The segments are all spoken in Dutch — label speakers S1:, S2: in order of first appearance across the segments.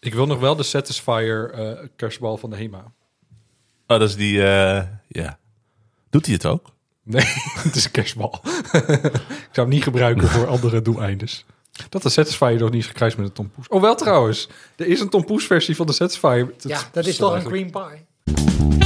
S1: Ik wil nog wel de Satisfyer eh, kerstbal van de HEMA.
S2: Oh, dat is die... eh, ja. Doet hij het ook?
S1: Nee, het is een kerstbal. ik zou hem niet gebruiken voor andere doeleinden. Dat de Satisfyer nog niet is gekruist met een tompoes. Oh, wel trouwens. Er is een tompoes versie van de Satisfyer.
S3: Ja, dat is toch een cream pie.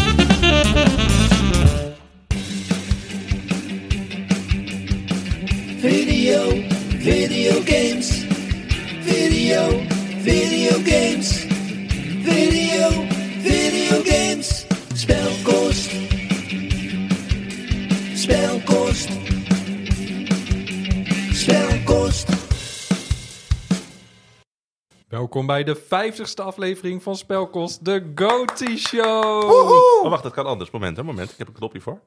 S1: Welkom bij de 50ste aflevering van Spelkost, de GOTY Show.
S2: Oh, wacht, dat kan anders. Moment, hè, moment. Ik heb een knopje voor.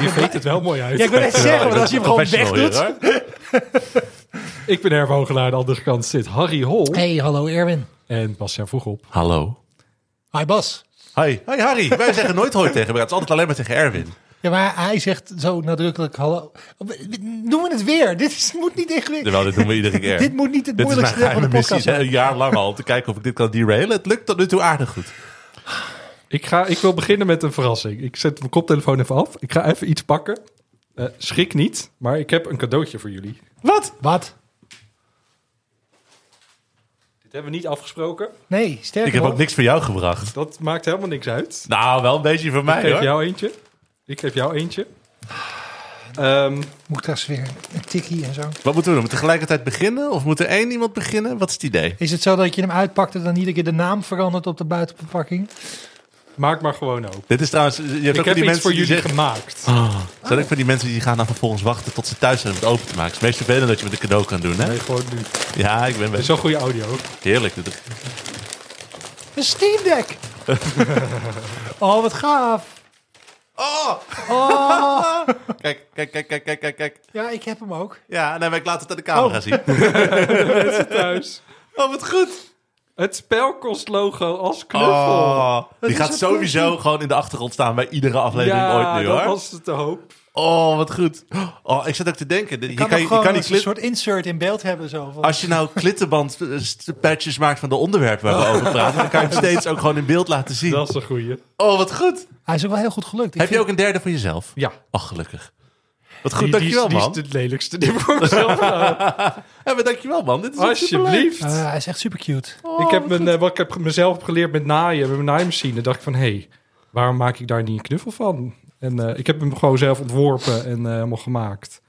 S1: Je veet het wel mooi uit.
S3: Ja, ik wil net zeggen, want als je hem gewoon wegdoet...
S1: Ik ben Erwin Hogelaar, aan de andere kant zit Harry Hol
S3: Hey, hallo Erwin.
S1: en Bastiaan Vroegop.
S2: Hallo.
S3: Hi Bas.
S2: Hi. Hi Harry. Wij zeggen nooit hoi tegen elkaar. Het is altijd alleen maar tegen Erwin.
S3: Ja, maar hij zegt zo nadrukkelijk hallo. Doen we het weer? Dit is, moet niet ingewikkeld.
S2: Dit doen we iedere keer.
S3: Dit moet niet het
S2: Dit is mijn
S3: moeilijkste deel van de podcast
S2: Een
S3: zijn.
S2: jaar lang al. Om te kijken of ik dit kan derailen. Het lukt tot nu toe aardig goed.
S1: Ik, ga, ik wil beginnen met een verrassing. Ik zet mijn koptelefoon even af. Ik ga even iets pakken. Eh, schrik niet, maar ik heb een cadeautje voor jullie.
S2: Wat?
S3: Wat?
S1: Dit hebben we niet afgesproken.
S3: Nee, sterker
S2: Ik heb
S3: nog.
S2: ook niks voor jou gebracht.
S1: Dat maakt helemaal niks uit.
S2: Nou, wel een beetje voor
S1: Ik
S2: mij
S1: geef
S2: hoor.
S1: jou eentje. Ik geef jou eentje. Ehm,
S3: Moet ik straks weer een tikkie en zo.
S2: Wat moeten we doen? Moeten we tegelijkertijd beginnen? Of moet er één iemand beginnen? Wat is het idee?
S3: Is het zo dat je hem uitpakt en dan iedere keer de naam verandert op de buitenverpakking?
S1: maak maar gewoon open.
S2: Dit is trouwens... Je hebt
S1: Ik
S2: ook
S1: heb
S2: die
S1: iets
S2: mensen
S1: voor jullie
S2: zeggen...
S1: gemaakt.
S2: Oh, zijn ook van die mensen die gaan dan vervolgens wachten tot ze thuis zijn om het open te maken. Het is meest vervelend dat je met een cadeau kan doen, hè?
S1: Nee, gewoon nu.
S2: Ja, ik ben
S1: Het is
S2: best
S1: wel goede audio.
S2: heerlijk.
S3: Een Steam Deck! oh, wat gaaf.
S2: Oh!
S3: Oh,
S2: Kijk, kijk, kijk, kijk, kijk, kijk, kijk.
S3: ja, ik heb hem ook.
S2: Ja, nee, maar ik laat het aan de camera
S3: Oh.
S2: zien.
S1: Thuis.
S2: Oh, wat goed.
S1: Het spelkost logo als knuffel.
S2: Oh, die gaat sowieso gewoon in de achtergrond staan bij iedere aflevering
S1: ja,
S2: ooit nu,
S1: dat
S2: hoor.
S1: was het de hoop.
S2: Oh, wat goed. Oh, ik zat ook te denken. Je
S3: Ik
S2: kan,
S3: kan,
S2: je, kan die
S3: een soort insert in beeld hebben. Zo, van-
S2: Als je nou klittenband eh, patches maakt van de onderwerpen waar we over praten, dan kan je hem steeds ook gewoon in beeld laten zien.
S1: Dat is een goeie.
S2: Oh, wat goed.
S3: Hij is ook wel heel goed gelukt. Ik
S2: Heb je ook een derde voor jezelf?
S1: Ja.
S2: Oh, gelukkig. Wat goed,
S1: Die,
S2: dankjewel,
S1: die
S2: man.
S1: is het lelijkste. Die voor mezelf.
S2: Ja, maar dankjewel, man. Dit is.
S1: Alsjeblieft.
S3: Eh, hij is echt super cute.
S1: ik heb mijn, eh, wat ik heb mezelf geleerd met naaien, met mijn naaimachine. dacht ik van, hé, hey, waarom maak ik daar niet een knuffel van? En eh, ik heb hem gewoon zelf ontworpen en eh, helemaal gemaakt.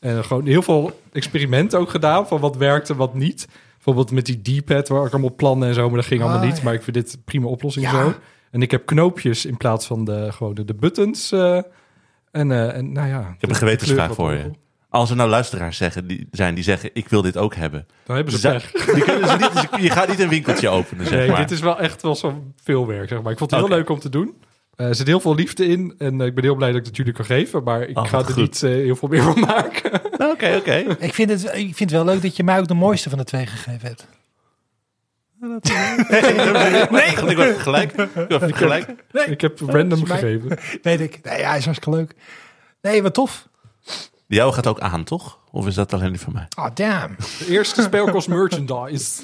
S1: En gewoon heel veel experimenten ook gedaan van wat werkte, wat niet. Bijvoorbeeld met die D-pad waar ik allemaal plannen en zo, maar dat ging allemaal
S3: Ah,
S1: niet.
S3: ja.
S1: Maar ik vind dit een prima oplossing
S3: Ja.
S1: zo. En ik heb knoopjes in plaats van de, gewoon de, de buttons. eh, en, eh, en nou ja.
S2: Ik heb een gewetensvraag voor je.
S1: Dan
S2: Als er nou luisteraars zeggen, die, zijn die zeggen, ik wil dit ook hebben.
S1: hebben ze
S2: niet, dus je gaat niet een winkeltje openen, zeg
S1: Nee,
S2: maar.
S1: dit is wel echt wel zo veel werk, zeg maar. Ik vond het heel leuk om te doen. Eh, er zit heel veel liefde in en eh, ik ben heel blij dat ik het jullie kan geven. Maar ik
S2: Oh,
S1: ga er
S2: goed.
S1: niet eh, heel veel meer van maken.
S2: Oké, oké.
S3: Ik vind, het, ik vind het wel leuk dat je mij ook de mooiste van de twee gegeven hebt.
S2: Nee, ik word gelijk. Ik gelijk.
S1: ik heb random gegeven.
S3: Weet ik. Nee, hij is hartstikke leuk. Nee, wat tof.
S2: Jou gaat ook aan, toch? Of is dat alleen niet van mij?
S3: Oh, damn.
S1: De eerste spelkost merchandise.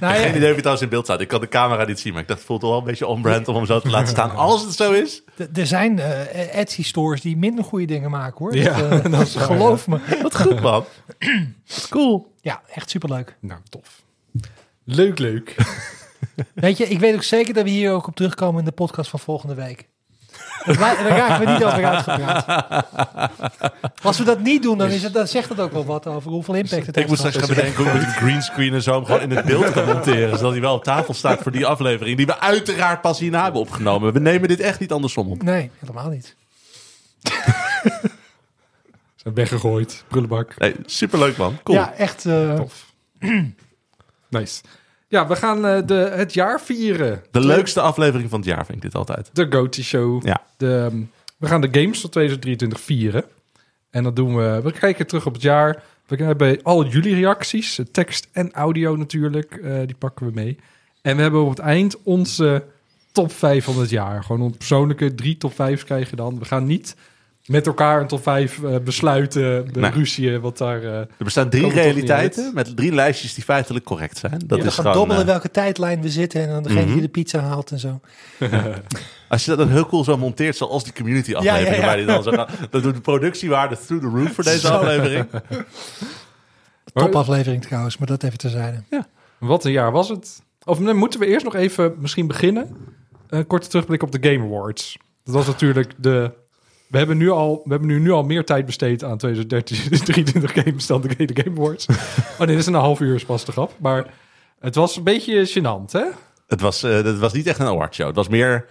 S3: Nou,
S2: Geen
S3: ja,
S2: idee of je trouwens in beeld staat. Ik kan de camera niet zien, maar ik dacht, het voelt wel een beetje on-brand om hem zo te laten staan. Als het zo is.
S3: er zijn eh, Etsy-stores die minder goede dingen maken, hoor.
S1: Ja,
S3: dat, eh,
S1: dat is waar,
S3: geloof me.
S2: Wat goed, man. Cool.
S3: Ja, echt superleuk.
S1: Nou, tof. Leuk, leuk.
S3: Weet je, ik weet ook zeker dat we hier ook op terugkomen in de podcast van volgende week. La- Daar raken we niet over uitgepraat. Als we dat niet doen, dan, is het, dan zegt het ook wel wat over hoeveel impact het
S2: Ik moet
S3: heeft
S2: straks gaan bedenken hoe ik met een greenscreen en zo hem gewoon in het beeld kan monteren. Zodat hij wel op tafel staat voor die aflevering. Die we uiteraard pas hierna hebben opgenomen. We nemen dit echt niet andersom op.
S3: Nee, helemaal niet.
S1: Zijn weggegooid. Prullenbak.
S2: Nee, superleuk, man. Cool.
S3: Ja, echt. eh,
S1: Tof. nice. Ja, we gaan eh, de, het jaar vieren.
S2: De leukste aflevering van het jaar vind ik dit altijd.
S1: De GOTY Show.
S2: Ja.
S1: De, ehm, we gaan de games van 2023 vieren. En dat doen we. We kijken terug op het jaar. We hebben al jullie reacties, eh, tekst en audio natuurlijk. eh, die pakken we mee. En we hebben op het eind onze top 5 van het jaar. Gewoon onze persoonlijke drie top 5 krijgen dan. We gaan niet met elkaar een top 5 eh, besluiten, de
S2: Nee.
S1: ruzie, wat daar... eh,
S2: Er bestaan drie realiteiten met drie lijstjes die feitelijk correct zijn. Dat
S1: Ja,
S3: We
S2: is
S3: gaan
S2: gewoon,
S3: dobbelen
S2: eh,
S3: welke tijdlijn we zitten en dan degene
S2: Mhm.
S3: die de pizza haalt en zo.
S2: als je dat dan heel cool zo monteert, zoals die community aflevering,
S3: Ja, ja, ja.
S2: waar die dan zo gaan, dan doet de productiewaarde through the roof voor deze aflevering.
S3: Topaflevering trouwens, maar dat even terzijde.
S1: Wat een jaar was het? Of nee, moeten we eerst nog even misschien beginnen? Een korte terugblik op de Game Awards. Dat was natuurlijk de... We hebben nu al, we hebben nu, nu al meer tijd besteed aan 2013, 23 games dan de Game Awards. oh nee, dit is een half uur is pas de grap. Maar het was een beetje gênant, hè?
S2: Het was, eh, het was niet echt een awardshow. Het was meer...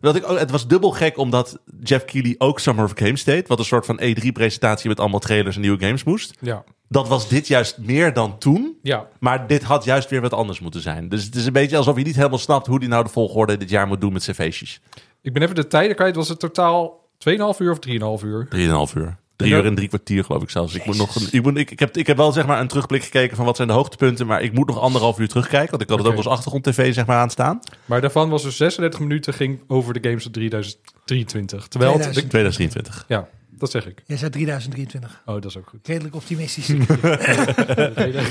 S2: Wat ik, ook- het was dubbel gek omdat Jeff Keighley ook Summer of Games deed. Wat een soort van E3-presentatie met allemaal trailers en nieuwe games moest.
S1: Ja.
S2: Dat was dit juist meer dan toen.
S1: Ja,
S2: Maar dit had juist weer wat anders moeten zijn. Dus het is een beetje alsof je niet helemaal snapt hoe die nou de volgorde dit jaar moet doen met zijn feestjes.
S1: ik ben even de tijden kwijt. Was het totaal 2,5 uur of 3,5 uur?
S2: 3,5 uur. Drie uur en drie kwartier geloof ik zelfs. Ik, moet nog een, ik, moet, ik, ik, heb, ik heb wel zeg maar een terugblik gekeken van wat zijn de hoogtepunten. Maar ik moet nog anderhalf uur terugkijken. Want ik had het ook als achtergrond tv zeg maar aanstaan.
S1: Maar daarvan was dus 36 minuten ging over de games van 2023. Terwijl het-
S3: 2000.
S2: 2023.
S1: ja, dat zeg ik.
S3: Jij zei 3023.
S1: Oh, dat is ook goed.
S3: Redelijk optimistisch.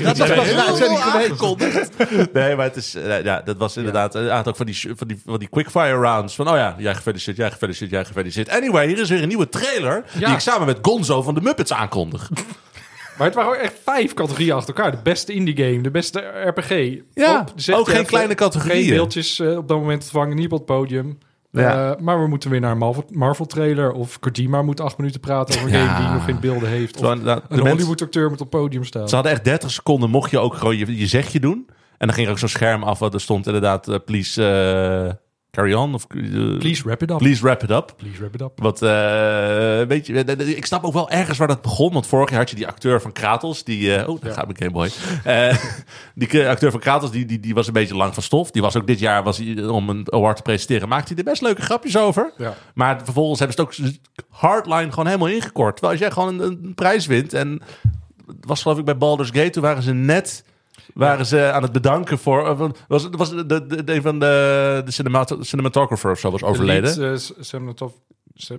S1: dat
S3: was pas een geweest.
S2: Nee, maar het is, eh, ja, dat was inderdaad, eh, hij had ook van die, van die, van die quickfire rounds. Van, oh ja, jij gefeliciteerd, jij gefeliciteerd, jij gefeliciteerd. Anyway, hier is weer een nieuwe trailer die ik samen met Gonzo van de Muppets aankondig.
S1: Maar het waren ook echt vijf categorieën achter elkaar. De beste indie game, de beste RPG.
S2: Ja,
S1: Op,
S2: ook geen kleine categorieën.
S1: Geen beeldjes eh, op dat moment ontvangen, niet op het podium.
S2: Ja.
S1: Eh, maar we moeten weer naar een Marvel, Marvel trailer. Of Kojima moet acht minuten praten over een
S2: Ja.
S1: game die nog geen beelden heeft. Of
S2: Zo, de
S1: een Hollywood acteur moet op het podium staan.
S2: Ze hadden echt 30 seconden, mocht je ook gewoon je, je zegje doen. En dan ging er ook zo'n scherm af, waar er stond inderdaad, eh, please carry on. Of, eh,
S1: Please wrap it up.
S2: please wrap it up.
S1: Please wrap it up.
S2: Wat, eh, weet je, eh, eh, ik snap ook wel ergens waar dat begon. Want vorig jaar had je die acteur van Kratos. Die, eh, oh, daar
S1: Ja.
S2: gaat mijn Game Boy. Eh, die acteur van Kratos, die, die, die was een beetje lang van stof. Die was ook dit jaar, was om een award te presenteren, maakte hij er best leuke grapjes over.
S1: Ja.
S2: Maar vervolgens hebben ze het ook hardline gewoon helemaal ingekort. Terwijl als jij gewoon een, een prijs wint. En was geloof ik bij Baldur's Gate, toen waren ze net... Waren ze aan het bedanken voor... eh, Was, was de, de, de, een van de, de cinemat- cinematographer of zo was overleden.
S1: De lead, eh,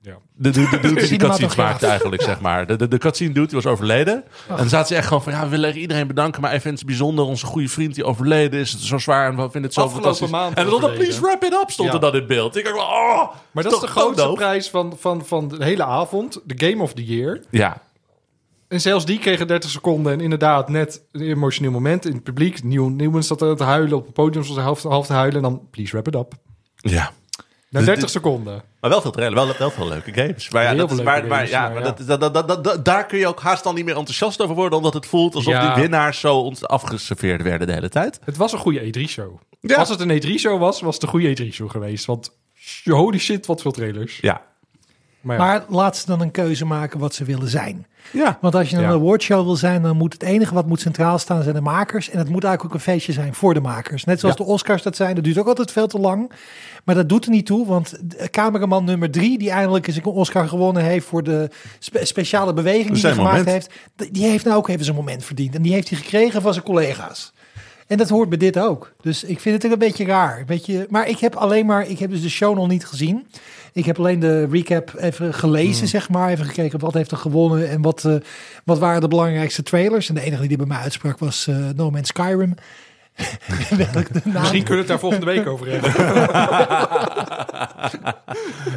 S1: ja.
S2: De, de, de dude die die cutscenes
S3: Cinematograaf.
S2: maakte eigenlijk, zeg maar. De, de, de cutscene dude, die was overleden. En dan zaten ze echt gewoon van... Ja, we willen iedereen bedanken, maar even in het bijzonder... onze goede vriend die overleden is. Het is zo zwaar en we vinden het zo
S1: Afgelopen
S2: fantastisch.
S1: maand
S2: en dan stond er,
S1: overleden.
S2: please wrap it up, stond
S1: Ja.
S2: er dan in beeld. Ik dacht, oh,
S1: Maar dat is de grootste prijs van, van, van de hele avond. De Game of the Year.
S2: Ja,
S1: En zelfs die kregen 30 seconden. En inderdaad, net een emotioneel moment in het publiek. Nieuw, Nieuwen zat er te huilen. Op het podium hij half, half te huilen. En dan, please wrap it up.
S2: ja.
S1: Na
S2: Dus
S1: 30
S2: dit-
S1: seconden.
S2: Maar wel veel trailer, wel, wel veel leuke games. Maar ja, dat is, maar, ja,
S1: maar.
S2: Dat, dat, dat, dat, dat- daar kun je ook haast dan niet meer enthousiast over worden... omdat het voelt alsof die winnaars zo ons afgeserveerd werden de hele tijd.
S1: Het was een goede E3-show.
S2: Ja.
S1: Als het een E3-show was, was het een goede E3-show geweest. Want holy shit, wat veel trailers.
S2: Ja.
S1: Maar ja,
S3: Maar laat ze dan een keuze maken wat ze willen zijn.
S2: Ja.
S3: Want als je een
S1: Ja.
S3: awardshow wil zijn, dan moet het enige wat moet centraal staan zijn de makers. En het moet eigenlijk ook een feestje zijn voor de makers. Net zoals
S2: Ja.
S3: de Oscars dat zijn. Dat duurt ook altijd veel te lang. Maar dat doet er niet toe, want cameraman nummer drie, die eindelijk eens een Oscar gewonnen heeft voor de spe- speciale beweging die hij gemaakt
S2: moment.
S3: heeft, die heeft nou ook even zijn moment verdiend. En die heeft hij gekregen van zijn collega's. En dat hoort bij dit ook. Dus ik vind het een beetje raar. Een beetje, maar ik heb alleen maar, ik heb dus de show nog niet gezien. Ik heb alleen de recap even gelezen, zeg maar. Even gekeken wat heeft er gewonnen en wat, eh, wat waren de belangrijkste trailers. En de enige die bij mij uitsprak was eh, No Man's Skyrim. Welk de naam?
S1: misschien kunnen we het daar volgende week over hebben.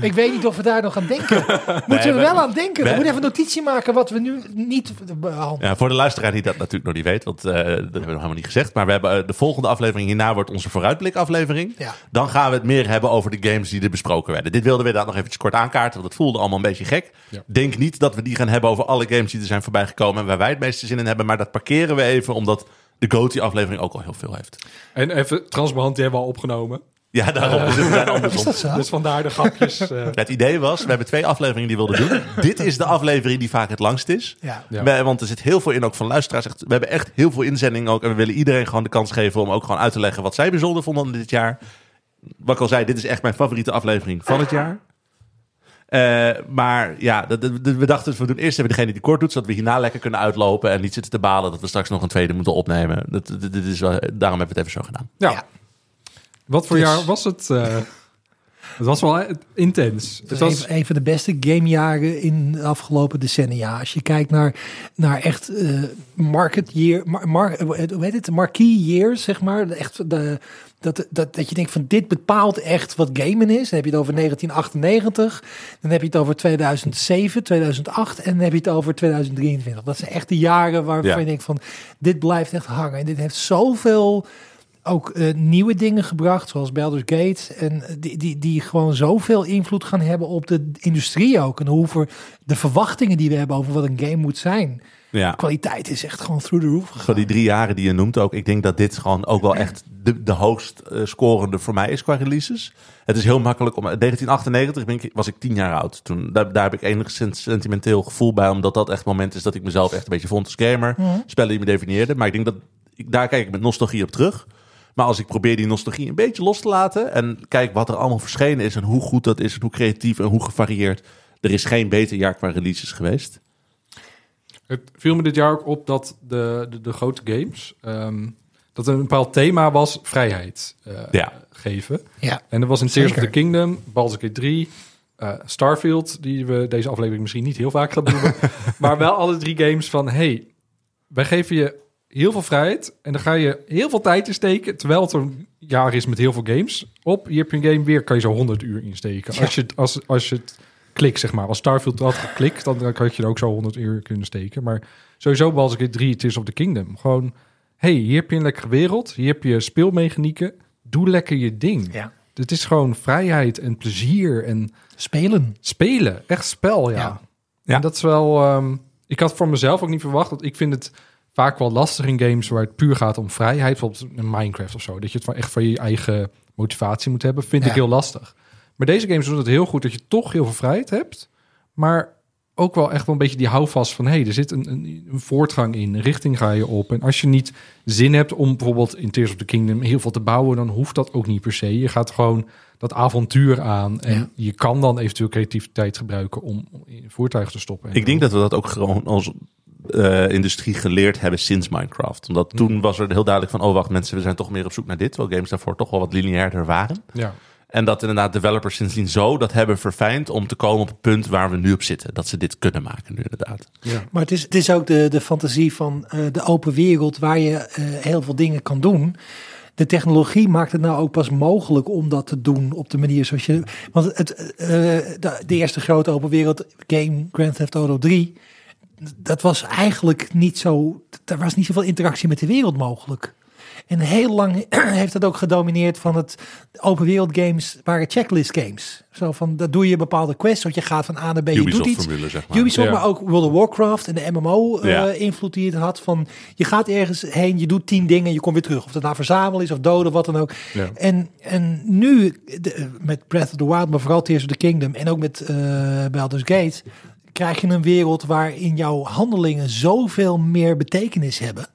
S3: Ik weet niet of we daar nog aan denken. Moeten we
S2: we-
S3: wel aan denken?
S2: we-
S3: We moeten even notitie maken wat we nu niet behandelen.
S2: Ja, voor de luisteraar die dat natuurlijk nog niet weet, want eh, dat hebben we nog helemaal niet gezegd. Maar we hebben eh, de volgende aflevering hierna wordt onze vooruitblikaflevering.
S3: Ja.
S2: Dan gaan we het meer hebben over de games die er besproken werden. Dit wilden we daar nog eventjes kort aankaarten, want het voelde allemaal een beetje gek.
S1: Ja.
S2: Denk niet dat we die gaan hebben over alle games die er zijn voorbijgekomen en waar wij het meeste zin in hebben. Maar dat parkeren we even, omdat de GOTY-aflevering ook al heel veel heeft.
S1: En even transparant, die hebben we al opgenomen.
S2: Ja, daarom is het zijn
S3: Is
S2: andersom.
S3: dat zo?
S1: Dus vandaar de grapjes. eh.
S2: Het idee was, we hebben twee afleveringen die we wilden doen. Dit is de aflevering die vaak het langst is.
S3: Ja.
S1: Ja.
S2: We- want er zit heel veel in, ook van luisteraars. Echt, we hebben echt heel veel inzendingen ook. En we willen iedereen gewoon de kans geven om ook gewoon uit te leggen wat zij bijzonder vonden dit jaar. Wat ik al zei, dit is echt mijn favoriete aflevering van het jaar. Eh, maar ja, dat- dat- dat- we dachten, we doen eerst even degene die kort doet, zodat we hierna lekker kunnen uitlopen en niet zitten te balen dat we straks nog een tweede moeten opnemen. Dat, is wel, daarom hebben we het even zo gedaan.
S1: ja.
S3: Ja.
S1: Wat voor
S3: Dus-
S1: jaar was het? eh? Het was wel eh, intens.
S3: Het was een, een van de beste gamejaren in de afgelopen decennia. Als je kijkt naar, naar echt eh, market year, mar, mar- hoe heet het, marquee years, zeg maar. Echt de, dat, dat, dat je denkt van dit bepaalt echt wat gamen is. Dan heb je het over 1998, dan heb je het over 2007, 2008 en dan heb je het over 2023. Dat zijn echt de jaren waarvan
S2: Ja.
S3: je denkt van dit blijft echt hangen. En dit heeft zoveel ook eh, nieuwe dingen gebracht, zoals Baldur's Gate. En eh, die, die, die gewoon zoveel invloed gaan hebben op de industrie ook. En over de verwachtingen die we hebben over wat een game moet zijn.
S2: Ja.
S3: Kwaliteit is echt gewoon through the roof gegaan.
S2: Van die drie jaren die je noemt ook. Ik denk dat dit gewoon ook wel echt de, de hoogst eh, scorende voor mij is qua releases. Het is heel makkelijk om... 1998 ben ik, was ik tien jaar oud. Toen, daar, daar heb ik enigszins sentimenteel gevoel bij. Omdat dat echt het moment is dat ik mezelf echt een beetje vond als gamer.
S3: Mhm.
S2: Spellen die me definieerden. Maar ik denk dat... Ik, daar kijk ik met nostalgie op terug. Maar als ik probeer die nostalgie een beetje los te laten... en kijk wat er allemaal verschenen is... en hoe goed dat is en hoe creatief en hoe gevarieerd... er is geen beter jaar qua releases geweest.
S1: Het viel me dit jaar ook op dat de, de, de grote games... ehm, dat er een bepaald thema was vrijheid eh,
S2: Ja.
S1: geven.
S3: Ja,
S1: En dat was in Tears of the Kingdom, Baldur's Gate 3, eh, Starfield, die we deze aflevering misschien niet heel vaak gaan doen. maar wel alle drie games van, hey, wij geven je heel veel vrijheid en dan ga je heel veel tijd in steken, terwijl het een jaar is met heel veel games. Op, hier heb je een game, weer kan je zo 100 uur insteken.
S3: Ja.
S1: Als, je, het- als, als je het klikt, zeg maar. Als Starfield had geklikt, dan dan had je er ook zo 100 uur kunnen steken. Maar sowieso Baldur's Gate 3, Tears of the Kingdom. Gewoon, hey, hier heb je een lekkere wereld, hier heb je speelmechanieken, doe lekker je ding.
S3: ja.
S1: Het is gewoon vrijheid en plezier en
S3: Spelen.
S1: spelen. Echt spel, ja.
S3: Ja.
S2: Ja.
S1: En dat is wel... ehm, ik had voor mezelf ook niet verwacht, want ik vind het vaak wel lastig in games waar het puur gaat om vrijheid. Bijvoorbeeld in Minecraft of zo. Dat je het van echt van je eigen motivatie moet hebben, vind
S3: Ja.
S1: ik heel lastig. Maar deze games doen het heel goed dat je toch heel veel vrijheid hebt, maar ook wel echt wel een beetje die houvast van... hé, hey, er zit een, een, een voortgang in, een richting ga je op. En als je niet zin hebt om bijvoorbeeld in Tears of the Kingdom heel veel te bouwen... dan hoeft dat ook niet per se. Je gaat gewoon dat avontuur aan. En
S3: Ja.
S1: je kan dan eventueel creativiteit gebruiken om voertuigen te stoppen. En
S2: Ik denk dat we dat ook gewoon als eh, industrie geleerd hebben sinds Minecraft. Omdat toen was er heel duidelijk van... oh wacht mensen, we zijn toch meer op zoek naar dit. Terwijl games daarvoor toch wel wat lineairder waren.
S1: Ja.
S2: En dat inderdaad developers sindsdien zo dat hebben verfijnd... om te komen op het punt waar we nu op zitten. Dat ze dit kunnen maken nu inderdaad.
S1: Ja.
S3: Maar het is, het is ook de, de fantasie van eh, de open wereld waar je eh, heel veel dingen kan doen. De technologie maakt het nou ook pas mogelijk om dat te doen op de manier zoals je. Want het, eh, de, de eerste grote open wereld game, Grand Theft Auto 3, dat was eigenlijk niet zo. Er was niet zoveel interactie met de wereld mogelijk. En heel lang heeft het ook gedomineerd van het open wereld games waren checklist games. Zo van dat doe je bepaalde quests, want je gaat van A naar B, je doet iets.
S2: Ubisoft-formule, zeg maar.
S3: Ubisoft,
S1: Ja.
S3: maar ook World of Warcraft en de
S2: Ja.
S3: MMO-invloed die het had. Van je gaat ergens heen, je doet tien dingen, je komt weer terug. Of dat nou verzamelen is of doden, wat dan ook.
S1: Ja.
S3: En, en nu de- met Breath of the Wild, maar vooral Tears of the Kingdom en ook met eh Baldur's Gate, krijg je een wereld waarin jouw handelingen zoveel meer betekenis hebben.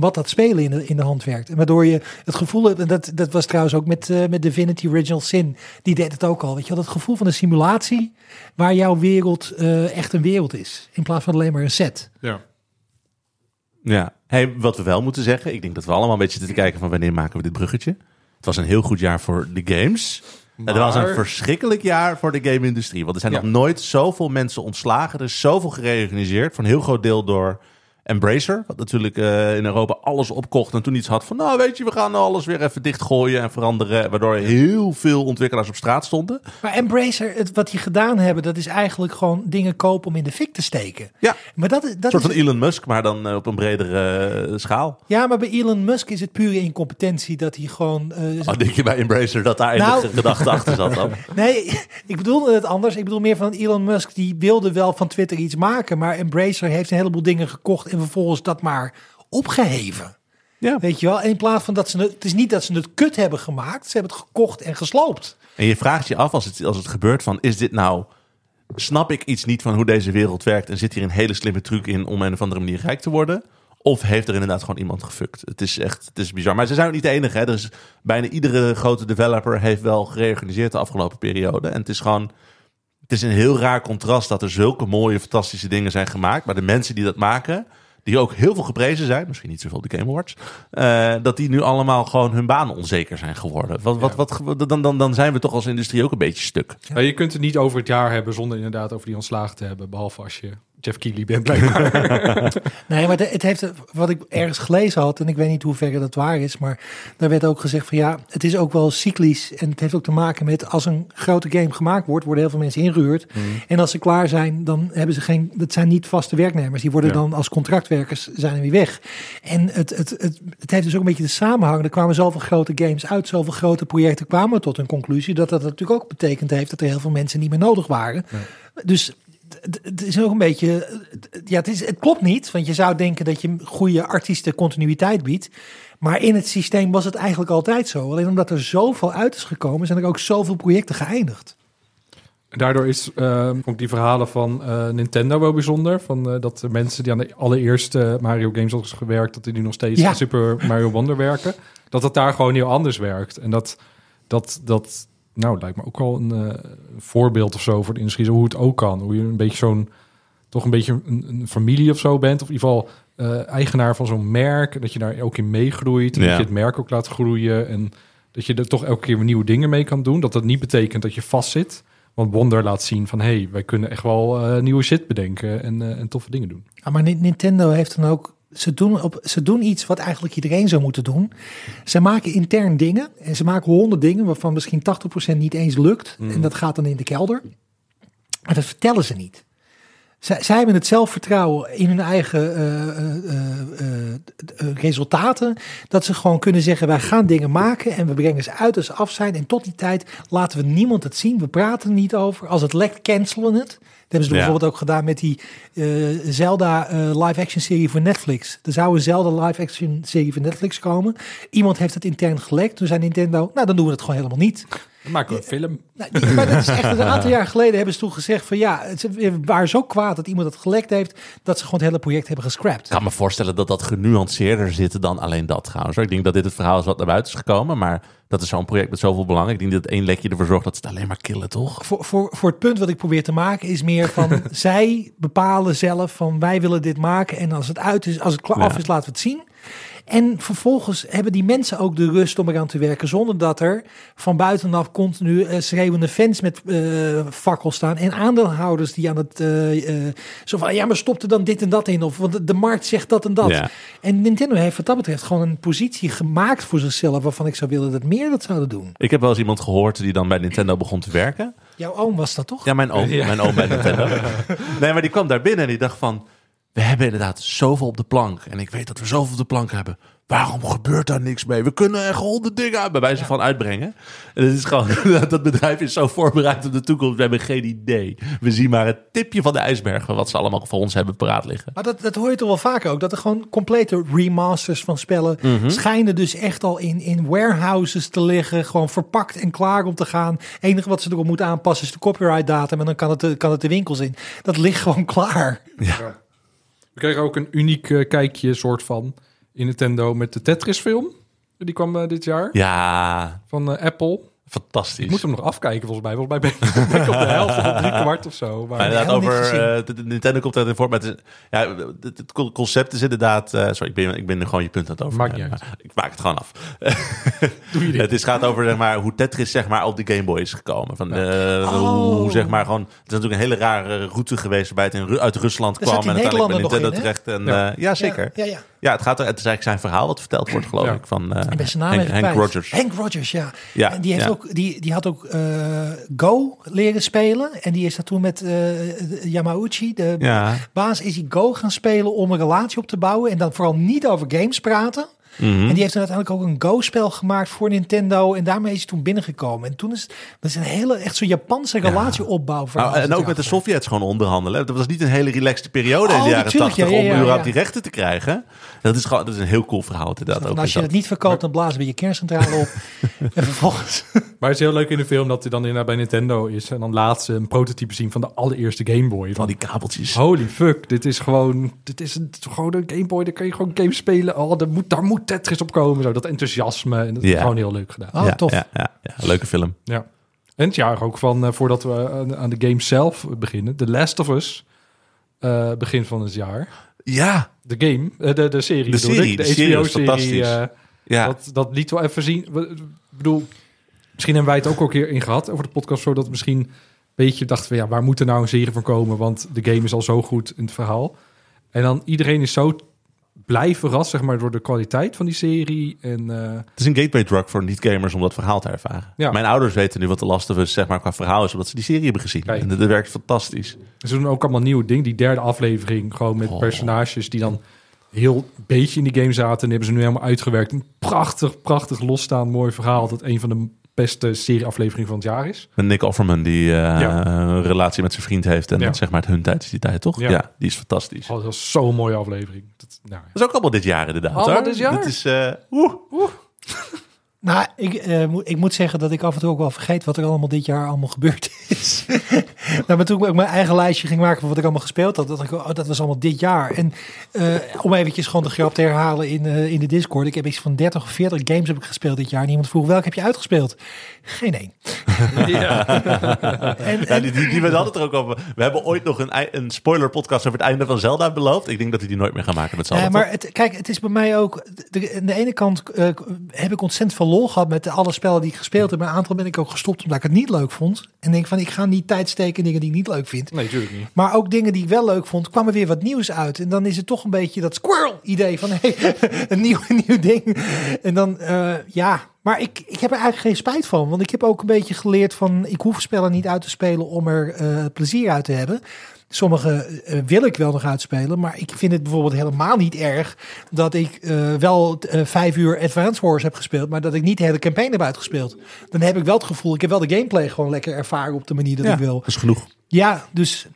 S3: Wat dat spelen in de, in de hand werkt. En waardoor je het gevoel hebt, en dat, dat was trouwens ook met, eh, met Divinity Original Sin, die deed het ook al. Weet je wel, dat gevoel van een simulatie waar jouw wereld eh, echt een wereld is. In plaats van alleen maar een set.
S1: Ja.
S2: Ja. Hey, wat we wel moeten zeggen, ik denk dat we allemaal een beetje zitten kijken van wanneer maken we dit bruggetje. Het was een heel goed jaar voor de games. Het was een
S1: Maar-
S2: verschrikkelijk jaar voor de game-industrie. Want er zijn
S1: Ja.
S2: nog nooit zoveel mensen ontslagen. Er is zoveel gereorganiseerd. Voor een heel groot deel door Embracer. Wat natuurlijk eh, in Europa alles opkocht. En toen iets had van, nou weet je, we gaan alles weer even dichtgooien en veranderen. Waardoor heel veel ontwikkelaars op straat stonden.
S3: Maar Embracer, het, wat die gedaan hebben, dat is eigenlijk gewoon dingen kopen om in de fik te steken.
S2: Ja,
S3: Maar dat, is- dat
S2: een soort
S3: is,
S2: van Elon Musk, maar dan eh, op een bredere eh, schaal.
S3: ja, maar bij Elon Musk is het pure incompetentie dat hij gewoon.
S2: Oh, denk je bij Embracer dat daar
S3: Nou-
S2: enige gedachte achter zat dan?
S3: Nee, ik bedoel het anders. Ik bedoel meer van Elon Musk, die wilde wel van Twitter iets maken, maar Embracer heeft een heleboel dingen gekocht en vervolgens dat maar opgeheven.
S2: Ja.
S3: Weet je wel? En in plaats van dat ze het, het is niet dat ze het kut hebben gemaakt, ze hebben het gekocht en gesloopt.
S2: En je vraagt je af als het, als het gebeurt van, is dit nou... Snap ik iets niet van hoe deze wereld werkt en zit hier een hele slimme truc in om een of andere manier rijk te worden? Of heeft er inderdaad gewoon iemand gefukt? Het is echt, het is bizar. Maar ze zijn ook niet de enige. Hè? Er is, bijna iedere grote developer heeft wel gereorganiseerd de afgelopen periode. En het is gewoon, het is een heel raar contrast dat er zulke mooie, fantastische dingen zijn gemaakt. Maar de mensen die dat maken, die ook heel veel geprezen zijn, misschien niet zoveel de Game Awards, eh, dat die nu allemaal gewoon hun banen onzeker zijn geworden. Wat, wat, wat, dan, dan, dan zijn we toch als industrie ook een beetje stuk.
S1: Je kunt het niet over het jaar hebben zonder inderdaad over die ontslagen te hebben. Behalve als je Jeff Keighley bent blijkbaar.
S3: Nee, maar het heeft, wat ik ergens gelezen had, en ik weet niet hoe ver dat waar is, maar daar werd ook gezegd van ja, het is ook wel cyclisch en het heeft ook te maken met als een grote game gemaakt wordt, worden heel veel mensen ingehuurd. En als ze klaar zijn, dan hebben ze geen, dat zijn niet vaste werknemers, die worden
S2: Ja.
S3: dan als contractwerkers zijn er weer weg. En het, het, het, het heeft dus ook een beetje de samenhang. Er kwamen zoveel grote games uit, zoveel grote projecten kwamen tot een conclusie, dat dat natuurlijk ook betekend heeft dat er heel veel mensen niet meer nodig waren. Dus het- is ook een beetje. Ja, het, is, het klopt niet. Want je zou denken dat je goede artiesten continuïteit biedt. Maar in het systeem was het eigenlijk altijd zo. Alleen omdat er zoveel uit is gekomen, zijn er ook zoveel projecten geëindigd.
S1: Daardoor is ook die verhalen van eh, Nintendo wel bijzonder. Van, eh, dat de mensen die aan de allereerste Mario games hadden gewerkt, dat die nu nog steeds
S3: Ja.
S1: Super Mario Wonder werken. Dat het daar gewoon heel anders werkt. En dat, dat, dat nou, lijkt me ook wel een eh, voorbeeld of zo voor de industrie. Zo hoe het ook kan. Hoe je een beetje zo'n, toch een beetje een, een familie of zo bent. Of in ieder geval eh, eigenaar van zo'n merk. Dat je daar ook in meegroeit. En
S2: Ja.
S1: dat je het merk ook laat groeien. En dat je er toch elke keer weer nieuwe dingen mee kan doen. Dat dat niet betekent dat je vastzit. Want Wonder laat zien van... hé, hey, wij kunnen echt wel eh, nieuwe shit bedenken en, eh, en toffe dingen doen.
S3: Ja, maar Ni- Nintendo heeft dan ook. Ze doen, op, ze doen iets wat eigenlijk iedereen zou moeten doen. Ze maken intern dingen. En ze maken honderd dingen waarvan misschien 80% niet eens lukt. En dat gaat dan in de kelder. Maar dat vertellen ze niet. Zij, zij hebben het zelfvertrouwen in hun eigen eh, eh, eh, resultaten. Dat ze gewoon kunnen zeggen: wij gaan dingen maken en we brengen ze uit als ze af zijn. En tot die tijd laten we niemand het zien. We praten er niet over. Als het lekt, cancelen het. Dat hebben ze
S2: Ja.
S3: bijvoorbeeld ook gedaan met die eh, Zelda eh, live-action serie voor Netflix. Er zou een Zelda live-action serie voor Netflix komen. Iemand heeft het intern gelekt. Toen zei Nintendo: Nou, dan doen we het gewoon helemaal niet.
S1: Dan maken we een film.
S3: Nou, die- maar dat is echt een aantal jaar geleden hebben ze toen gezegd van ja, het- ze waren zo kwaad dat iemand het gelekt heeft dat ze gewoon het hele project hebben gescrapt.
S2: Ik kan me voorstellen dat dat genuanceerder zit dan alleen dat trouwens. Ik denk dat dit het verhaal is wat naar buiten is gekomen. Maar dat is zo'n project met zoveel belang. Ik denk dat één lekje ervoor zorgt dat ze het alleen maar killen, toch?
S3: Voor, voor, voor het punt wat ik probeer te maken is meer van zij bepalen zelf van wij willen dit maken en als het uit is, als het klaar
S2: Ja.
S3: af is, laten we het zien. En vervolgens hebben die mensen ook de rust om eraan te werken zonder dat er van buitenaf continu eh, schreeuwende fans met eh fakkels staan en aandeelhouders die aan het eh, eh, zo van ja maar stop er dan dit en dat in of want de- markt zegt dat en dat.
S2: Ja.
S3: En Nintendo heeft wat dat betreft gewoon een positie gemaakt voor zichzelf waarvan ik zou willen dat meer dat zouden doen.
S2: Ik heb wel eens iemand gehoord die dan bij Nintendo begon te werken.
S3: Jouw oom was dat toch?
S2: Ja, mijn oom. Mijn oom bij Nintendo. Nee, maar die kwam daar binnen en die dacht van... We hebben inderdaad zoveel op de plank. En ik weet dat we zoveel op de plank hebben. Waarom gebeurt daar niks mee? We kunnen echt honderd dingen bij wijze van uitbrengen. En het is gewoon, dat bedrijf is zo voorbereid op de toekomst. We hebben geen idee. We zien maar het tipje van de ijsberg van wat ze allemaal voor ons hebben paraat liggen.
S3: Maar dat, dat hoor je toch wel vaker ook. Dat er gewoon complete remasters van spellen schijnen dus echt al in, in warehouses te liggen. Gewoon verpakt en klaar om te gaan. Het enige wat ze erop moeten aanpassen is de copyright datum. En dan kan het, de- kan het de winkels in. Dat ligt gewoon klaar.
S1: We kregen ook een uniek eh, kijkje soort van in Nintendo met de Tetris film. Die kwam eh, dit jaar
S2: Ja,
S1: van eh, Apple.
S2: Fantastisch.
S1: Ik moet hem nog afkijken volgens mij. Volgens mij ben ik, op de helft of drie kwart of zo. Maar,
S2: Maar inderdaad, over eh, de, de Nintendo komt erin voor. Maar het, is, ja, het, het co- concept is inderdaad. eh, sorry, ik ben, ik ben nu gewoon je punt aan het over.
S1: Maakt niet uit.
S2: Ik maak het gewoon af.
S1: Doe je dit?
S2: Het is, gaat over zeg maar, hoe Tetris zeg maar, op de Game Boy is gekomen. Van, eh, hoe,
S3: Oh.
S2: hoe, zeg maar, gewoon, het is natuurlijk een hele rare route geweest waarbij het in, uit Rusland
S3: Daar
S2: kwam en uiteindelijk bij Nintendo
S3: in,
S2: terecht. En,
S1: Ja.
S2: ja. ja, zeker.
S3: Ja,
S2: Ja,
S3: ja,
S2: het, gaat er, het is eigenlijk zijn verhaal wat verteld wordt, geloof
S1: Ja.
S2: ik. Van eh
S3: naam
S2: Hank, Hank. Rogers.
S3: Hank Rogers, ja.
S2: Ja,
S3: en die heeft,
S2: ja.
S3: ook, die, die had ook eh, Go leren spelen. En die is daar toen met eh, Yamauchi, de
S2: Ja.
S3: baas, is hij Go gaan spelen om een relatie op te bouwen. En dan vooral niet over games praten.
S2: Mhm.
S3: En die heeft toen uiteindelijk ook een Go-spel gemaakt voor Nintendo. En daarmee is hij toen binnengekomen. En toen is dat is een hele, echt zo'n Japanse relatieopbouw.
S2: Nou, en ook met de Sovjets gewoon onderhandelen. Dat was niet een hele relaxte periode in
S3: Oh,
S2: de jaren
S3: natuurlijk,
S2: 80
S3: ja, ja,
S2: om
S3: ja,
S2: überhaupt
S3: ja.
S2: die rechten te krijgen. Dat is gewoon dat is een heel cool verhaal inderdaad. ook
S3: En als je
S2: dat.
S3: het niet verkoopt, dan blazen we je kerncentrale op. en vervolgens...
S1: Maar het is heel leuk in de film dat hij dan inderdaad bij Nintendo is. En dan laat ze een prototype zien van de allereerste Game Boy.
S2: Van die kabeltjes.
S1: Holy fuck, dit is gewoon, dit is een, gewoon een Game Boy. Daar kan je gewoon games spelen. Oh, daar moet, daar moet Tetris op komen. Zo, dat enthousiasme. En dat is
S2: Ja.
S1: gewoon heel leuk gedaan.
S3: Oh,
S2: ja,
S3: tof.
S2: Ja, ja, ja, leuke film.
S1: Ja. En het jaar ook van, eh, voordat we aan, aan de game zelf beginnen. The Last of Us. eh, begin van het jaar.
S2: Ja,
S1: De game, eh, de, de serie
S2: De serie,
S1: ik.
S2: de
S1: De,
S2: serie was
S1: HBO-serie.
S2: fantastisch. ja.
S1: dat, dat liet wel even zien. We- Ik bedoel, misschien hebben wij het ook al een keer in gehad over de podcast. Zodat we misschien een beetje dachten van ja, waar moet er nou een serie van komen? Want de game is al zo goed in het verhaal. En dan iedereen is zo blij verrast, zeg maar, door de kwaliteit van die serie. En eh,
S2: Het is een gateway drug voor niet-gamers om dat verhaal te ervaren.
S1: Ja.
S2: Mijn ouders weten nu wat de Last of Us zeg maar, qua verhaal is, omdat ze die serie hebben gezien.
S1: Kijk.
S2: En dat, dat werkt fantastisch.
S1: ze doen ook allemaal nieuwe dingen. Die derde aflevering, gewoon met
S2: Oh.
S1: personages die dan heel beetje in die game zaten. En die hebben ze nu helemaal uitgewerkt. Een prachtig, prachtig losstaand mooi verhaal. Dat een van de beste serieafleveringen van het jaar is.
S2: Met Nick Offerman, die eh,
S1: Ja.
S2: een relatie met zijn vriend heeft. En
S1: Ja.
S2: dat zeg maar het hun tijd is die tijd, toch? Ja,
S1: Ja.
S2: die is fantastisch.
S1: Oh, dat was zo'n mooie aflevering. Dat, nou, ja.
S2: Dat is ook allemaal dit jaar inderdaad.
S1: Allemaal
S2: hoor.
S1: dit jaar?
S2: Dat is, eh, oeh.
S3: Nou, ik, eh, ik moet zeggen dat ik af en toe ook wel vergeet wat er allemaal dit jaar allemaal gebeurd is. nou, maar toen ik mijn eigen lijstje ging maken van wat ik allemaal gespeeld had, dacht ik, oh, dat was allemaal dit jaar. En eh, om eventjes gewoon de grap te herhalen in, eh, in de Discord, ik heb iets van 30 of 40 games heb ik gespeeld dit jaar. En iemand vroeg, welke heb je uitgespeeld? Geen één. En,
S2: Ja, die, die, die, we hadden het er ook over. We hebben ooit nog een, een spoiler podcast over het einde van Zelda beloofd. Ik denk dat we die nooit meer gaan maken met
S3: Nee,
S2: allen.
S3: maar het, kijk, het is bij mij ook. De, aan de ene kant eh, heb ik ontzettend veel lol gehad met alle spellen die ik gespeeld heb. Maar een aantal ben ik ook gestopt omdat ik het niet leuk vond. En denk van, ik ga niet tijd steken in dingen die ik niet leuk vind.
S1: Nee, natuurlijk niet.
S3: Maar ook dingen die ik wel leuk vond, kwam er weer wat nieuws uit. En dan is het toch een beetje dat squirrel-idee van hey, een, nieuw, een nieuw ding. En dan, eh, ja. Maar ik, ik heb er eigenlijk geen spijt van. Want ik heb ook een beetje geleerd van, ik hoef spellen niet uit te spelen om er eh, plezier uit te hebben. Sommige eh, wil ik wel nog uitspelen, maar ik vind het bijvoorbeeld helemaal niet erg dat ik eh, wel eh, vijf uur Advance Wars heb gespeeld, maar dat ik niet de hele campaign heb uitgespeeld. Dan heb ik wel het gevoel, ik heb wel de gameplay gewoon lekker ervaren op de manier dat
S2: ja,
S3: ik wil.
S2: dat is genoeg.
S3: Ja, dus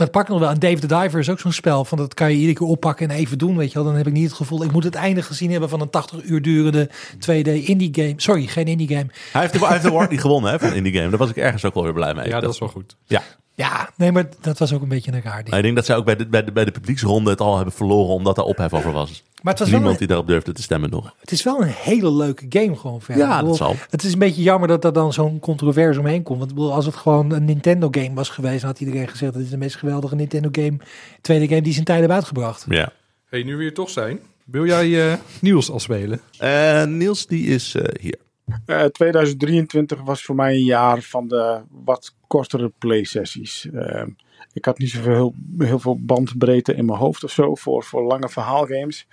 S3: dat pak ik nog wel. En Dave the Diver is ook zo'n spel van dat kan je iedere keer oppakken en even doen, weet je wel. Dan heb ik niet het gevoel, ik moet het einde gezien hebben van een 80 uur durende 2D indie game. Sorry, geen indie game.
S2: Hij heeft de, hij heeft de award niet gewonnen hè, van Indie Game. Daar was ik ergens ook wel weer blij mee.
S1: Ja, dat is wel goed.
S2: Ja.
S3: Ja, nee, maar dat was ook een beetje een raar ding.
S2: Ik denk dat zij ook bij de, bij, de, bij de publieksronde het al hebben verloren omdat er ophef over was.
S3: Maar het was wel
S2: Niemand
S3: een,
S2: die daarop durfde te stemmen nog.
S3: het is wel een hele leuke game gewoon verder.
S2: Ja, dat zal.
S3: Het is een beetje jammer dat er dan zo'n controverse omheen komt. Want ik bedoel, als het gewoon een Nintendo game was geweest, dan had iedereen gezegd dat is de meest geweldige Nintendo game, tweede game die zijn tijd heeft uitgebracht.
S2: Ja.
S1: Hey, nu we hier toch zijn. Wil jij eh Niels al spelen?
S2: Eh, Niels, die is eh, hier.
S4: Eh, 2023 was voor mij een jaar van de wat kortere playsessies. Eh, ik had niet zoveel heel, heel veel bandbreedte in mijn hoofd of zo voor, voor lange verhaalgames.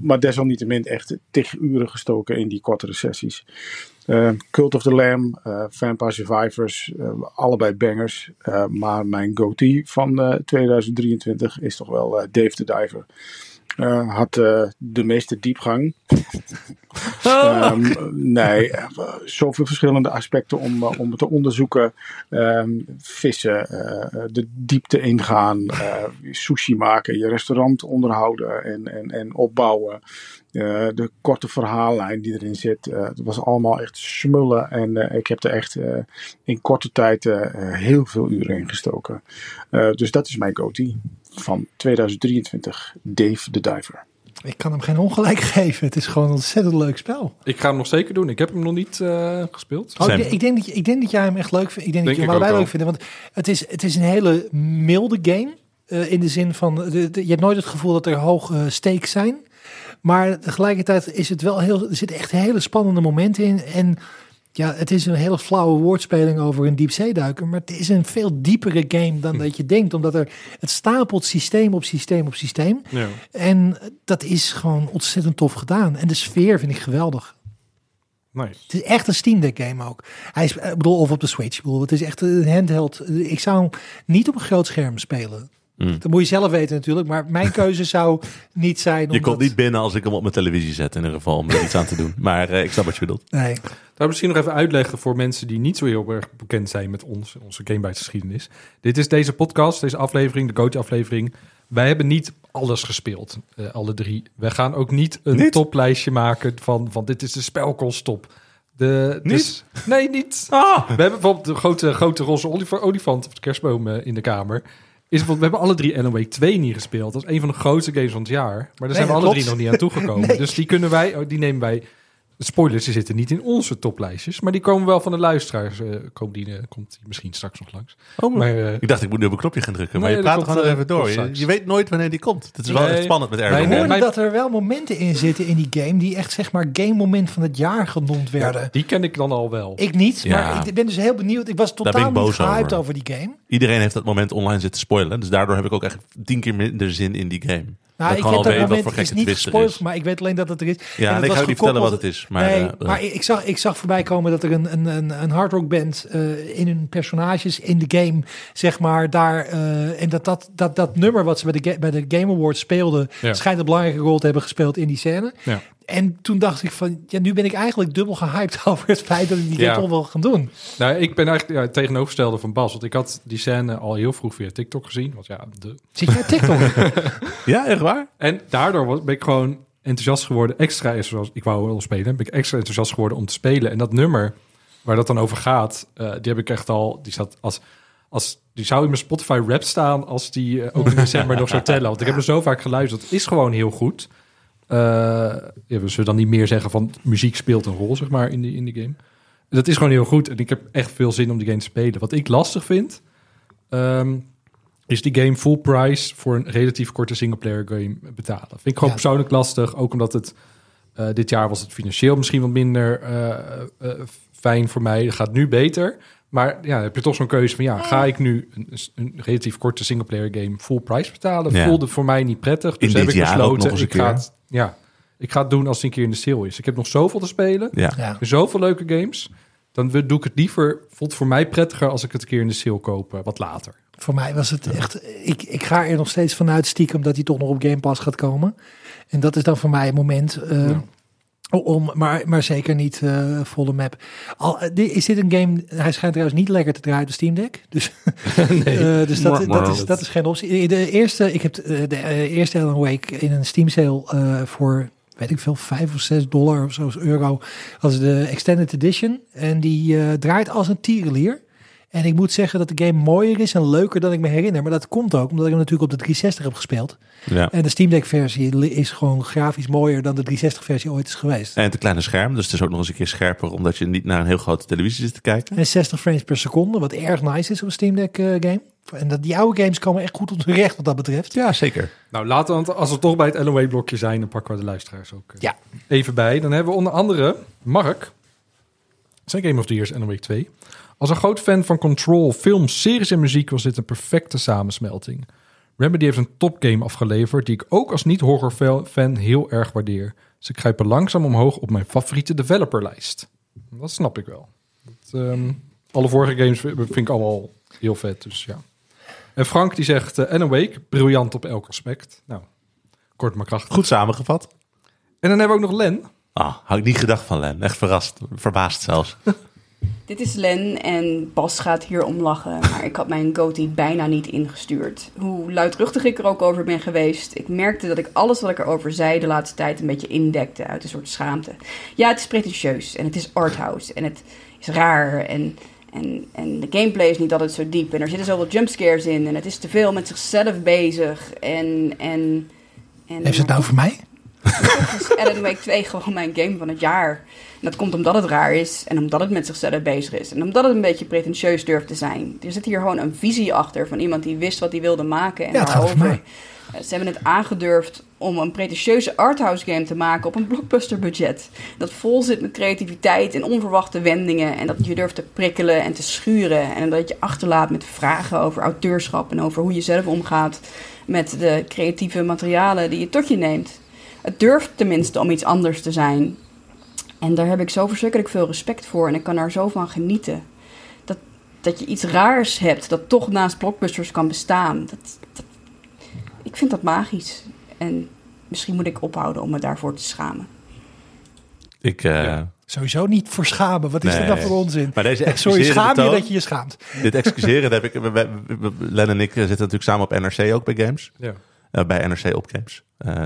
S4: Maar desalniettemin echt tig uren gestoken in die kortere sessies. Eh, Cult of the Lamb, eh, Vampire Survivors, eh, allebei bangers. Eh, maar mijn goatee van eh, 2023 is toch wel eh, Dave the Diver. Eh, had eh, de meeste diepgang. Ehm, nee, zoveel verschillende aspecten om, eh, om te onderzoeken. Ehm, vissen, de diepte ingaan, sushi maken, je restaurant onderhouden en, en, en opbouwen. De korte verhaallijn die erin zit. het was allemaal echt smullen. En ik heb er echt in korte tijd heel veel uren in gestoken. Dus dat is mijn goatee van 2023. Dave the Diver.
S3: Ik kan hem geen ongelijk geven. Het is gewoon een ontzettend leuk spel.
S1: Ik ga hem nog zeker doen. Ik heb hem nog niet eh, gespeeld.
S3: Oh, ik, ik, denk dat je, ik denk dat jij hem echt leuk vindt. Ik denk,
S1: Denk
S3: dat je hem allebei
S1: ook
S3: leuk vinden. Want het is, het is een hele milde game. eh, in de zin van, de, de- je hebt nooit het gevoel dat er hoge stakes zijn. Maar tegelijkertijd is het wel heel, er zitten echt hele spannende momenten in. En ja, het is een hele flauwe woordspeling over een diepzeeduiker. Maar het is een veel diepere game dan dat je denkt. Omdat er, het stapelt systeem op systeem op systeem.
S1: Ja.
S3: En dat is gewoon ontzettend tof gedaan. En de sfeer vind ik geweldig.
S1: Nice.
S3: Het is echt een Steam Deck game ook. Hij is, ik bedoel, of op de Switch. Ik bedoel, het is echt een handheld. Ik zou hem niet op een groot scherm spelen.
S2: Mm.
S3: Dat moet je zelf weten natuurlijk. Maar mijn keuze zou niet zijn.
S2: Je komt niet binnen als ik hem op mijn televisie zet, in ieder geval, om er iets aan te doen. Maar eh, ik snap wat je bedoelt.
S3: Nee.
S1: Nou, misschien nog even uitleggen voor mensen die niet zo heel erg bekend zijn met ons, onze geschiedenis. Dit is deze podcast, deze aflevering, de Goatee aflevering. Wij hebben niet alles gespeeld, eh, alle drie. Wij gaan ook niet een
S2: Niet?
S1: toplijstje maken van, van dit is de spelkostop. De,
S2: Niet?
S1: dus- nee, niet.
S2: Ah!
S1: We hebben bijvoorbeeld de grote, grote roze olif- olifant of de kerstboom eh, in de kamer. Is we hebben alle drie Wake 2 niet gespeeld. Dat is een van de grootste games van het jaar. Maar daar zijn we alle
S3: klopt.
S1: drie nog niet aan toegekomen.
S3: Nee.
S1: Dus die kunnen wij, oh, die nemen wij Spoilers, die zitten niet in onze toplijstjes, maar die komen wel van de luisteraars. eh, komen die, eh, komt die misschien straks nog langs.
S2: Oh,
S1: Maar, eh,
S2: ik dacht, ik moet nu op een knopje gaan drukken. Maar
S1: Nee,
S2: je praat gewoon nog even door. Je, weet nooit wanneer die komt. Het is wel
S1: Nee.
S2: echt spannend met
S3: Ik
S2: Erdogan.
S1: nee,
S3: hoorde dat er wel momenten in zitten in die game die echt zeg maar game moment van het jaar genoemd werden.
S1: die ken ik dan al wel.
S3: Ik niet,
S2: Ja.
S3: maar ik ben dus heel benieuwd. Ik was
S2: ben ik
S3: totaal niet gehyped over.
S2: over.
S3: die game.
S2: Iedereen heeft dat moment online zitten spoilen. Dus daardoor heb ik ook echt tien keer minder zin in die game.
S3: Nou,
S2: ik
S3: dat
S2: weet wat
S3: moment
S2: voor
S3: is niet gespoild, maar ik weet alleen dat het er is.
S2: Ja, en
S3: het
S2: ik ga niet vertellen wat het is. Maar,
S3: nee,
S2: eh,
S3: maar ik zag, ik zag voorbij komen dat er een, een, een, een hardrock band eh, in hun personages in de game, zeg maar, daar. eh, en dat, dat, dat, dat nummer wat ze bij de, bij de Game Awards speelden,
S1: Ja.
S3: schijnt een belangrijke rol te hebben gespeeld in die scène.
S1: Ja.
S3: En toen dacht ik van, ja, nu ben ik eigenlijk dubbel gehyped over het feit dat ik die
S1: Ja.
S3: toch wil gaan doen.
S1: Nou, ik ben eigenlijk ja, het tegenovergestelde van Bas. Want ik had die scène al heel vroeg via TikTok gezien. Want ja, de...
S3: Zit jij op TikTok?
S2: ja, echt waar?
S1: En daardoor was- ben ik gewoon enthousiast geworden. Extra, zoals ik wou wel spelen, ben ik extra enthousiast geworden om te spelen. En dat nummer waar dat dan over gaat, eh, die heb ik echt al. Die zat als, als die zou in mijn Spotify rap staan als die eh, ook in december nog zou tellen. Want ik heb er zo vaak geluisterd. Het is gewoon heel goed. Eh, ja, we zullen dan niet meer zeggen van muziek speelt een rol, zeg maar, in die, in die game. Dat is gewoon heel goed. En ik heb echt veel zin om die game te spelen. Wat ik lastig vind, ehm, is die game full price voor een relatief korte singleplayer game betalen. Vind ik gewoon
S3: Ja.
S1: persoonlijk lastig. Ook omdat het eh, dit jaar was het financieel misschien wat minder eh, fijn voor mij. Het gaat nu beter. Maar ja, dan heb je toch zo'n keuze van ja, ga ik nu een, een relatief korte singleplayer game full price betalen?
S2: Ja.
S1: Voelde voor mij niet prettig. Dus
S2: In
S1: heb
S2: dit
S1: ik
S2: jaar ook
S1: besloten,
S2: nog eens een
S1: ik ga het, ja, ik ga het doen als het een keer in de sale is. Ik heb nog zoveel te spelen.
S2: Ja.
S3: ja.
S1: Zoveel leuke games. Dan we- doe ik het liever, voelt voor mij prettiger als ik het een keer in de sale koop, eh, wat later.
S3: Voor mij was het echt. Ik, ik ga er nog steeds vanuit stiekem dat hij toch nog op Game Pass gaat komen. En dat is dan voor mij een moment. eh,
S1: Ja.
S3: Om, maar, maar zeker niet eh, volle map. Al, eh, is dit een game? Hij schijnt trouwens niet lekker te draaien op de Steam Deck. Dus, eh, dus dat, dat, is, dat is geen optie. De eerste, ik heb de eh, eerste Alan Wake in een Steam sale voor weet ik veel, vijf of zes dollar of zo euro. als de extended edition. En die draait als een tierenlier. En ik moet zeggen dat de game mooier is en leuker dan ik me herinner. Maar dat komt ook omdat ik hem natuurlijk op de 360 heb gespeeld.
S2: Ja.
S3: En de Steam Deck versie is gewoon grafisch mooier dan de 360 versie ooit is geweest.
S2: En het kleine scherm, dus het is ook nog eens een keer scherper, omdat je niet naar een heel grote televisie zit te kijken.
S3: En 60 frames per seconde, wat erg nice is op een Steam Deck eh, game. En dat, die oude games komen echt goed op hun recht wat dat betreft.
S2: Ja, zeker.
S1: Nou, laten we, als we toch bij het LOE-blokje zijn, dan pakken we de luisteraars ook eh,
S3: Ja.
S1: even bij. Dan hebben we onder andere Mark, zijn Game of the Year's LOE 2. Als een groot fan van Control, films, series en muziek was dit een perfecte samensmelting. Remedy heeft een topgame afgeleverd die ik ook als niet-horror-fan heel erg waardeer. Ze kruipen langzaam omhoog op mijn favoriete developerlijst. Dat snap ik wel. Dat, ehm, alle vorige games vind ik allemaal heel vet, dus ja. En Frank die zegt, uh, Alan Wake, briljant op elk aspect. Nou, kort maar krachtig.
S2: Goed samengevat.
S1: En dan hebben we ook nog Len.
S2: Ah, had ik niet gedacht van Len. Echt verrast. Verbaasd zelfs.
S5: Dit is Len en Bas gaat hier om lachen, maar ik had mijn goatee bijna niet ingestuurd. Hoe luidruchtig ik er ook over ben geweest, ik merkte dat ik alles wat ik erover zei de laatste tijd een beetje indekte uit een soort schaamte. Ja, het is pretentieus en het is arthouse en het is raar en, en, en de gameplay is niet altijd zo diep en er zitten zoveel jumpscares in en het is te veel met zichzelf bezig en... en, en
S3: Heeft ze het nou voor mij?
S5: is Alan Wake 2 gewoon mijn game van het jaar. Dat komt omdat het raar is en omdat het met zichzelf bezig is. En omdat het een beetje pretentieus durft te zijn. Er zit hier gewoon een visie achter van iemand die wist wat hij wilde maken. En
S3: Ja,
S5: daarover. Eh, Ze hebben het aangedurfd om een pretentieuze arthouse game te maken op een blockbuster budget. Dat vol zit met creativiteit en onverwachte wendingen. En dat je durft te prikkelen en te schuren. En dat je achterlaat met vragen over auteurschap en over hoe je zelf omgaat met de creatieve materialen die je tot je neemt. Het durft tenminste om iets anders te zijn. En daar heb ik zo verschrikkelijk veel respect voor en ik kan daar zo van genieten. Dat, dat je iets raars hebt dat toch naast blockbusters kan bestaan. Dat, dat, ik vind dat magisch. En misschien moet ik ophouden om me daarvoor te schamen.
S2: Ik, eh,
S1: Ja.
S3: Sowieso niet voor schamen. Wat is
S2: Nee.
S3: nou voor onzin?
S2: Maar deze
S3: Sorry, schaam je dat je je schaamt.
S2: Dit excuseren, dat heb ik... we- we- we- Len en ik zitten natuurlijk samen op NRC ook bij Games.
S1: Ja.
S2: Eh, bij NRC op Games. Eh,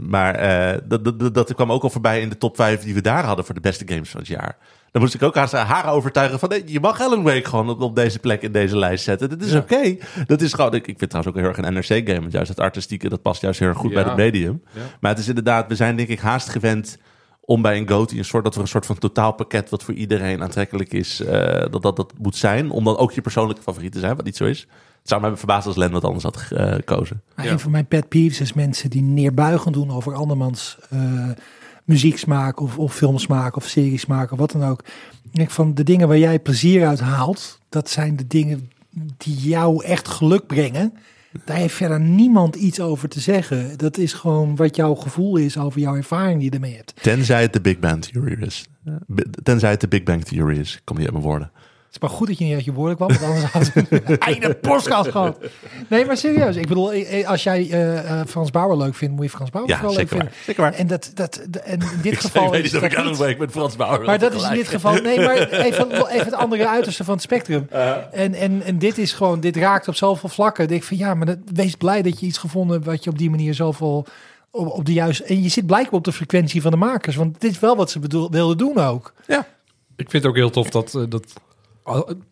S2: maar eh, dat, dat, dat kwam ook al voorbij in de top 5 die we daar hadden voor de beste games van het jaar. Dan moest ik ook haar, haar overtuigen van nee, je mag Alan Wake gewoon op, op deze plek in deze lijst zetten. Dat is
S1: Ja.
S2: oké. Dat is gewoon. Ik, ik vind trouwens ook heel erg een NRC game, want juist het artistieke dat past juist heel erg goed
S1: Ja.
S2: bij het medium.
S1: Ja.
S2: Maar het is inderdaad, we zijn denk ik haast gewend om bij een GOTY een soort, dat er een soort van totaalpakket wat voor iedereen aantrekkelijk is, dat, dat dat moet zijn. Om dan ook je persoonlijke favoriet te zijn, wat niet zo is. Het zou mij verbazen als Len wat anders had eh, gekozen.
S1: Ja.
S3: Een van mijn pet peeves is mensen die neerbuigend doen over andermans eh muzieksmaak of, of filmsmaak of seriesmaak of wat dan ook. Ik denk van de dingen waar jij plezier uit haalt, dat zijn de dingen die jou echt geluk brengen. Daar heeft verder niemand iets over te zeggen. Dat is gewoon wat jouw gevoel is over jouw ervaring die je ermee hebt.
S2: Tenzij het de Big Bang Theory is. Eh, Tenzij het de Big Bang Theory is. Kom niet uit mijn woorden.
S3: Is maar goed dat je niet uit je woorden kwam, want anders hadden we een einde podcast gehad. Nee, maar serieus. Ik bedoel, eh, eh, als jij eh, Frans Bauer leuk vindt, moet je Frans Bauer
S2: Ja,
S3: vooral leuk
S2: waar.
S3: vinden.
S2: Zeker waar.
S3: En, dat, dat, en in dit geval
S2: ik weet
S3: is
S2: niet of ik aan het met Frans Bauer.
S3: Maar dat is in dit geval. Nee, maar even, even het andere uiterste van het spectrum. En, en, en dit is gewoon, dit raakt op zoveel vlakken. Ik denk van ja, maar dat, wees blij dat je iets gevonden hebt wat je op die manier zoveel op, op de juiste. En je zit blijkbaar op de frequentie van de makers. Want dit is wel wat ze bedoel, wilden doen ook.
S1: Ik vind het ook heel tof dat... dat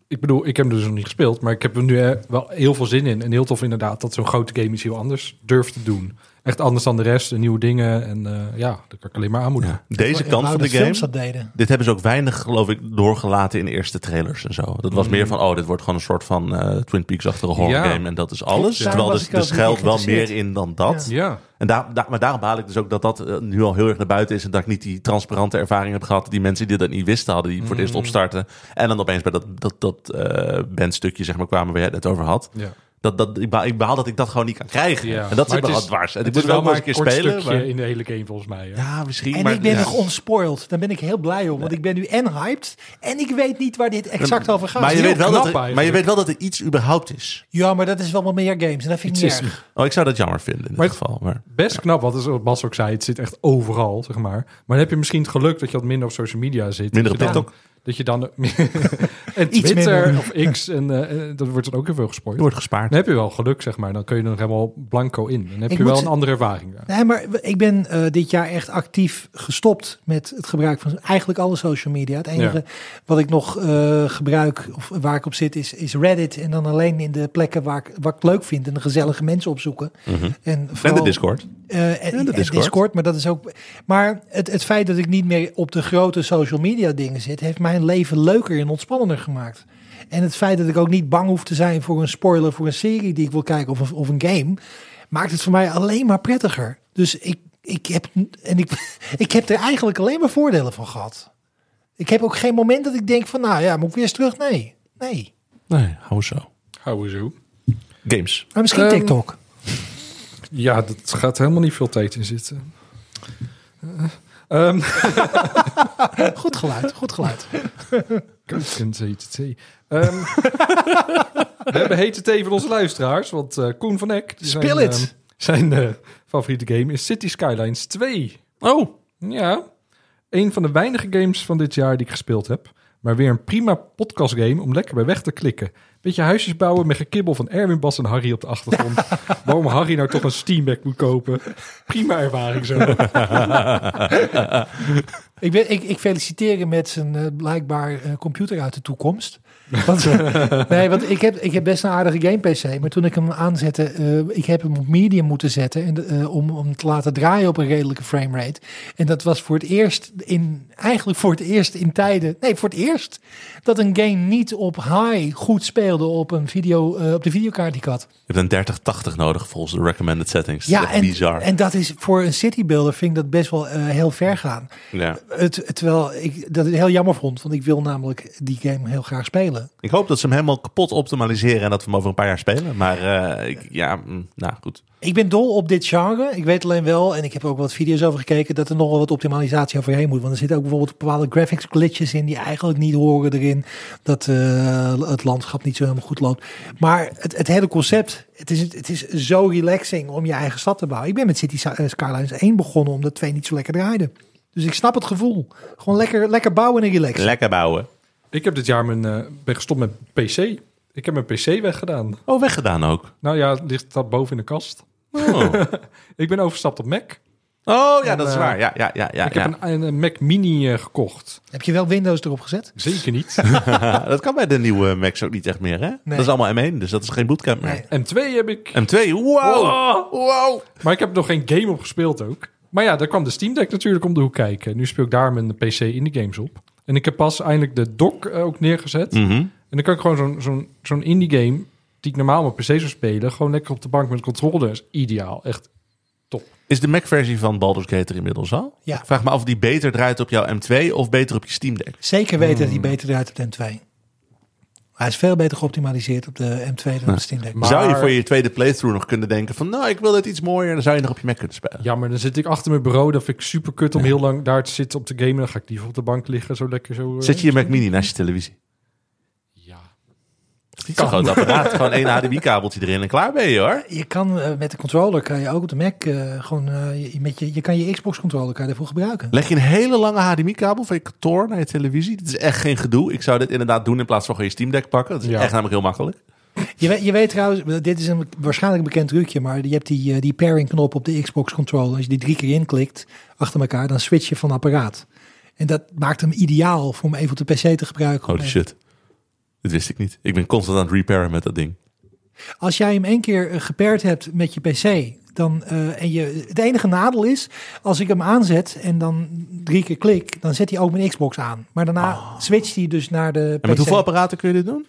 S1: ik bedoel, ik heb hem dus nog niet gespeeld, maar ik heb er nu eh, wel heel veel zin in. En heel tof inderdaad dat zo'n grote game iets heel anders durft te doen. Echt anders dan de rest, en nieuwe dingen. En eh, ja, dat kan ik alleen maar aanmoedigen.
S2: Deze
S3: Ik
S2: kant van de game. Dit hebben ze ook weinig, geloof ik, doorgelaten in de eerste trailers en zo. Dat was meer van, oh, dit wordt gewoon een soort van eh, Twin Peaks-achtige horror
S1: Ja.
S2: game. En dat is alles.
S3: Daarom
S2: Terwijl er, er
S3: niet
S2: schuilt wel meer in dan dat.
S1: Ja,
S2: En daar, daar, maar daarom baal ik dus ook dat dat eh, nu al heel erg naar buiten is. En dat ik niet die transparante ervaring heb gehad. Die mensen die dat niet wisten hadden, die voor het eerst opstarten. En dan opeens bij dat, dat, dat eh bandstukje zeg maar, kwamen waar je het net over had.
S1: ja.
S2: Dat, dat, ik, baal dat ik dat gewoon niet kan krijgen.
S1: Ja.
S2: En dat zit me
S1: het
S2: wat
S1: is-
S2: dwars. En ik
S1: Het
S2: moet
S1: is
S2: wel
S1: wel
S2: maar eens
S1: een
S2: keer spelen.
S1: stukje
S2: maar-
S1: in de hele game volgens mij. hè?
S2: Ja, misschien.
S3: En
S2: maar,
S3: ik ben
S2: ja.
S3: nog onspoiled. Daar ben ik heel blij om. Want ik ben nu en hyped. En ik weet niet waar dit exact over gaat.
S2: Maar je, weet wel
S1: knap
S2: dat er, maar je weet wel dat er iets überhaupt is.
S3: Ja, maar dat is wel wat meer games. En dat vind ik
S1: Het
S3: niet
S1: is-.
S2: Oh, ik zou dat jammer vinden in dit
S1: Maar-
S2: geval. Maar
S1: Best knap, wat is wat Bas ook zei. Het zit echt overal, zeg maar. Maar dan heb je misschien het geluk dat je wat minder op social media zit.
S2: Minder op
S1: dan-
S2: TikTok.
S1: Dat je dan... en
S3: Iets
S1: Twitter
S3: minder.
S1: of X. En eh, eh, dat wordt dan ook heel veel gespoord.
S2: wordt gespaard.
S1: Dan heb je wel geluk, zeg maar. Dan kun je er nog helemaal blanco in. Dan heb
S3: Ik
S1: je wel een andere ervaring. daar.
S3: Nee, maar ik ben eh, dit jaar echt actief gestopt met het gebruik van eigenlijk alle social media. Het enige wat ik nog eh, gebruik, of waar ik op zit, is, is Reddit. En dan alleen in de plekken waar ik, wat ik leuk vind en de gezellige mensen opzoeken.
S2: Mhm.
S3: En,
S2: En
S3: vooral,
S2: de Discord.
S3: eh, en,
S2: En de
S3: en
S2: Discord.
S3: Discord. maar dat is ook. Maar het, het feit dat ik niet meer op de grote social media dingen zit, heeft mijn leven leuker en ontspannender gemaakt. En het feit dat ik ook niet bang hoef te zijn voor een spoiler voor een serie die ik wil kijken of, een- of een game, maakt het voor mij alleen maar prettiger. Dus ik, ik, heb, en ik, ik heb er eigenlijk alleen maar voordelen van gehad. Ik heb ook geen moment dat ik denk van, nou ja, moet ik weer eens terug? Nee, nee.
S2: Nee, hou zo.
S1: Houden zo.
S2: Games.
S3: Maar misschien
S1: Ehm,
S3: TikTok.
S1: Ja, dat gaat helemaal niet veel tijd in zitten. Eh, ehm,
S3: Goed geluid, goed geluid.
S1: Kunt hete thee. Ehm, we hebben hete thee van onze luisteraars. Want eh, Koen van Eck... die
S3: Spill
S1: zijn,
S3: it.
S1: ehm, zijn eh, favoriete game is City Skylines 2.
S2: Oh,
S1: Ja, een van de weinige games van dit jaar die ik gespeeld heb. Maar weer een prima podcastgame om lekker bij weg te klikken. Beetje huisjes bouwen met gekibbel van Erwin, Bas en Harry op de achtergrond. Waarom Harry nou toch een Steam Deck moet kopen. Prima ervaring zo.
S3: Ik, ben, ik, ik feliciteer hem met zijn eh, blijkbaar eh, computer uit de toekomst. Want, eh, nee, want ik heb, ik heb best een aardige game PC. Maar toen ik hem aanzette, eh, ik heb hem op medium moeten zetten. En, eh, om om hem te laten draaien op een redelijke framerate. En dat was voor het eerst in, eigenlijk voor het eerst in tijden. Nee, voor het eerst dat een game niet op high goed speelde op een video, op de videokaart die ik had.
S2: je hebt een 3080 nodig volgens de recommended settings.
S3: Ja,
S2: dat is
S3: en,
S2: bizar.
S3: en dat is voor een citybuilder vind ik dat best wel heel ver gaan.
S2: ja.
S3: Het- terwijl ik dat heel jammer vond, want ik wil namelijk die game heel graag spelen.
S2: Ik hoop dat ze hem helemaal kapot optimaliseren en dat we hem over een paar jaar spelen. Maar eh, ik, ja, mm, nou goed.
S3: Ik ben dol op dit genre. Ik weet alleen wel, en ik heb er ook wat video's over gekeken, dat er nog wel wat optimalisatie overheen moet. Want er zitten ook bijvoorbeeld bepaalde graphics glitches in die eigenlijk niet horen erin. Dat eh, het landschap niet zo helemaal goed loopt. Maar het, het hele concept, het is, het is zo relaxing om je eigen stad te bouwen. Ik ben met City eh, Skylines 1 begonnen, omdat 2 niet zo lekker draaide. Dus ik snap het gevoel. Gewoon lekker, lekker bouwen en relaxen.
S2: Lekker bouwen.
S1: Ik heb dit jaar mijn, eh, ben gestopt met PC. Ik heb mijn PC weggedaan.
S2: Oh, weggedaan ook.
S1: Nou ja, het ligt dat boven in de kast.
S2: Oh,
S1: Ik ben overgestapt op Mac.
S2: oh ja,
S1: En,
S2: dat is
S1: eh,
S2: waar. Ja, ja, ja, ja,
S1: ik
S2: ja.
S1: heb een, een Mac Mini eh, gekocht.
S3: Heb je wel Windows erop gezet?
S1: Zeker niet.
S2: dat kan bij de nieuwe Macs ook niet echt meer, hè? Dat is allemaal M1, dus dat is geen bootcamp meer.
S3: Nee.
S1: M2 heb ik.
S2: M2, wow. wow.
S1: Maar ik heb nog geen game op gespeeld ook. Maar ja, daar kwam de Steam Deck natuurlijk om de hoek kijken. Nu speel ik daar mijn PC indie games op. En ik heb pas eindelijk de dock eh, ook neergezet.
S2: Mhm.
S1: En dan kan ik gewoon zo'n zo'n zo'n indie game... die ik normaal op mijn PC zou spelen... gewoon lekker op de bank met een controller. Dat is ideaal. Echt
S2: Is de Mac-versie van Baldur's Gate er inmiddels al?
S3: Ja.
S2: Ik vraag me af of die beter draait op jouw M2 of beter op je Steam Deck.
S3: Zeker weten dat
S2: Hmm.
S3: hij beter draait op de M2. Hij is veel beter geoptimaliseerd op de M2 dan op de Steam Deck.
S1: Maar-
S2: Zou je voor je tweede playthrough nog kunnen denken van... nou, ik wil het iets mooier. Dan zou je nog op je Mac kunnen spelen.
S1: Ja, maar dan zit ik achter mijn bureau. Dat vind ik super kut om heel lang daar te zitten op de game. Dan ga ik liever op de bank liggen, zo lekker zo...
S2: Zet je je Mac Mini naast je televisie. Het is een groot apparaat. Gewoon één HDMI-kabeltje erin en klaar ben je hoor.
S3: Je kan eh, met de controller kan je ook op de Mac eh, gewoon eh, je, met je, je kan je Xbox controller kan je daarvoor gebruiken.
S2: Leg je een hele lange HDMI-kabel van je kantoor naar je televisie. Dit is echt geen gedoe. Ik zou dit inderdaad doen in plaats van gewoon je Steam Deck pakken. Dat is
S1: Ja.
S2: echt namelijk heel makkelijk.
S3: Je weet, je weet trouwens, dit is een waarschijnlijk een bekend trucje, maar je hebt die, die pairing knop op de Xbox controller. Als je die drie keer inklikt achter elkaar, dan switch je van apparaat. En dat maakt hem ideaal voor om even op de PC te gebruiken.
S2: Holy shit. Dit wist ik niet. Ik ben constant aan het repairen met dat ding.
S3: Als jij hem één keer eh, gepaired hebt met je PC, dan eh, en je het enige nadeel is als ik hem aanzet en dan drie keer klik, dan zet hij ook mijn Xbox aan. Maar daarna switcht hij dus naar de
S2: En
S3: PC.
S2: met hoeveel apparaten kun je dit doen?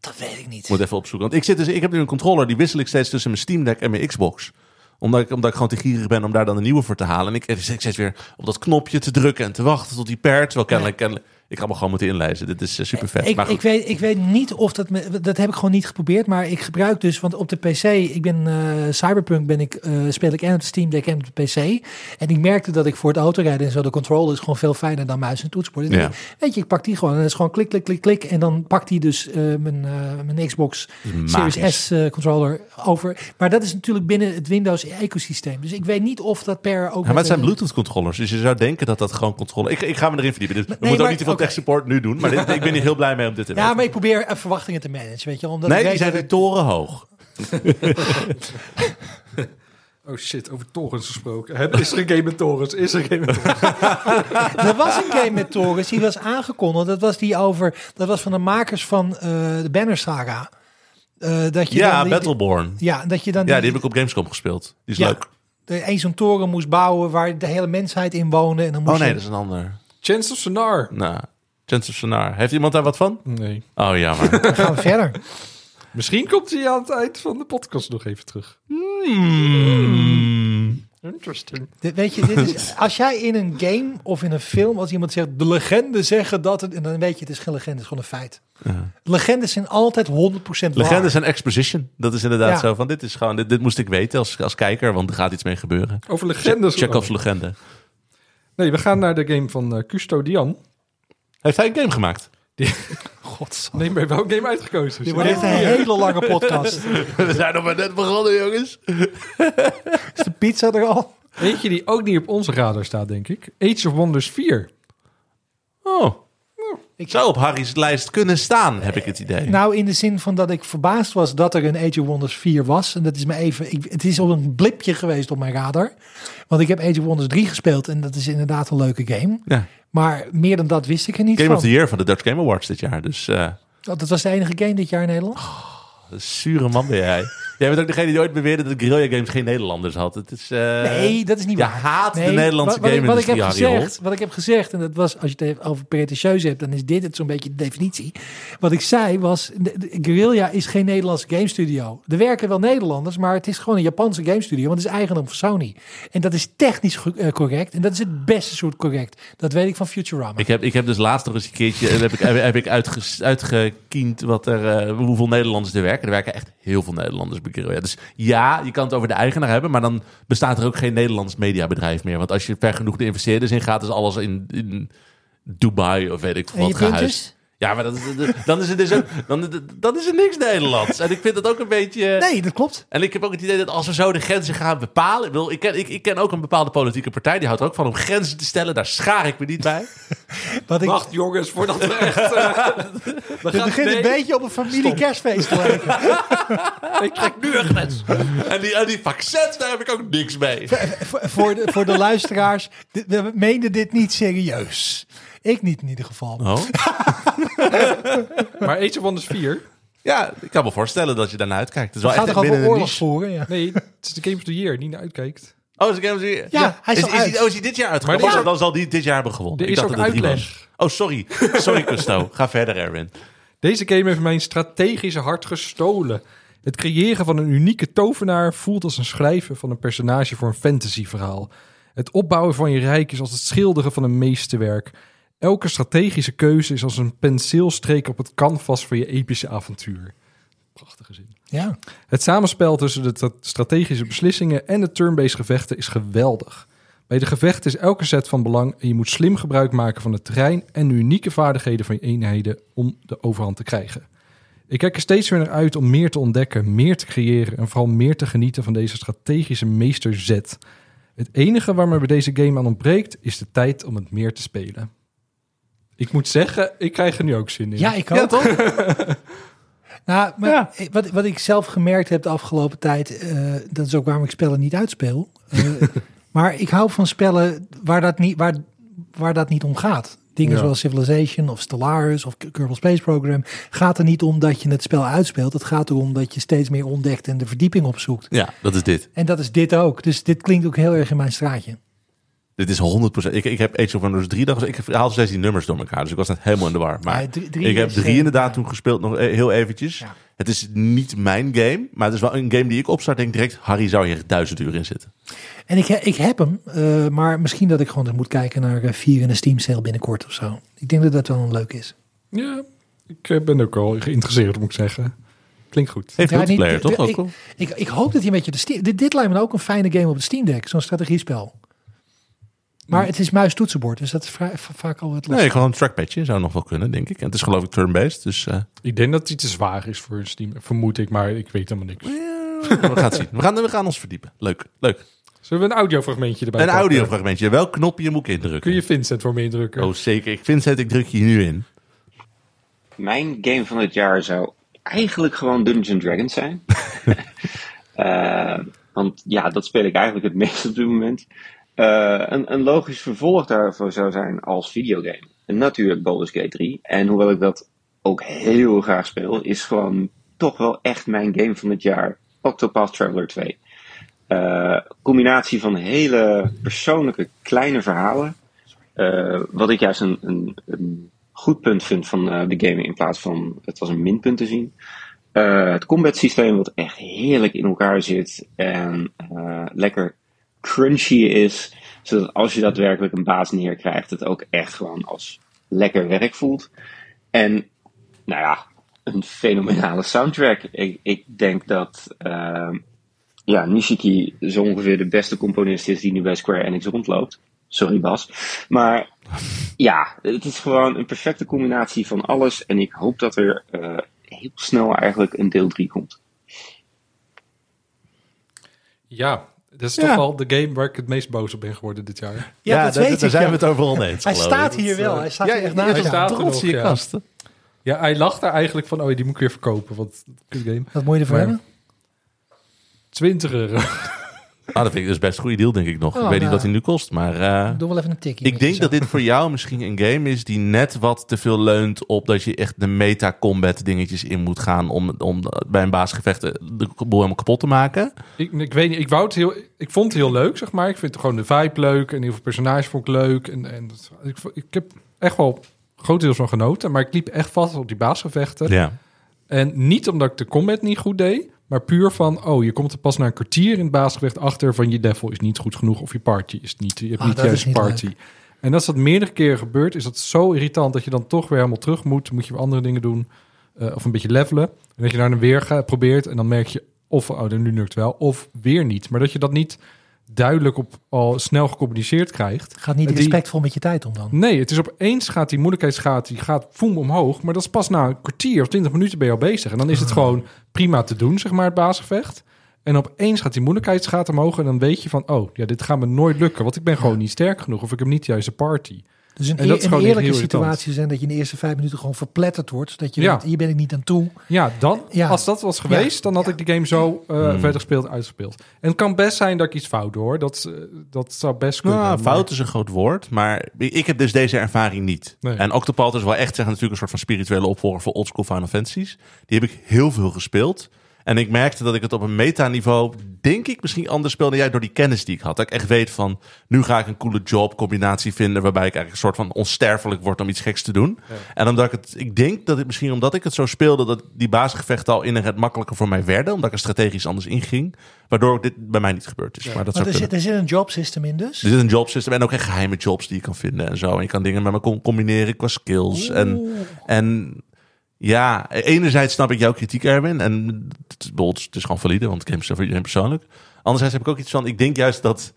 S3: Dat weet ik niet.
S2: Moet even opzoeken. Want ik, zit dus, ik heb nu een controller, die wissel ik steeds tussen mijn Steam Deck en mijn Xbox. Omdat ik, omdat ik gewoon te gierig ben om daar dan een nieuwe voor te halen. En ik, zit steeds weer op dat knopje te drukken en te wachten tot die pairt. Terwijl kennelijk, kennelijk, ik ga me gewoon moeten inlezen. Dit is super vet.
S3: Ik,
S2: maar
S3: ik, weet, ik weet niet of dat... Me, dat heb ik gewoon niet geprobeerd. Maar ik gebruik dus... Want op de PC... Ik ben eh, Cyberpunk ben ik, eh, speel ik en op de Steam Deck en op de PC. En ik merkte dat ik voor het autorijden en zo... De controle is gewoon veel fijner dan muis en toetsenbord.
S2: Ja.
S3: Weet je, ik pak die gewoon. En dat is gewoon klik, klik, klik, klik. En dan pakt hij dus eh, mijn, eh, mijn Xbox Series. S eh, controller over. Maar dat is natuurlijk binnen het Windows ecosysteem. Dus ik weet niet of dat per ook...
S2: Ja, maar het zijn Bluetooth controllers. Dus je zou denken dat dat gewoon controller... Ik, ik ga me erin verdiepen. Dus we moeten ook niet te veel. Tech support nu doen. Maar dit, ik ben hier heel blij mee om dit te
S3: Ja,
S2: weten.
S3: maar ik probeer verwachtingen te managen, weet je. Omdat
S2: Nee, die zijn
S3: dat
S2: weer torenhoog.
S1: Oh shit, over torens gesproken. Het is er een game met torens? Is er een game met torens?
S3: Er was een game met torens, die was aangekondigd. Dat was die over, dat was van de makers van eh, de Banner Saga. Eh, dat je
S2: Ja,
S3: dan die-
S2: Battleborn.
S3: Ja, dat je dan
S2: Ja, die heb ik op Gamescom gespeeld. Die is
S3: Ja.
S2: leuk.
S3: de, een zo'n toren moest bouwen waar de hele mensheid in woonde. En dan moest
S2: Oh nee,
S3: je-
S2: dat is een ander.
S1: Chance of Sonar?
S2: Nou, Chance of Sonar. Heeft iemand daar wat van?
S1: Nee.
S2: Oh ja, maar.
S3: Dan gaan we verder.
S1: Misschien komt hij aan het eind van de podcast nog even terug. Interesting.
S3: Dit, weet je, dit is, als jij in een game of in een film, als iemand zegt, de legenden zeggen dat het, en dan weet je, het is geen legende, het is gewoon een feit. Legendes zijn altijd 100% waar.
S2: Legendes en exposition. Dat is inderdaad
S3: Ja.
S2: zo van, dit is gewoon, dit, dit moest ik weten als, als kijker, want er gaat iets mee gebeuren.
S1: Over legendes.
S2: Chekhov's legende.
S1: Nee, we gaan naar de game van eh Custodian.
S2: Heeft hij een game gemaakt?
S3: God,
S1: Nee, maar welke game uitgekozen?
S3: dit wordt echt een hele lange podcast.
S2: We zijn nog maar net begonnen, jongens.
S3: Is de pizza er al?
S1: Eentje die ook niet op onze radar staat, denk ik. Age of Wonders 4.
S2: Oh,
S3: Ik
S2: zou op Harry's lijst kunnen staan, heb ik het idee.
S3: Nou, in de zin van dat ik verbaasd was dat er een Age of Wonders 4 was. En dat is me even. Ik, het is op een blipje geweest op mijn radar. Want ik heb Age of Wonders 3 gespeeld. En dat is inderdaad een leuke game.
S2: ja.
S3: Maar meer dan dat wist ik er niet
S2: Game
S3: van.
S2: of the Year van de Dutch Game Awards dit jaar. Dus eh,
S3: Oh, dat was de enige game dit jaar in Nederland.
S2: een zure man ben jij. Jij bent ook degene die ooit beweerde dat Guerrilla Games geen Nederlanders had. Het is, eh,
S3: nee, dat is niet
S2: Je
S3: waar.
S2: haat de
S3: Nee,
S2: Nederlandse
S3: wat, wat, ik- wat ik heb gezegd, Wat ik heb gezegd, en dat was, als je het over pretentieus hebt, dan is dit het zo'n beetje de definitie. Wat ik zei was, de, de- Guerrilla is geen Nederlandse game studio. Er werken wel Nederlanders, maar het is gewoon een Japanse game studio, want het is eigendom van Sony. En dat is technisch eh, correct, en dat is het beste soort correct. Dat weet ik van Futurama.
S2: Ik heb, ik heb dus laatst nog eens een keertje heb ik, heb, heb ik uitges- uitgekiend wat er, eh, hoeveel Nederlanders er werken. Er werken echt heel veel Nederlanders bij Guerrilla. Dus ja, je kan het over de eigenaar hebben, maar dan bestaat er ook geen Nederlands mediabedrijf meer. Want als je ver genoeg de investeerders in gaat, is alles in, in Dubai of weet ik wat gehuisd. Ja, maar dat, dat- dan is het dus ook, dan, dan is er niks Nederlands. En ik vind het ook een beetje.
S3: Nee, dat klopt.
S2: En ik heb ook het idee dat als we zo de grenzen gaan bepalen. Ik, bedoel, ik, ken, ik, ik ken ook een bepaalde politieke partij. Die houdt er ook van om grenzen te stellen. Daar schaar ik me niet bij.
S3: Wat ik,
S1: Wacht jongens, voordat we echt... eh, we
S3: het
S1: gaan-
S3: begint een beetje op een familie kerstfeest te lijken.
S1: Ik trek nu een grens.
S2: En die, en die vaccins, daar heb ik ook niks mee.
S3: voor, voor de, voor de luisteraars, we meenden dit niet serieus. Ik niet in ieder geval.
S2: Oh?
S1: Maar Age of Wonders 4?
S2: Ja, ik kan me voorstellen dat je daarna uitkijkt. Het is wel
S3: gaat
S2: echt
S3: toch over
S2: binnen een
S3: oorlog
S2: niche.
S3: voeren? Ja.
S1: Nee, het is de Game of the Year, niet naar uitkijkt.
S2: Oh, is, is,
S3: Ja, hij is
S2: is,
S3: al
S2: is,
S3: uit.
S2: die- oh, is die dit jaar uitgekomen?
S1: Maar
S2: Oh,
S1: is
S2: dan zal die dit jaar hebben gewonnen.
S1: Er
S2: Ik
S1: is
S2: dacht
S1: ook
S2: dat het drie
S1: uitleg.
S2: was. Oh, sorry. Sorry, Kusto. Ga verder, Erwin.
S1: Deze game heeft mijn strategische hart gestolen. Het creëren van een unieke tovenaar voelt als een schrijven van een personage voor een fantasyverhaal. Het opbouwen van je rijk is als het schilderen van een meesterwerk. Elke strategische keuze is als een penseelstreek op het canvas van je epische avontuur. Prachtige zin.
S3: Ja.
S1: Het samenspel tussen de tra- strategische beslissingen en de turn-based gevechten is geweldig. Bij de gevechten is elke set van belang en je moet slim gebruik maken van het terrein en de unieke vaardigheden van je eenheden om de overhand te krijgen. Ik kijk er steeds weer naar uit om meer te ontdekken, meer te creëren en vooral meer te genieten van deze strategische meesterzet. Het enige waar me bij deze game aan ontbreekt is de tijd om het meer te spelen. Ik moet zeggen, ik krijg er nu ook zin in.
S3: Ja, ik ook. nou, maar
S2: Ja.
S3: ik- wat, wat ik zelf gemerkt heb de afgelopen tijd, eh, dat is ook waarom ik spellen niet uitspeel. Eh, maar ik hou van spellen waar dat niet, waar, waar dat niet om gaat. Dingen
S1: Ja.
S3: zoals Civilization of Stellaris of Kerbal Space Program. Gaat er niet om dat je het spel uitspeelt. Het gaat erom dat je steeds meer ontdekt en de verdieping opzoekt.
S2: Ja, dat is dit.
S3: En dat is dit ook. Dus dit klinkt ook heel erg in mijn straatje.
S2: Dit is 100%. Ik, ik heb Age of Wonders 3 dagen. Ik haal steeds die nummers door elkaar. Dus ik was net helemaal in de war. Maar
S3: Ja, drie- drie
S2: ik heb drie
S3: eh,
S2: inderdaad
S3: ja.
S2: toen gespeeld. Nog e- heel eventjes.
S3: Ja.
S2: Het is niet mijn game. Maar het is wel een game die ik opstart. Denk direct, Harry zou hier duizend uur in zitten.
S3: En ik, ik heb hem, eh, maar misschien dat ik gewoon eens moet kijken naar eh, vier in een Steam sale binnenkort of zo. Ik denk dat dat wel een leuk is.
S1: Ja, ik eh, ben ook wel geïnteresseerd, moet ik zeggen. Klinkt goed.
S2: Heeft
S3: Ja,
S2: multiplayer,
S3: niet-
S2: toch?
S3: ik-
S2: Ook?
S3: Ik, ik hoop dat hij een beetje de Steam... Dit, dit lijkt me ook een fijne game op de Steam Deck. Zo'n strategiespel. Maar het is muis-toetsenbord, dus dat is vrij- vaak al wat lastig.
S2: Nee, gewoon een trackpadje zou nog wel kunnen, denk ik. En het is geloof ik turn-based. Dus eh,
S1: Ik denk dat het te zwaar is voor een Steam, vermoed ik, maar ik weet helemaal niks.
S2: we gaan het zien. We gaan, we gaan ons verdiepen. Leuk, leuk.
S1: Zullen we een audiofragmentje erbij
S2: Een
S1: pakken?
S2: audiofragmentje. Welk knopje moet ik indrukken?
S1: Kun je Vincent voor me indrukken?
S2: Oh, zeker. Ik vind het, ik druk je hier nu in.
S6: Mijn game van het jaar zou eigenlijk gewoon Dungeons Dragons zijn. Eh, want ja, dat speel ik eigenlijk het meest op dit moment. Eh, een, logisch vervolg daarvoor zou zijn als videogame. Natuurlijk Baldur's Gate 3. En hoewel ik dat ook heel graag speel, is gewoon toch wel echt mijn game van het jaar Octopath Traveler 2. Eh, combinatie van hele persoonlijke kleine verhalen. Eh, wat ik juist een, een, goed punt vind van de game in plaats van het als een minpunt te zien. Het combat systeem wat echt heerlijk in elkaar zit en lekker crunchy is. Zodat als je daadwerkelijk een baas neerkrijgt, het ook echt gewoon als lekker werk voelt. En nou ja, een fenomenale soundtrack. Ik, ik denk dat eh, ja, Nishiki zo ongeveer de beste componist is die nu bij Square Enix rondloopt. Sorry Bas. Maar ja, het is gewoon een perfecte combinatie van alles. En ik hoop dat er eh, heel snel eigenlijk een deel 3 komt.
S1: Ja, dat is
S2: Ja.
S1: toch wel de game waar ik het meest boos op ben geworden dit jaar.
S3: Ja, dat
S2: daar,
S3: weet
S2: daar zijn
S3: ja.
S2: we het over oneens.
S3: Hij staat hier
S2: Dat,
S3: wel. Hij staat
S2: ja,
S3: hier echt naast
S1: hij staat er
S2: trots
S1: nog,
S2: in je
S1: ja.
S2: kast.
S1: Ja, hij lacht daar eigenlijk van, oh, die moet ik weer verkopen. Wat kut game.
S3: Wat moet je ervoor
S1: Maar-
S3: hebben?
S1: 20 euro.
S2: Nou, dat vind ik dus best een goede deal, denk ik nog.
S3: Oh,
S2: ik weet niet
S3: nou.
S2: wat hij nu kost, maar... eh,
S3: Doe wel even een tikje.
S2: ik denk dat dit voor jou misschien een game is die net wat te veel leunt op dat je echt de meta-combat dingetjes in moet gaan om, om bij een baasgevecht de boel helemaal kapot te maken.
S1: ik, ik weet niet, ik, wou het heel, ik vond het heel leuk, zeg maar. Ik vind gewoon de vibe leuk en heel veel personages vond ik leuk. En, en dat- ik, ik heb echt wel grotendeels van genoten, maar ik liep echt vast op die baasgevechten.
S2: Ja.
S1: En niet omdat ik de combat niet goed deed, maar puur van, oh, je komt er pas na een kwartier in het baasgevecht achter van je level is niet goed genoeg of je party is niet, je hebt
S3: Ah,
S1: niet
S3: niet
S1: party. En als dat meerdere keren gebeurt, is dat zo irritant dat je dan toch weer helemaal terug moet. Moet je weer andere dingen doen eh, of een beetje levelen. En dat je daar dan weer gaat, probeert en dan merk je of, oh, nu lukt het wel, of weer niet. Maar dat je dat niet duidelijk op al snel gecommuniceerd krijgt.
S3: Gaat niet respectvol met je tijd om dan.
S1: Nee, het is opeens gaat die moeilijkheidsgraad die gaat voem omhoog. Maar dat is pas na een kwartier of twintig minuten ben je al bezig. En dan is het gewoon prima te doen, zeg maar, het basisgevecht. En opeens gaat die moeilijkheidsgraad omhoog. En dan weet je van, oh, ja, dit gaat me nooit lukken. Want ik ben gewoon niet sterk genoeg. Of ik heb niet de juiste party.
S3: Dus een,
S1: dat
S3: een eerlijke situatie zijn dat je in de eerste vijf minuten gewoon verpletterd wordt. Zodat je
S1: Ja.
S3: denkt, hier ben ik niet aan toe.
S1: Ja, dan,
S3: Ja.
S1: als dat was geweest, dan had
S3: Ja.
S1: ik de game zo eh,
S2: Hmm.
S1: verder gespeeld, uitgespeeld. En het kan best zijn dat ik iets fout doe, hoor. Dat, eh, dat zou best kunnen.
S2: Nou,
S1: maar-
S2: fout is een groot woord, maar ik heb dus deze ervaring niet.
S1: Nee.
S2: En Octopath is wel echt zeg, natuurlijk een soort van spirituele opvolger voor oldschool Final Fantasies. Die heb ik heel veel gespeeld. En ik merkte dat ik het op een metaniveau, denk ik, misschien anders speelde jij door die kennis die ik had. Dat ik echt weet van, nu ga ik een coole job combinatie vinden waarbij ik eigenlijk een soort van onsterfelijk word om iets geks te doen. En omdat ik het, ik denk dat het misschien omdat ik het zo speelde, dat die basisgevechten al inherent makkelijker voor mij werden, omdat ik er strategisch anders inging, waardoor dit bij mij niet gebeurd is. Maar dat
S3: Maar
S2: zou
S3: er
S2: kunnen.
S3: zit, er zit een job system in dus.
S2: Er zit een jobsystem en ook echt geheime jobs die je kan vinden en zo. En je kan dingen met elkaar combineren qua skills. En, en ja, enerzijds snap ik jouw kritiek, Erwin. En het is, bedoel, het is gewoon valide, want games zijn voor iedereen persoonlijk. Anderzijds heb ik ook iets van, ik denk juist dat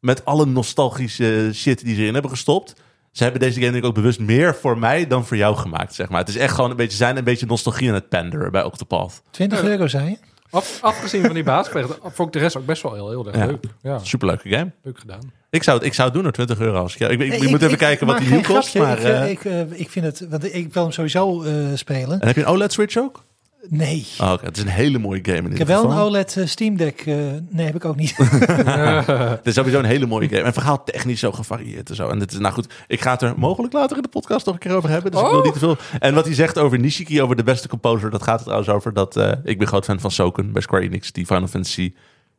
S2: met alle nostalgische shit die ze erin hebben gestopt... Ze hebben deze game denk ik ook bewust meer voor mij dan voor jou gemaakt, zeg maar. Het is echt gewoon een beetje, zijn een beetje nostalgie aan het panderen bij Octopath.
S3: 20 euro zei je?
S1: Af, afgezien van die basisgevechten vond ik de rest ook best wel heel, heel erg
S2: Ja.
S1: leuk. Ja,
S2: Superleuke game.
S1: leuk gedaan.
S2: Ik zou het, ik zou het doen door 20 euro. Als ik, ik, ik, moet even kijken wat die nu kost.
S3: grapje.
S2: Maar,
S3: ik, eh,
S2: eh,
S3: ik, eh, ik vind het, want ik wil hem sowieso eh, spelen.
S2: en heb je een OLED-switch ook?
S3: Nee.
S2: Oh. Het is een hele mooie game in
S3: Ik
S2: ieder
S3: heb wel een
S2: geval.
S3: OLED eh, Steam Deck. eh, nee, heb ik ook niet.
S2: Het is sowieso een hele mooie game. En verhaal technisch zo gevarieerd en zo. En dit is, nou goed, ik ga het er mogelijk later in de podcast nog een keer over hebben. Dus ik wil
S1: Oh.
S2: niet te veel. En wat hij zegt over Nishiki, over de beste composer, dat gaat er trouwens over dat eh, ik ben groot fan van Soken bij Square Enix, die Final Fantasy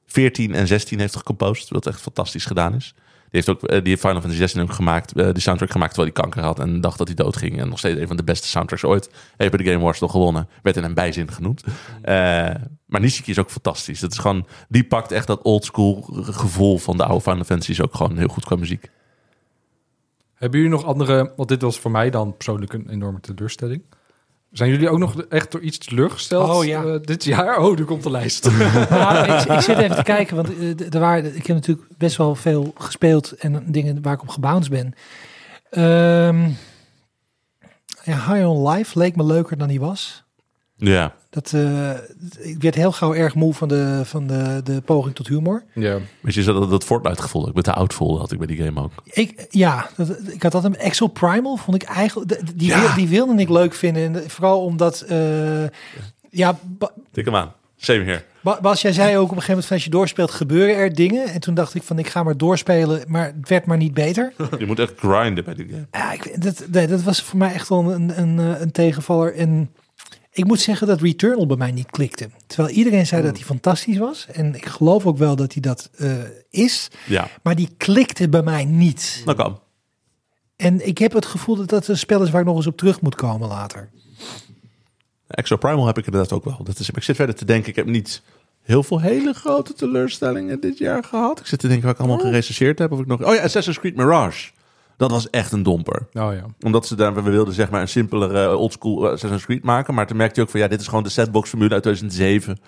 S2: 14 en 16 heeft gecomposed, wat echt fantastisch gedaan is. Heeft ook eh, die Final Fantasy 16 ook gemaakt, eh, die soundtrack gemaakt terwijl hij kanker had en dacht dat hij dood ging. En nog steeds een van de beste soundtracks ooit. Heeft bij de Game Awards nog gewonnen. Werd in een bijzin genoemd. Eh, maar Nishiki is ook fantastisch. Dat is gewoon, die pakt echt dat oldschool gevoel van de oude Final Fantasy's ook gewoon heel goed qua muziek.
S1: Hebben jullie nog andere... Want dit was voor mij dan persoonlijk een enorme teleurstelling. Zijn jullie ook nog echt door iets teleurgesteld
S3: Oh, ja.
S1: eh, dit jaar? Oh, er komt de lijst.
S3: Nou, ik, ik zit even te kijken, want eh, er waren, ik heb natuurlijk best wel veel gespeeld en dingen waar ik op gebounced ben. Ehm ja, High on Life leek me leuker dan die was.
S2: Ja,
S3: Dat, eh, ik werd heel gauw erg moe van de, van de, de poging tot humor.
S1: ja.
S2: weet je, dat, dat Fortnite gevoel dat ik met de oud voelde had ik bij die game ook.
S3: Ik, ja, dat, ik had dat een Exo Primal, vond ik eigenlijk, die,
S2: Ja.
S3: wil- die wilde ik leuk vinden. En de- vooral omdat, eh, ja,
S2: Tik hem aan. Same here.
S3: Ba- Bas, jij zei ook op een gegeven moment van als je doorspeelt gebeuren er dingen. En toen dacht ik van ik ga maar doorspelen, maar het werd maar niet beter.
S2: Je moet echt grinden bij die game.
S3: Ja, ik, dat, nee, dat was voor mij echt wel een, een, een tegenvaller. En ik moet zeggen dat Returnal bij mij niet klikte. Terwijl iedereen zei dat hij fantastisch was. En ik geloof ook wel dat hij dat eh, is.
S2: Ja,
S3: Maar die klikte bij mij niet.
S2: dat kan.
S3: En ik heb het gevoel dat dat een spel is waar ik nog eens op terug moet komen later.
S2: Exo Primal heb ik inderdaad ook wel. Dat is, ik zit verder te denken, ik heb niet heel veel hele grote teleurstellingen dit jaar gehad. Ik zit te denken wat ik allemaal gerecenseerd heb. Of ik nog... Oh ja, Assassin's Creed Mirage. Dat was echt een domper.
S1: Oh ja.
S2: Omdat ze daar, we wilden zeg maar een simpelere uh, oldschool Assassin's Creed maken. Maar toen merkte je ook van ja, dit is gewoon de sandbox formule uit 2007.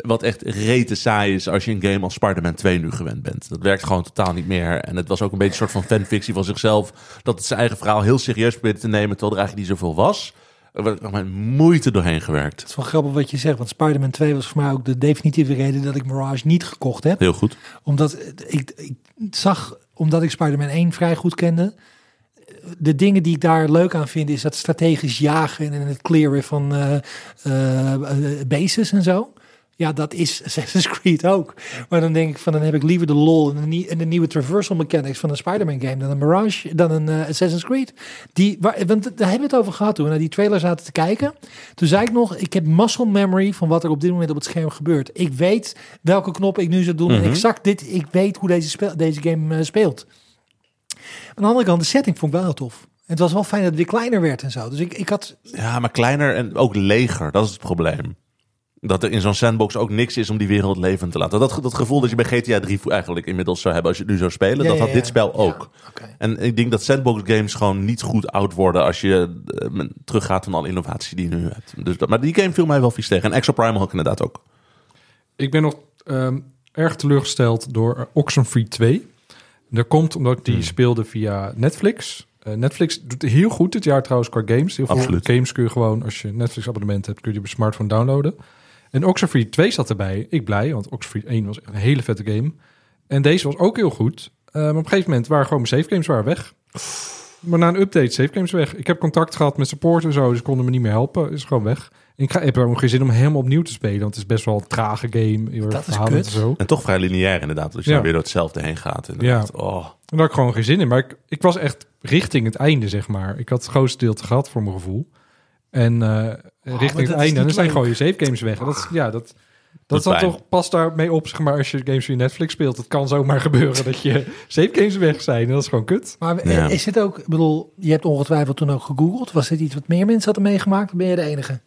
S2: Wat echt rete saai is als je een game als Spider-Man 2 nu gewend bent. Dat werkt gewoon totaal niet meer. En het was ook een beetje een soort van fanfictie van zichzelf. Dat het zijn eigen verhaal heel serieus probeerde te nemen. Terwijl er eigenlijk niet zoveel was. Er werd nog met moeite doorheen gewerkt.
S3: Het is wel grappig wat je zegt, want Spider-Man 2 was voor mij ook de definitieve reden dat ik Mirage niet gekocht heb.
S2: Heel goed.
S3: Omdat ik, ik zag, omdat ik Spider-Man 1 vrij goed kende, de dingen die ik daar leuk aan vind, is dat strategisch jagen en het clearen van eh, eh, eh, bases en zo. Ja, dat is Assassin's Creed ook. Maar dan denk ik van, dan heb ik liever de lol en de, en de nieuwe traversal mechanics van een Spider-Man game dan een Mirage, dan een eh, Assassin's Creed. Die, waar, want daar hebben we het over gehad toen we naar die trailer zaten te kijken. Toen zei ik nog, ik heb muscle memory van wat er op dit moment op het scherm gebeurt. Ik weet welke knop ik nu zou doen. en exact dit, ik weet hoe deze, speel, deze game eh, speelt. Aan de andere kant, de setting vond ik wel heel tof. Het was wel fijn dat het weer kleiner werd en zo. Dus ik, ik had
S2: Ja, maar kleiner en ook leger. Dat is het probleem. Dat er in zo'n sandbox ook niks is om die wereld levend te laten. Dat, dat gevoel dat je bij GTA 3 eigenlijk inmiddels zou hebben als je het nu zou spelen.
S3: Ja,
S2: dat
S3: ja,
S2: had
S3: ja.
S2: dit spel ook. En ik denk dat sandbox games gewoon niet goed oud worden als je eh, teruggaat van alle innovatie die je nu hebt. Dus dat, maar die game viel mij wel vies tegen. En Exo Primal ik inderdaad ook.
S1: Ik ben nog ehm, erg teleurgesteld door eh, Oxenfree 2. Dat komt omdat ik die
S2: Hmm.
S1: speelde via Netflix. Eh, Netflix doet heel goed dit jaar trouwens qua games. Heel veel
S2: Absoluut.
S1: games kun je gewoon, als je Netflix abonnement hebt, kun je die op je smartphone downloaden. En Oxenfree 2 zat erbij. Ik blij, want Oxenfree 1 was echt een hele vette game. En deze was ook heel goed. Eh, maar op een gegeven moment waren gewoon mijn save games waren weg. Maar na een update, save games weg. Ik heb contact gehad met support en zo, dus konden me niet meer helpen. Is gewoon weg. En ik ga, ik heb er ook geen zin om helemaal opnieuw te spelen, want het is best wel een trage game.
S3: Dat is kut.
S1: en zo.
S2: En toch vrij lineair inderdaad. Dat je
S1: Ja.
S2: dan weer door hetzelfde heen gaat. Inderdaad. Oh.
S1: En daar had ik gewoon geen zin in. Maar ik, ik was echt richting het einde, zeg maar. Ik had het grootste deel te gehad voor mijn gevoel. En eh,
S3: maar
S1: richting het einde, dan zijn gewoon je save games weg. En dat, is- ja, dat, dat
S2: pijn.
S1: toch past daarmee op, zeg maar, als je games via Netflix speelt. Het kan zomaar gebeuren dat je save games weg zijn. En dat is gewoon kut.
S3: Maar
S2: Ja.
S3: is het ook, ik bedoel, je hebt ongetwijfeld toen ook gegoogeld. Was dit iets wat meer mensen hadden meegemaakt? Of ben je de enige?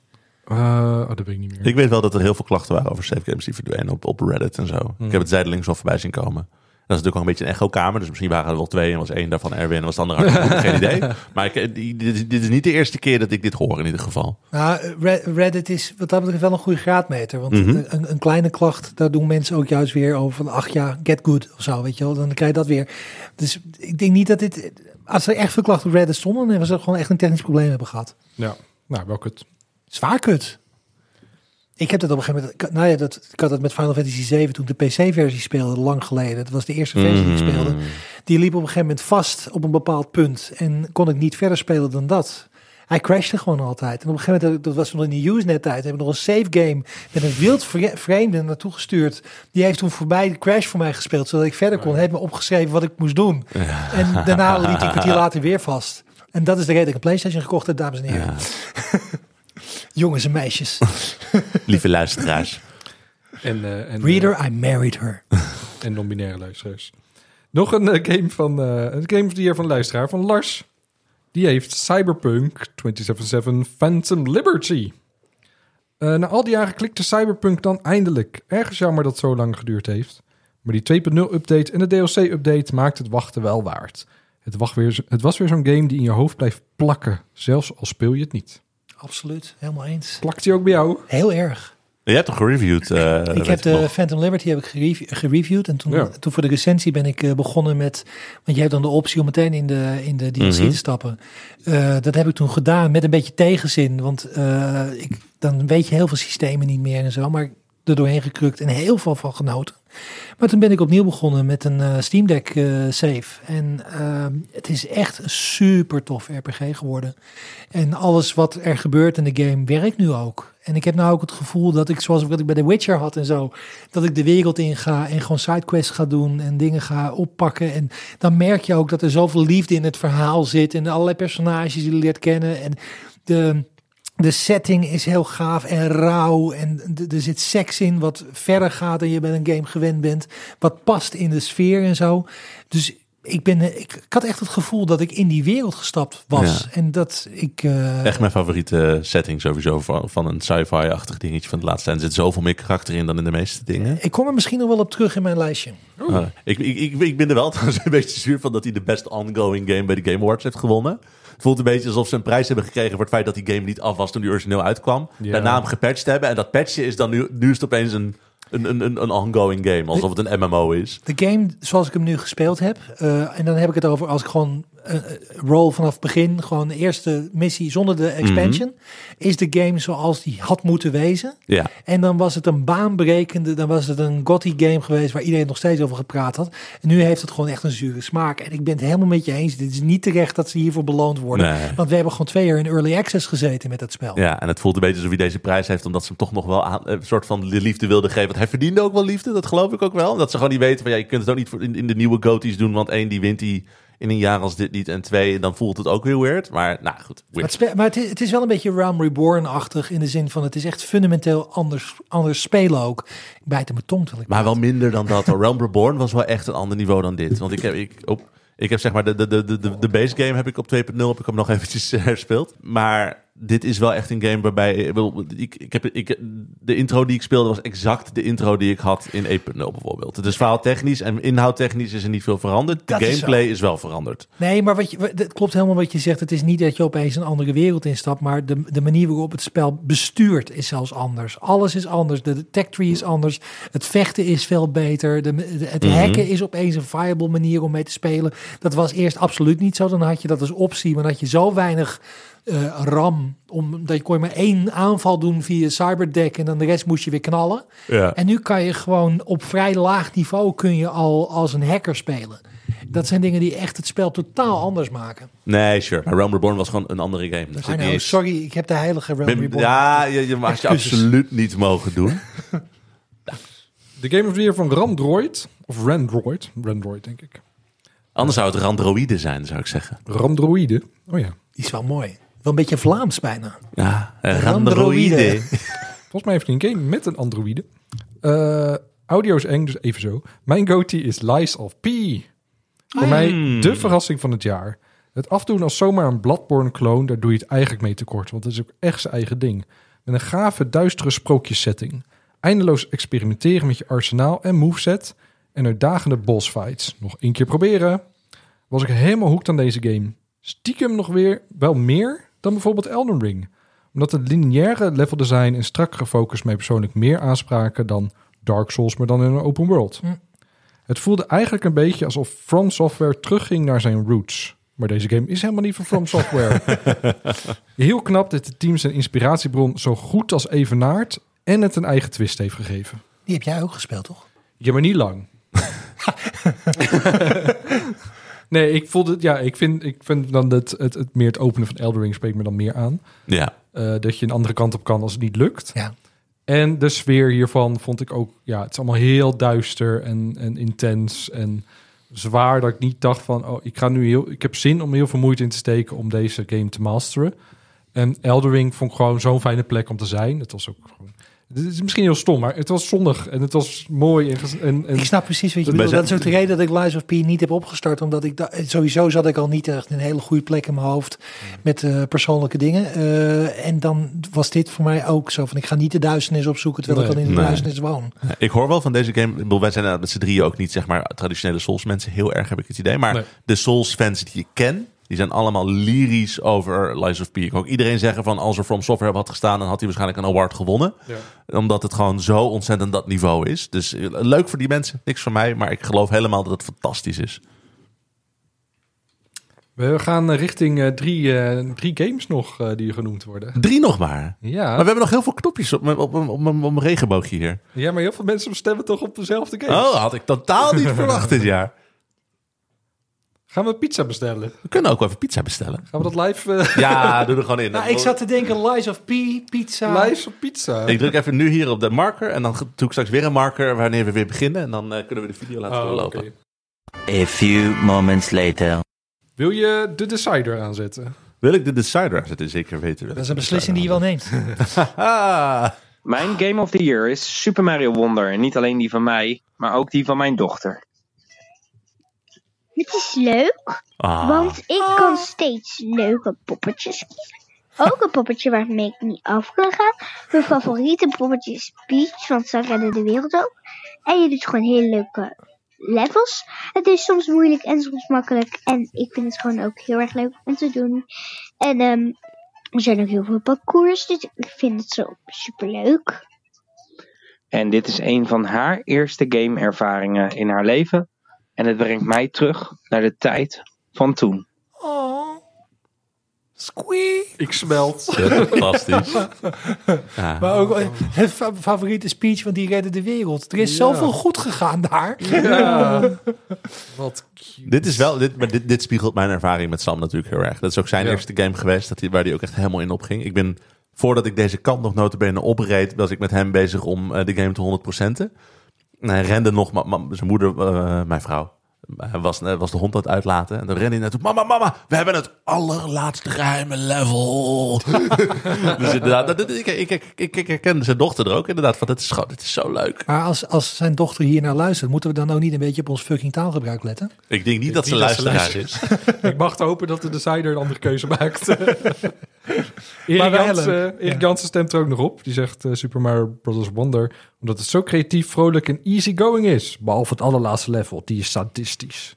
S1: Eh, oh, dat weet ik niet meer.
S2: Ik weet wel dat er heel veel klachten waren over save games die verdwenen op, op Reddit en zo.
S1: Hmm.
S2: Ik heb het zijdelings wel voorbij zien komen. Dat is natuurlijk wel een beetje een echo-kamer. Dus misschien waren er wel twee en was één daarvan Erwin en was de andere. Geen idee. Maar ik, eh, die- dit, is- dit is niet de eerste keer dat ik dit hoor in ieder geval.
S3: Nou, Re- Reddit is wat dat betreft wel een goede graadmeter. Want
S2: Mhm.
S3: een, een kleine klacht, daar doen mensen ook juist weer over van... ach ja, get good of zo, weet je wel. Dan krijg je dat weer. Dus ik denk niet dat dit... Als er echt veel klachten op Reddit stonden... dan hebben ze gewoon echt een technisch probleem hebben gehad.
S1: Ja, nou, wel kut.
S3: Zwaar kut. Ik heb dat op een gegeven moment... Nou ja, dat, ik had dat met Final Fantasy 7 toen ik de PC-versie speelde, lang geleden. Dat was de eerste versie die ik speelde.
S2: Mm.
S3: Die liep op een gegeven moment vast op een bepaald punt. En kon ik niet verder spelen dan dat. Hij crashte gewoon altijd. En op een gegeven moment, dat was nog in de Usenet-tijd, hebben we nog een save game met een wild vre- vreemde naartoe gestuurd. Die heeft toen voorbij de crash voor mij gespeeld, zodat ik verder kon. Hij heeft me opgeschreven wat ik moest doen. En daarna liep hij een kwartier later weer vast. En dat is de reden dat ik een PlayStation gekocht heb, dames en heren.
S2: Ja.
S3: Jongens en meisjes.
S2: Lieve luisteraars.
S1: En, eh, en,
S3: Reader, I married her.
S1: en non-binaire luisteraars. Nog een eh, game van eh, een game die hier van luisteraar van Lars. Die heeft Cyberpunk 2077 Phantom Liberty. Eh, na al die jaren klikte Cyberpunk dan eindelijk. Ergens jammer dat het zo lang geduurd heeft. Maar die 2.0 update en de DLC update maakt het wachten wel waard. Het, wacht weer, het was weer zo'n game die in je hoofd blijft plakken, zelfs al speel je het niet.
S3: Absoluut, helemaal eens.
S1: Plakt die ook bij jou?
S3: Heel erg.
S2: Je hebt toch gereviewd? eh,
S3: ik heb de
S2: nog.
S3: Phantom Liberty heb ik gereview- gereviewd. En toen,
S1: Ja.
S3: toen voor de recensie ben ik eh, begonnen met... Want je hebt dan de optie om meteen in de, in de DLC
S2: Mhm.
S3: te stappen. Eh, dat heb ik toen gedaan met een beetje tegenzin. Want eh, ik, dan weet je heel veel systemen niet meer en zo. Maar er doorheen gekrukt en heel veel van genoten. Maar toen ben ik opnieuw begonnen met een eh, Steam Deck eh, save. En eh, het is echt een super tof RPG geworden. En alles wat er gebeurt in de game werkt nu ook. En ik heb nou ook het gevoel dat ik, zoals wat ik bij The Witcher had en zo, dat ik de wereld in ga en gewoon sidequests ga doen en dingen ga oppakken. En dan merk je ook dat er zoveel liefde in het verhaal zit en allerlei personages die je leert kennen. En de, de setting is heel gaaf en rauw. En er zit seks in wat verder gaat dan je bij een game gewend bent. Wat past in de sfeer en zo. Dus ik, ben, ik, ik had echt het gevoel dat ik in die wereld gestapt was. En dat ik... eh,
S2: Echt mijn favoriete setting sowieso van, van een sci-fi-achtig dingetje van de laatste tijd. Er zit zoveel meer karakter in dan in de meeste dingen.
S3: ik kom er misschien nog wel op terug in mijn lijstje.
S2: Ah, ik, ik, ik, ik ben er wel trouwens een beetje zuur van dat hij de best ongoing game bij de Game Awards heeft gewonnen. Voelt een beetje alsof ze een prijs hebben gekregen voor het feit dat die game niet af was toen die origineel uitkwam.
S1: Ja.
S2: Daarna hem gepatcht hebben. En dat patchen is dan nu, nu is het opeens een, een, een, een, een ongoing game. Alsof het een MMO is.
S3: De game zoals ik hem nu gespeeld heb. eh, en dan heb ik het over als ik gewoon eh, eh, roll vanaf begin. Gewoon de eerste missie zonder de expansion. Is de game zoals die had moeten wezen.
S2: Ja.
S3: En dan was het een baanbrekende, dan was het een gothic game geweest waar iedereen nog steeds over gepraat had. En nu heeft het gewoon echt een zure smaak. En ik ben het helemaal met je eens. Dit is niet terecht dat ze hiervoor beloond worden.
S2: Nee.
S3: Want we hebben gewoon twee jaar in early access gezeten met dat spel.
S2: Ja, en het voelt een beetje alsof hij deze prijs heeft omdat ze hem toch nog wel aan, een soort van de liefde wilden geven. Want hij verdiende ook wel liefde, dat geloof ik ook wel. Dat ze gewoon niet weten van ja, je kunt het ook niet in, in de nieuwe goties doen, want één, die wint hij in een jaar als dit niet. En twee, dan voelt het ook weer weird. Maar nou goed,
S3: Maar, het, maar het, is, het is wel een beetje Realm Reborn-achtig in de zin van het is echt fundamenteel anders, anders spelen ook. Ik bijt in mijn tong
S2: Maar wel minder dan dat. Realm Reborn was wel echt een ander niveau dan dit. Want ik heb, ik, op, ik heb zeg maar de, de, de, de, de base game heb ik op 2.0 heb ik hem nog eventjes herspeeld. Maar dit is wel echt een game waarbij ik, bedoel, ik, ik heb, ik, de intro die ik speelde was exact de intro die ik had in 1.0 bijvoorbeeld. Het is verhaaltechnisch en inhoudtechnisch is er niet veel veranderd. De
S3: Dat
S2: gameplay is, wel veranderd.
S3: Nee, maar wat je, het klopt helemaal wat je zegt. Het is niet dat je opeens een andere wereld instapt, maar de, de manier waarop het spel bestuurt is zelfs anders. Alles is anders. De, tech tree is anders. Het vechten is veel beter. De, de- het
S2: Mhm.
S3: hacken is opeens een viable manier om mee te spelen. Dat was eerst absoluut niet zo. Dan had je dat als optie, maar had je zo weinig eh, RAM. Omdat je kon je maar één aanval doen via cyberdeck en dan de rest moest je weer knallen.
S2: Ja.
S3: En nu kan je gewoon op vrij laag niveau kun je al als een hacker spelen. Dat zijn dingen die echt het spel totaal anders maken.
S2: Nee, sure. Maar Realm Reborn was gewoon een andere game. Daar zit niet
S3: know,
S2: eens-
S3: sorry, ik heb de heilige Realm
S2: Ben-
S3: Reborn.
S2: ja, je, je mag je absoluut niet mogen doen.
S1: De Game of the Year van Randroid. Of Randroid. Randroid, denk ik.
S2: Anders zou het Randroide zijn, zou ik zeggen.
S1: Randroide. Oh ja.
S3: Die is wel mooi. Een beetje Vlaams bijna.
S2: Ja,
S3: Androïde.
S2: Androïde.
S1: Volgens mij heeft hij een game met een androïde. Eh, audio is eng, dus even zo. Mijn goatee is Lies of P. Voor mij de verrassing van het jaar. Het afdoen als zomaar een Bloodborne clone, daar doe je het eigenlijk mee tekort. Want het is ook echt zijn eigen ding. Met een gave, duistere sprookjessetting. Eindeloos experimenteren met je arsenaal en moveset. En uitdagende boss fights. Nog één keer proberen. Was ik helemaal hooked aan deze game. Stiekem nog weer wel meer dan bijvoorbeeld Elden Ring. Omdat het lineaire level design en strakkere focus mij persoonlijk meer aanspraken dan Dark Souls, maar dan in een open world.
S3: Hm.
S1: Het voelde eigenlijk een beetje alsof From Software terugging naar zijn roots. Maar deze game is helemaal niet van From Software. Heel knap dat de team zijn inspiratiebron zo goed als evenaard en het een eigen twist heeft gegeven.
S3: Die heb jij ook gespeeld, toch?
S1: Ja, maar niet lang. nee, ik voelde het, ja, ik vind, ik vind dan het, het, het meer het openen van Elden Ring spreekt me dan meer aan.
S2: Ja.
S1: Eh, dat je een andere kant op kan als het niet lukt.
S3: Ja.
S1: En de sfeer hiervan vond ik ook, ja, het is allemaal heel duister en, en intens en zwaar. Dat ik niet dacht van, oh, ik ga nu heel, ik heb zin om heel veel moeite in te steken om deze game te masteren. En Elden Ring vond ik gewoon zo'n fijne plek om te zijn. Het was ook gewoon, het is misschien heel stom, maar het was zonnig en het was mooi en, en, en
S3: Ik snap precies wat je bedoelt. Dat is ook de reden dat ik Lies of P niet heb opgestart. Omdat ik da- sowieso zat ik al niet echt in een hele goede plek in mijn hoofd met eh, persoonlijke dingen. Eh, en dan was dit voor mij ook zo van ik ga niet de duisternis opzoeken terwijl ik al in de
S2: Nee.
S3: duisternis woon.
S2: Ik hoor wel van deze game. Ik bedoel, wij zijn met z'n drieën ook niet zeg maar traditionele Souls mensen. Heel erg heb ik het idee. Maar
S1: Nee.
S2: de Souls fans die ik ken, die zijn allemaal lyrisch over Lies of P. Ik ook iedereen zeggen van als er From Software had gestaan, dan had hij waarschijnlijk een award gewonnen.
S1: Ja.
S2: Omdat het gewoon zo ontzettend dat niveau is. Dus eh, leuk voor die mensen. Niks van mij. Maar ik geloof helemaal dat het fantastisch is.
S1: we gaan eh, richting eh, drie, drie games nog die genoemd worden.
S2: Drie nog maar.
S1: Ja.
S2: Maar we hebben nog heel veel knopjes op mijn, op op op mijn regenboogje hier.
S1: ja, maar heel veel mensen stemmen toch op dezelfde game.
S2: Oh, had ik totaal niet verwacht dit jaar.
S1: Gaan we pizza bestellen?
S2: We kunnen ook wel even pizza bestellen.
S1: Gaan we dat live eh
S2: Ja, doe er gewoon in.
S3: Nou, ik zat te denken Lies of P, pizza.
S1: live op pizza?
S2: Ik druk even nu hier op de marker en dan doe ik straks weer een marker wanneer we weer beginnen. En dan eh, kunnen we de video laten
S1: Oh,
S2: doorlopen.
S1: oké.
S7: A few moments later.
S1: Wil je de decider aanzetten?
S2: Wil ik de Decider aanzetten? Zeker weten.
S3: Dat is een beslissing die je wel neemt.
S2: Ah,
S8: Mijn Game of the Year is Super Mario Wonder. En niet alleen die van mij, maar ook die van mijn dochter.
S9: Het is leuk,
S2: ah.
S9: want ik kan steeds leuke poppetjes kiezen. Ook een poppetje waarmee ik niet af kan gaan. Mijn favoriete poppetje is Peach, want ze redden de wereld ook. En je doet gewoon hele leuke levels. Het is soms moeilijk en soms makkelijk. En ik vind het gewoon ook heel erg leuk om te doen. En ehm, er zijn ook heel veel parcours, dus ik vind het zo super leuk.
S8: En dit is een van haar eerste gameervaringen in haar leven. En het brengt mij terug naar de tijd van toen.
S3: Oh. Squee.
S1: Ik smelt.
S2: Fantastisch. Ja.
S3: Maar ook eh, het fa- favoriete speech, want die redden de wereld. Er is
S1: Ja.
S3: zoveel goed gegaan daar.
S1: Ja. Wat cute.
S2: Dit is wel, dit, maar dit, dit spiegelt mijn ervaring met Sam natuurlijk heel erg. Dat is ook zijn
S1: Ja.
S2: eerste game geweest dat hij, waar hij ook echt helemaal in opging. Ik ben, voordat ik deze kant nog notabene opreed, was ik met hem bezig om eh, de game te 100%. Hij rende nog, ma- ma- zijn moeder, eh, mijn vrouw, hij was, eh, was de hond aan het uitlaten. En dan rende hij naartoe, mama, mama, we hebben het allerlaatste geheime level. dus inderdaad, dat- ik, ik, ik, ik, herkende zijn dochter er ook inderdaad van, dit is, gewoon, dit is zo leuk.
S3: Maar als, als zijn dochter hier naar luistert, moeten we dan ook niet een beetje op ons fucking taalgebruik letten?
S2: Ik denk niet dat ze
S1: Niet dat ze
S2: luisteraar is.
S1: Ik mag hopen dat de decider een andere keuze maakt. Erik
S3: Maar
S1: Jansen. Erik. Jansen stemt er ook nog op. Die zegt eh, Super Mario Bros. Wonder. Omdat het zo creatief, vrolijk en easygoing is. Behalve het allerlaatste level. Die is sadistisch.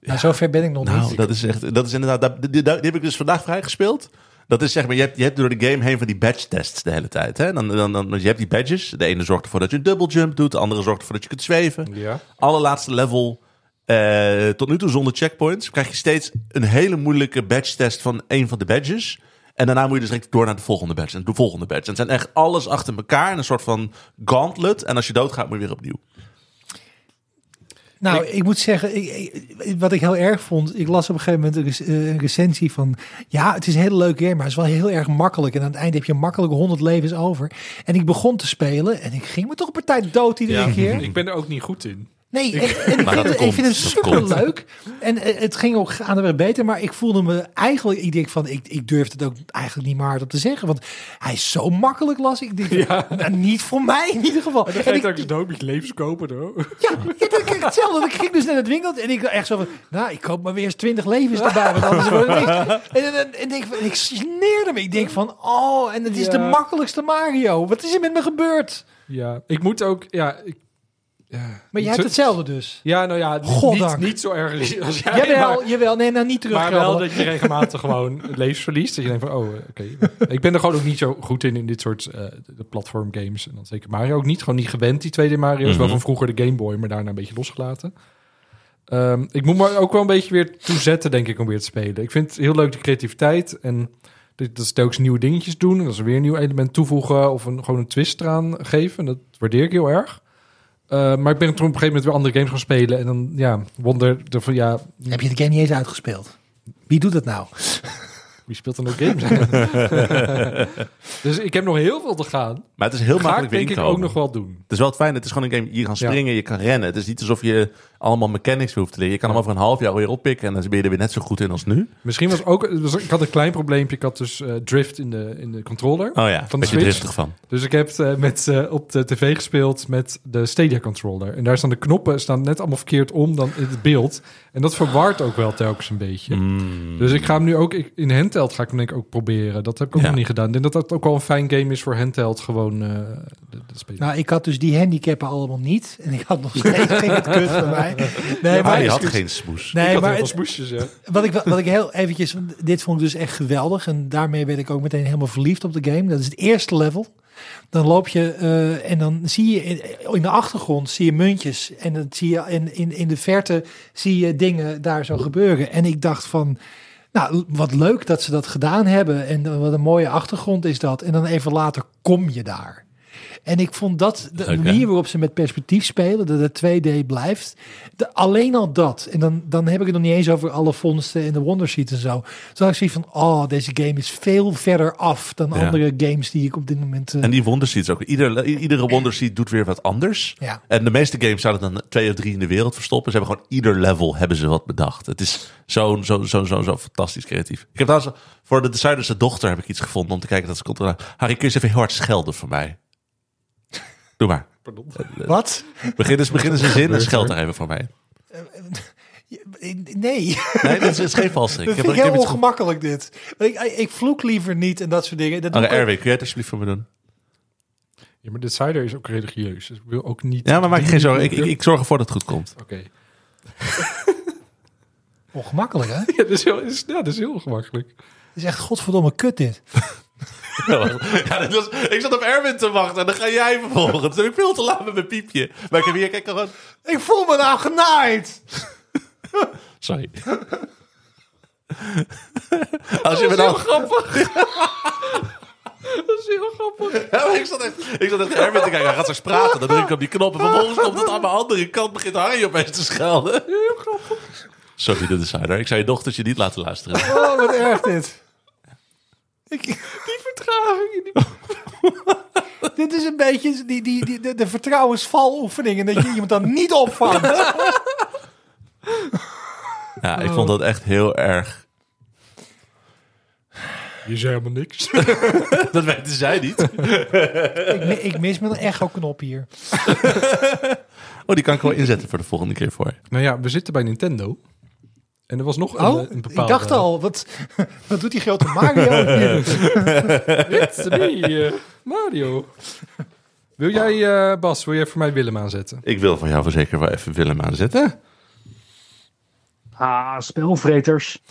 S3: Nou, zover ben ik nog
S2: Nou,
S3: niet.
S2: dat is echt, dat is inderdaad, dat- die, die, die heb ik dus vandaag vrijgespeeld. Dat is zeg maar, je hebt, je hebt door de game heen van die badge tests de hele tijd. Hè? Dan, dan, dan, je hebt die badges. De ene zorgt ervoor dat je een double jump doet. De andere zorgt ervoor dat je kunt zweven.
S1: Ja.
S2: Allerlaatste level, eh, tot nu toe zonder checkpoints, krijg je steeds een hele moeilijke badge test van een van de badges. En daarna moet je dus direct door naar de volgende badge en de volgende badge. En het zijn echt alles achter elkaar, een soort van gauntlet. En als je doodgaat, moet je weer opnieuw.
S3: Nou, ik, moet zeggen, ik, ik- wat ik heel erg vond, ik las op een gegeven moment een, rec- eh, een recensie van, ja, het is een hele leuke game, maar het is wel heel erg makkelijk. En aan het eind heb je makkelijk 100 levens over. En ik begon te spelen en ik ging me toch een partij dood iedere keer.
S1: Ik ben er ook niet goed in.
S3: Nee, en, en ik,
S2: Maar
S3: vind, het- ik vind het. En eh, het ging ook gaandeweg beter. Maar ik voelde me eigenlijk... Ik denk van, ik, ik durfde het ook eigenlijk niet meer hardop te zeggen. Want hij is zo makkelijk, las ik. Denk, nou, niet voor mij in ieder geval.
S1: Dan
S3: En
S1: ga je ook je levens kopen, hoor.
S3: ja, ja, dat ik hetzelfde. Ik ging dus naar het winkeltje en ik echt zo van... Nou, ik koop maar weer eens 20 levens erbij. Want anders wordt het niks. En, en, en, en ik, en ik sneerde me. Ik denk van, oh, en het is
S1: Ja.
S3: de makkelijkste Mario. Wat is er met me gebeurd?
S1: Ja, ik moet ook... Ja, ik, ja.
S3: Maar jij hebt hetzelfde dus.
S1: Ja, nou ja, niet,
S3: Goddank.
S1: niet, niet zo erg als- jij.
S3: Jawel,
S1: maar-
S3: jawel. Nee, nou niet terug.
S1: Maar wel dat je regelmatig gewoon het levens verliest. Dat je denkt van, oh, eh, oké. ik ben er gewoon ook niet zo goed in, in dit soort eh de platform games. En dan zeker Mario ook niet. Gewoon niet gewend, die 2D Mario's. Wel
S2: Mhm.
S1: van vroeger de Game Boy, maar daarna een beetje losgelaten. Ehm, ik moet me ook wel een beetje weer toezetten, denk ik, om weer te spelen. Ik vind het heel leuk, de creativiteit. En dat dat ze telkens nieuwe dingetjes doen. En dat ze weer een nieuw element toevoegen. Of een, gewoon een twist eraan geven. En dat waardeer ik heel erg. Eh, maar ik ben toen op een gegeven moment weer andere games gaan spelen. En dan, ja, wonder er van, ja,
S3: Heb je de game niet eens uitgespeeld? Wie doet dat nou?
S1: wie speelt dan ook games? dus ik heb nog heel veel te gaan.
S2: Maar het is heel
S1: Ga ik
S2: makkelijk weer
S1: denk ik ook nog wel doen.
S2: Het is wel het fijn. Het is gewoon een game. Je kan
S1: Ja.
S2: springen, je kan rennen. Het is niet alsof je allemaal mechanics hoeft te leren. Je kan hem over een half jaar weer oppikken en dan ben je er weer net zo goed in als nu.
S1: Misschien was ook... was- Ik had een klein probleempje. Ik had dus eh, drift in de, in de controller.
S2: Oh ja,
S1: Van de Switch.
S2: driftig van.
S1: Dus ik heb eh, met, eh, op de tv gespeeld met de Stadia controller. En daar staan de knoppen staan net allemaal verkeerd om dan in het beeld. En dat verwart ook wel telkens een beetje.
S2: Mm.
S1: Dus ik ga hem nu ook ik- in handheld ga ik hem denk ik ook proberen. Dat heb ik ook
S2: Ja.
S1: nog niet gedaan. Ik denk dat dat ook wel een fijn game is voor handheld gewoon eh de, de spelen.
S3: Nou, ik had dus die handicappen allemaal niet. En ik had nog steeds geen het kut voor mij. Nee,
S2: Maar had geen smoes.
S3: nee,
S1: ik had
S3: maar
S1: heel veel
S3: het-
S1: smoesjes,
S3: wat, ik, wat ik heel eventjes... Dit vond ik dus echt geweldig. En daarmee werd ik ook meteen helemaal verliefd op de game. Dat is het eerste level. Dan loop je eh, en dan zie je in, in de achtergrond zie je muntjes. En dan zie je in, in, in de verte zie je dingen daar zo gebeuren. En ik dacht van... Nou, wat leuk dat ze dat gedaan hebben. En wat een mooie achtergrond is dat. En dan even later kom je daar. En ik vond dat de
S2: Leuk,
S3: manier waarop ze met perspectief spelen, dat het 2D blijft. De, alleen al dat. En dan, dan heb ik het nog niet eens over alle vondsten en de Wonderseat en zo. Had ik zoiets van, oh, deze game is veel verder af dan
S2: Ja.
S3: andere games die ik op dit moment... eh,
S2: En die Wonderseeds ook. Ieder, iedere Wonderseed doet weer wat anders.
S3: ja.
S2: En de meeste games zouden dan twee of drie in de wereld verstoppen. Ze hebben gewoon ieder level hebben ze wat bedacht. Het is zo, zo, zo, zo, zo fantastisch creatief. Ik heb trouwens voor de Deciders dochter heb ik iets gevonden om te kijken dat ze komt. Harry, kun je eens even heel hard schelden voor mij? Doe maar.
S1: Pardon.
S3: Wat?
S2: Begin eens, begin eens een zin en scheld er even voor mij.
S3: Nee,
S2: Nee, dat is, dat is geen valstrik.
S3: dat
S2: Ik
S3: vind
S2: heb,
S3: ik
S2: ik heb
S3: heel
S2: ge-
S3: ongemakkelijk dit. Ik, ik, ik vloek liever niet en dat soort dingen. Dat ik
S2: Erwin, kun jij het alsjeblieft voor me doen?
S1: Ja, maar de cider is ook religieus. Dus ik wil ook niet...
S2: Ja, maar maak je geen zorgen. Ik, ik, ik zorg ervoor dat het goed komt.
S1: Oké.
S3: Ongemakkelijk, hè? Het
S1: Ja, dat is heel, is, ja, dat is heel gemakkelijk.
S3: is echt godverdomme kut dit.
S2: Ja, dat was, ik zat op Erwin te wachten en dan ga jij vervolgens. Dan ik veel te laat met mijn piepje. Maar ik heb hier, kijk gewoon...
S3: Ik voel me nou genaaid.
S2: Sorry. Als je me nou...
S1: grappig. dat is heel grappig.
S2: Ja, maar ik zat echt, ik zat echt naar Erwin te kijken. Hij gaat straks praten. Dan druk ik op die knop. En vervolgens komt het aan mijn andere kant. Begint Harry opeens te schelden. Heel grappig. Sorry, de decider. Ik zou je dochtertje niet laten luisteren.
S3: Oh, wat erg dit. Ik,
S1: Die vertraging. Die...
S3: dit is een beetje die, die, die, de, de vertrouwensvaloefeningen. Dat je iemand dan niet opvangt.
S2: Ja, ik vond dat echt heel erg.
S1: Je zei helemaal niks.
S2: Dat weten zij niet.
S3: ik, mi- ik mis mijn echo-knop hier.
S2: Oh, die kan ik wel inzetten voor de volgende keer voor je.
S1: nou ja, we zitten bij Nintendo. En er was nog een,
S3: Oh,
S1: een
S3: ik
S1: bepaalde...
S3: dacht al, wat, wat doet die grote Mario hier?
S1: It's me, eh, Mario. Wil jij, eh, Bas, wil jij voor mij Willem aanzetten?
S2: Ik wil van jou voor zeker wel even Willem aanzetten.
S10: Ah, spelvreters.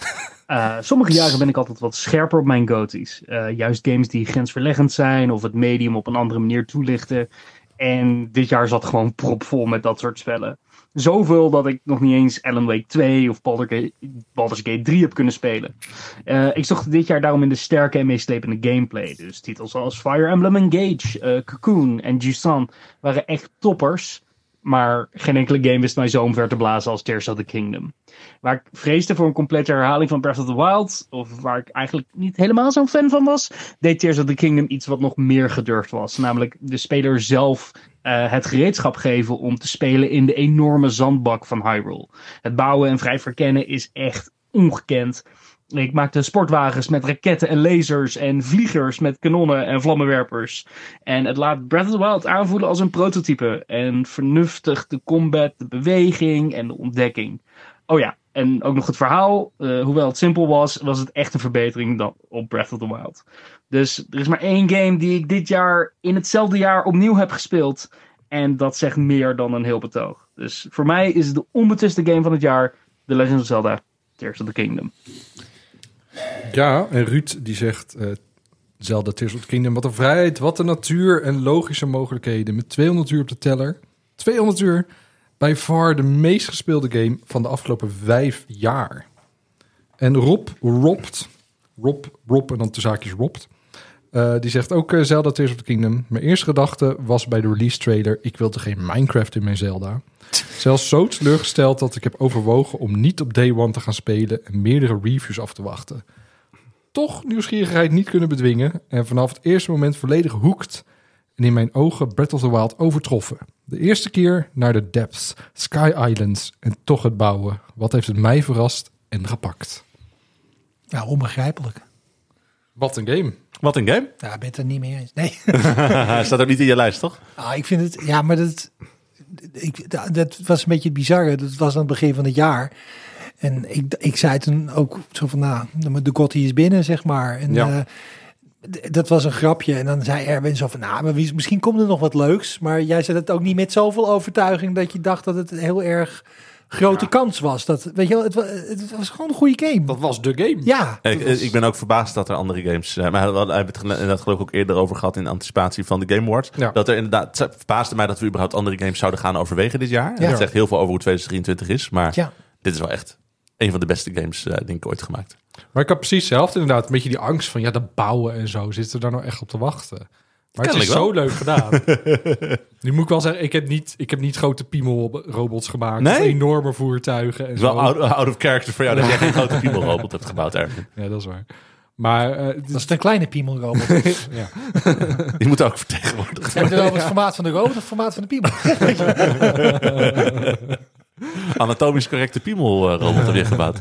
S10: Eh, sommige jaren ben ik altijd wat scherper op mijn goties. Eh, juist games die grensverleggend zijn of het medium op een andere manier toelichten. En dit jaar zat gewoon propvol met dat soort spellen. Zoveel dat ik nog niet eens Alan Wake 2 of Baldur's Gate, Baldur's Gate 3 heb kunnen spelen. Eh, ik zocht dit jaar daarom in de sterke en meeslepende gameplay. Dus titels als Fire Emblem Engage, eh, Cocoon en Jusan waren echt toppers. Maar geen enkele game wist mij zo omver te blazen als Tears of the Kingdom. Waar ik vreesde voor een complete herhaling van Breath of the Wild, of waar ik eigenlijk niet helemaal zo'n fan van was, deed Tears of the Kingdom iets wat nog meer gedurfd was. Namelijk de speler zelf eh, het gereedschap geven om te spelen in de enorme zandbak van Hyrule. Het bouwen en vrij verkennen is echt ongekend. Ik maakte sportwagens met raketten en lasers en vliegers met kanonnen en vlammenwerpers. En het laat Breath of the Wild aanvoelen als een prototype. En vernuftig de combat, de beweging en de ontdekking. Oh ja, en ook nog het verhaal. eh, hoewel het simpel was, was het echt een verbetering dan op Breath of the Wild. Dus er is maar één game die ik dit jaar in hetzelfde jaar opnieuw heb gespeeld. En dat zegt meer dan een heel betoog. Dus voor mij is de onbetwiste game van het jaar. The Legend of Zelda, Tears of the Kingdom.
S1: Ja, en Ruud die zegt... eh Zelda Tears of the Kingdom, wat een vrijheid, wat een natuur en logische mogelijkheden. Met 200 uur op de teller. 200 uur. Bij far de meest gespeelde game van de afgelopen vijf jaar. En Rob, Robt, Rob, Rob en dan de zaakjes Robt. Eh, die zegt ook eh, Zelda Tears of the Kingdom. Mijn eerste gedachte was bij de release trailer... ik wilde geen Minecraft in mijn Zelda. Zelfs zo teleurgesteld dat ik heb overwogen... om niet op day one te gaan spelen... en meerdere reviews af te wachten. Toch nieuwsgierigheid niet kunnen bedwingen... en vanaf het eerste moment volledig hoekt... en in mijn ogen Breath of the Wild overtroffen. De eerste keer naar de depths, Sky Islands... en toch het bouwen. Wat heeft het mij verrast en gepakt?
S3: Ja, onbegrijpelijk.
S1: Wat een game.
S2: Wat een game.
S3: Ja, ik ben het er niet mee eens. Nee.
S2: Staat ook niet in je lijst, toch?
S3: Ah, ik vind het, ja, maar dat, ik, dat- was een beetje het bizarre. Dat was aan het begin van het jaar. En ik, ik zei toen ook zo van, nou, de Gotti is binnen, zeg maar. En
S1: Ja.
S3: eh, dat was een grapje. En dan zei Erwin zo van, nou, maar wie- misschien komt er nog wat leuks. Maar jij zei het ook niet met zoveel overtuiging dat je dacht dat het heel erg grote kans was. Dat, weet je wel, het, wa- het was gewoon een goede game.
S1: Dat was de game.
S3: Ja,
S2: Ik, ik ben ook verbaasd dat er andere games... eh, maar we hadden het inderdaad geloof ik ook eerder over gehad... in anticipatie van de Game Awards.
S1: Ja.
S2: Dat er inderdaad... Het verbaasde mij dat we überhaupt andere games zouden gaan overwegen dit jaar.
S3: Ja.
S2: Dat zegt heel veel over hoe 2023 is. Maar
S3: ja.
S2: dit is wel echt een van de beste games, eh, denk ik, ooit gemaakt.
S1: Maar ik had precies hetzelfde inderdaad. Een beetje die angst van ja, dat bouwen en zo. Zitten we daar nou echt op te wachten? Maar het is
S2: wel.
S1: zo leuk gedaan. nu moet ik wel zeggen, ik heb niet, ik heb niet grote piemel-robots gemaakt.
S2: Nee?
S1: Of enorme voertuigen en
S2: Het is wel
S1: zo.
S2: out, out of character voor jou dat jij geen grote piebelrobot hebt gebouwd, Erwin.
S1: Ja, dat is waar. Maar eh, het
S3: Dat
S1: is-
S3: een kleine piemelrobot.
S1: ja.
S2: Die moet ook vertegenwoordigd
S3: Heb je het over het formaat van de robot of het formaat van de piemel?
S2: Anatomisch correcte piemelrobot heb je gebouwd.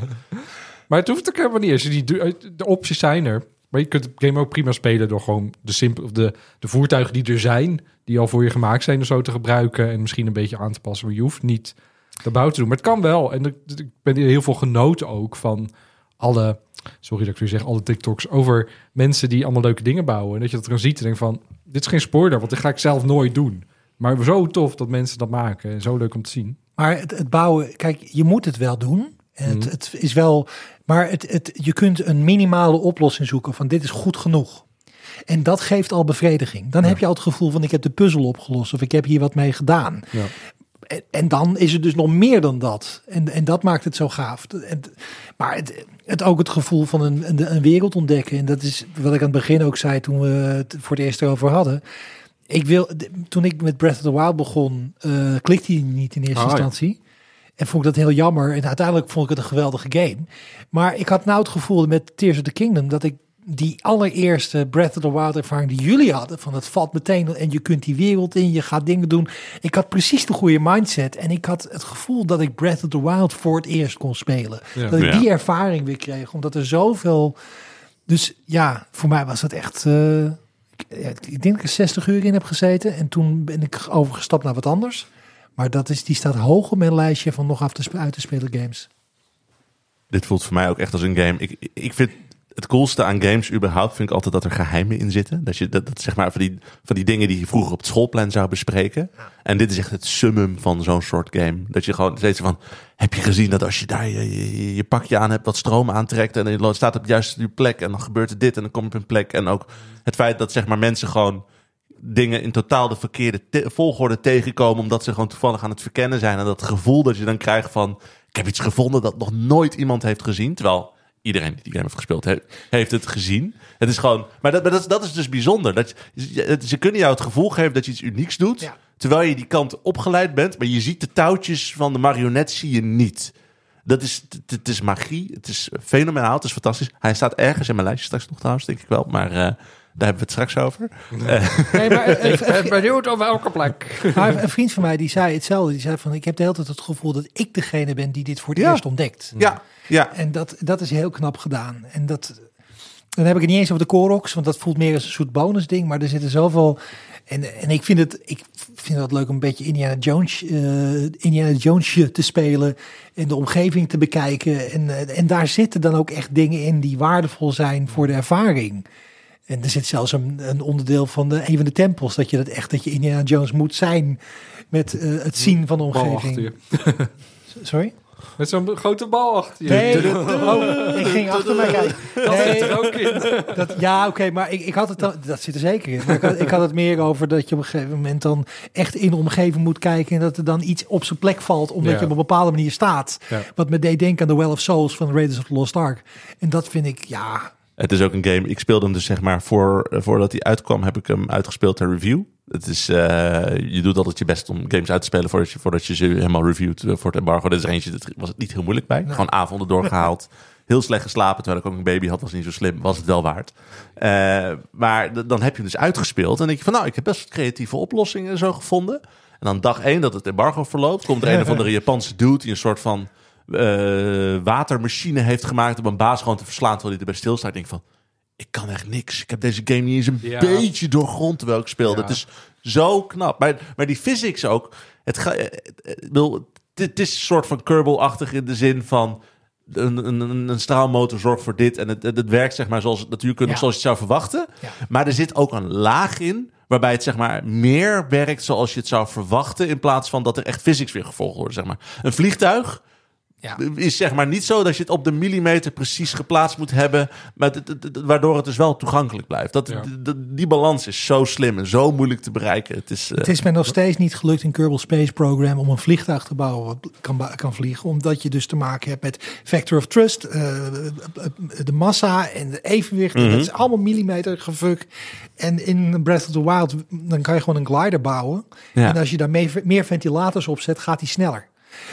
S1: Maar het hoeft ook helemaal niet. Als je die, du- de opties zijn er. Maar je kunt het game ook prima spelen door gewoon de, simpel, of de, de voertuigen die er zijn, die al voor je gemaakt zijn, of zo te gebruiken en misschien een beetje aan te passen. Maar je hoeft niet de bouw te doen. Maar het kan wel. En ik, ben heel veel genoten ook van alle, sorry dat ik weer zeg, alle TikToks over mensen die allemaal leuke dingen bouwen. En dat je dat dan ziet en denkt van, dit is geen spoiler, want dit ga ik zelf nooit doen. Maar zo tof dat mensen dat maken en zo leuk om te zien.
S3: Maar het, het bouwen, kijk, je moet het wel doen. En het,
S1: Mhm.
S3: het is wel, maar het, het, je kunt een minimale oplossing zoeken van dit is goed genoeg. En dat geeft al bevrediging. Dan heb je al het gevoel van ik heb de puzzel opgelost of ik heb hier wat mee gedaan.
S1: Ja.
S3: En, en dan is het dus nog meer dan dat. En, en dat maakt het zo gaaf. En, maar het, het ook het gevoel van een, een, een wereld ontdekken. En dat is wat ik aan het begin ook zei toen we het voor het eerst erover hadden. Ik wil, toen ik met Breath of the Wild begon, eh, klikte hij niet in eerste
S1: Ah, ja.
S3: En vond ik dat heel jammer. En uiteindelijk vond ik het een geweldige game. Maar ik had nou het gevoel met Tears of the Kingdom dat ik die allereerste Breath of the Wild ervaring die jullie hadden, van het valt meteen en je kunt die wereld in, je gaat dingen doen. Ik had precies de goede mindset en ik had het gevoel dat ik Breath of the Wild voor het eerst kon spelen.
S1: Ja.
S3: Dat ik
S2: Ja.
S3: die ervaring weer kreeg, omdat er zoveel. Dus ja, voor mij was dat echt. eh, ik, denk dat ik er 60 uur in heb gezeten en toen ben ik overgestapt naar wat anders. Maar dat is, die staat hoog op mijn lijstje van nog af te, uit te spelen games.
S2: Dit voelt voor mij ook echt als een game. Ik, ik vind het coolste aan games überhaupt vind ik altijd dat er geheimen in zitten. Dat je dat, dat zeg maar van die, van die dingen die je vroeger op het schoolplan zou bespreken. En dit is echt het summum van zo'n soort game. Dat je gewoon steeds van, heb je gezien dat als je daar je, je, je pakje aan hebt, wat stroom aantrekt en je staat op de juiste plek en dan gebeurt er dit en dan kom je op een plek. En ook het feit dat zeg maar mensen gewoon dingen in totaal de verkeerde te- volgorde tegenkomen. Omdat ze gewoon toevallig aan het verkennen zijn. En dat gevoel dat je dan krijgt van... Ik heb iets gevonden dat nog nooit iemand heeft gezien. Terwijl iedereen die die game heeft gespeeld, he- heeft het gezien. Het is gewoon... Maar dat, maar dat, is- dat is dus bijzonder. Dat ze kunnen jou het gevoel geven dat je iets unieks doet.
S3: Ja.
S2: terwijl je die kant opgeleid bent, maar je ziet de touwtjes van de marionet zie je niet. Dat is, het, het is magie, het is fenomenaal, het is fantastisch. Hij staat ergens in mijn lijstje straks nog trouwens, denk ik wel, maar eh, daar hebben we het straks over. Eh,
S3: Nee, maar, eh,
S1: Ik ben benieuwd op welke plek.
S3: Maar een vriend van mij die zei hetzelfde. Die zei van ik heb de hele tijd het gevoel dat ik degene ben die dit voor het
S2: Ja.
S3: eerst ontdekt.
S2: ja, ja.
S3: En dat, dat is heel knap gedaan. En dat, dan heb ik het niet eens over de Koroks, want dat voelt meer als een soort bonusding. Maar er zitten zoveel. En, en ik vind het, ik vind het leuk om een beetje Indiana Jones, eh Indiana Jonesje te spelen en de omgeving te bekijken. En, eh, en daar zitten dan ook echt dingen in die waardevol zijn voor de ervaring. En er zit zelfs een, een onderdeel van de, een van de tempels dat je dat echt dat je Indiana Jones moet zijn met eh, het zien van de omgeving. Sorry?
S1: Met zo'n grote bal achter je.
S3: Nee, oh, ik ging achter mij kijken.
S1: Dat
S3: Nee,
S1: zit er ook in.
S3: dat, ja, oké, maar ik, ik had het dan, dat zit er zeker in. Maar ik had, ik had het meer over dat je op een gegeven moment dan echt in de omgeving moet kijken en dat er dan iets op zijn plek valt, omdat
S1: Ja.
S3: je op een bepaalde manier staat.
S1: Ja.
S3: Wat me deed denken aan The Well of Souls van Raiders of the Lost Ark. En dat vind ik, ja,
S2: Het is ook een game. Ik speelde hem dus zeg maar voor, voordat hij uitkwam, heb ik hem uitgespeeld ter review. Het is, eh, je doet altijd je best om games uit te spelen voordat je, voordat je ze helemaal reviewt eh, voor het embargo. Dit is eentje, dat was het niet heel moeilijk bij. Gewoon avonden doorgehaald. Heel slecht geslapen, terwijl ik ook een baby had, was niet zo slim. Was het wel waard. Eh, maar dan heb je hem dus uitgespeeld. En denk je van, nou, ik heb best creatieve oplossingen en zo gevonden. En dan dag één dat het embargo verloopt, komt er een of andere Japanse dude die een soort van eh, watermachine heeft gemaakt om een baas gewoon te verslaan terwijl hij erbij stilstaat. Ik denk van, ik kan echt niks. Ik heb deze game niet eens een
S1: Ja.
S2: beetje doorgrond terwijl ik speelde.
S1: Ja.
S2: Het is zo knap. Maar, maar die physics ook. Het, ga, eh, eh, het, is een soort van Kerbal-achtig in de zin van... Een, een, een, straalmotor zorgt voor dit. En het, het, werkt zeg maar zoals het natuurkundig,
S3: Ja.
S2: zoals je het zou verwachten. Maar er zit ook een laag in... waarbij het zeg maar meer werkt zoals je het zou verwachten... in plaats van dat er echt physics weer gevolgd worden. Zeg maar. Een vliegtuig
S3: Ja.
S2: is zeg maar niet zo dat je het op de millimeter precies geplaatst moet hebben, maar waardoor het dus wel toegankelijk blijft. Dat,
S1: Ja.
S2: die balans is zo slim en zo moeilijk te bereiken. Het is, eh,
S3: het is mij nog steeds niet gelukt in Kerbal Space Program om een vliegtuig te bouwen wat kan, kan vliegen. Omdat je dus te maken hebt met factor of trust, eh, de massa en de evenwicht.
S2: Mhm.
S3: Dat is allemaal millimeter gevuk. En in Breath of the Wild, dan kan je gewoon een glider bouwen.
S2: Ja.
S3: En als je daar meer, meer ventilators op zet, gaat die sneller.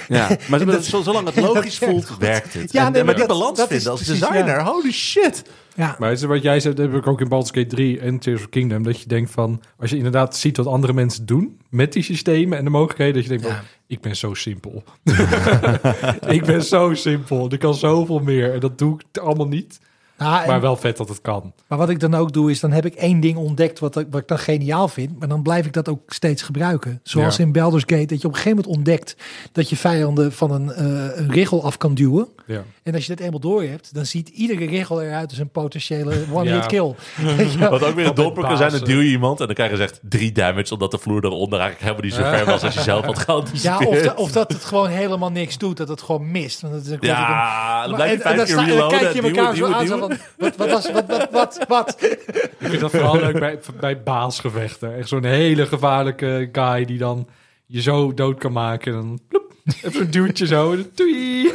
S2: Ja. Maar
S3: dat-
S2: zo- zolang het logisch voelt,
S3: goed.
S2: werkt het.
S3: Ja,
S2: En-
S3: nee,
S2: maar die
S3: dat-
S2: balans
S3: dat
S2: vinden
S3: is
S2: als
S3: precies,
S2: designer,
S3: ja.
S2: holy shit.
S3: Ja,
S1: Maar is wat jij zei, dat heb ik ook in Baldur's Gate 3 en Tears of Kingdom. Dat je denkt van, als je inderdaad ziet wat andere mensen doen met die systemen en de mogelijkheden. Dat je denkt
S3: Ja.
S1: van, ik ben zo simpel. ik ben zo simpel. Ik kan zoveel meer. En dat doe ik allemaal niet.
S3: Nou,
S1: Maar wel vet dat het kan.
S3: Maar wat ik dan ook doe, is dan heb ik één ding ontdekt wat, ik- wat ik dan geniaal vind. Maar dan blijf ik dat ook steeds gebruiken. Zoals
S1: Ja.
S3: in Baldur's Gate, dat je op een gegeven moment ontdekt dat je vijanden van een, eh, een richel af kan duwen.
S1: Ja.
S3: En als je dat eenmaal door hebt, dan ziet iedere richel eruit als een potentiële one-hit
S1: Ja.
S3: kill.
S2: Wat ook weer een domper kan zijn, dan duw je iemand en dan krijg je echt drie damage, omdat de vloer eronder eigenlijk helemaal niet zo ver was als je zelf had
S3: Ja,
S2: geanticipeerd.
S3: of, da- of dat het gewoon helemaal niks doet, dat het gewoon mist. Want het is een
S2: Ja, dan blijf je
S3: en- dan
S2: keer
S3: sta- en dan
S2: reloaden.
S3: kijk je
S2: duwen,
S3: elkaar zo
S2: duwen,
S3: aan, zo
S2: duwen.
S3: van, wat, wat, was, wat, wat, wat, wat?
S1: Ik vind dat vooral leuk bij, bij baasgevechten. Echt zo'n hele gevaarlijke guy die dan je zo dood kan maken. En dan ploep, even zo'n duwtje zo. en dan.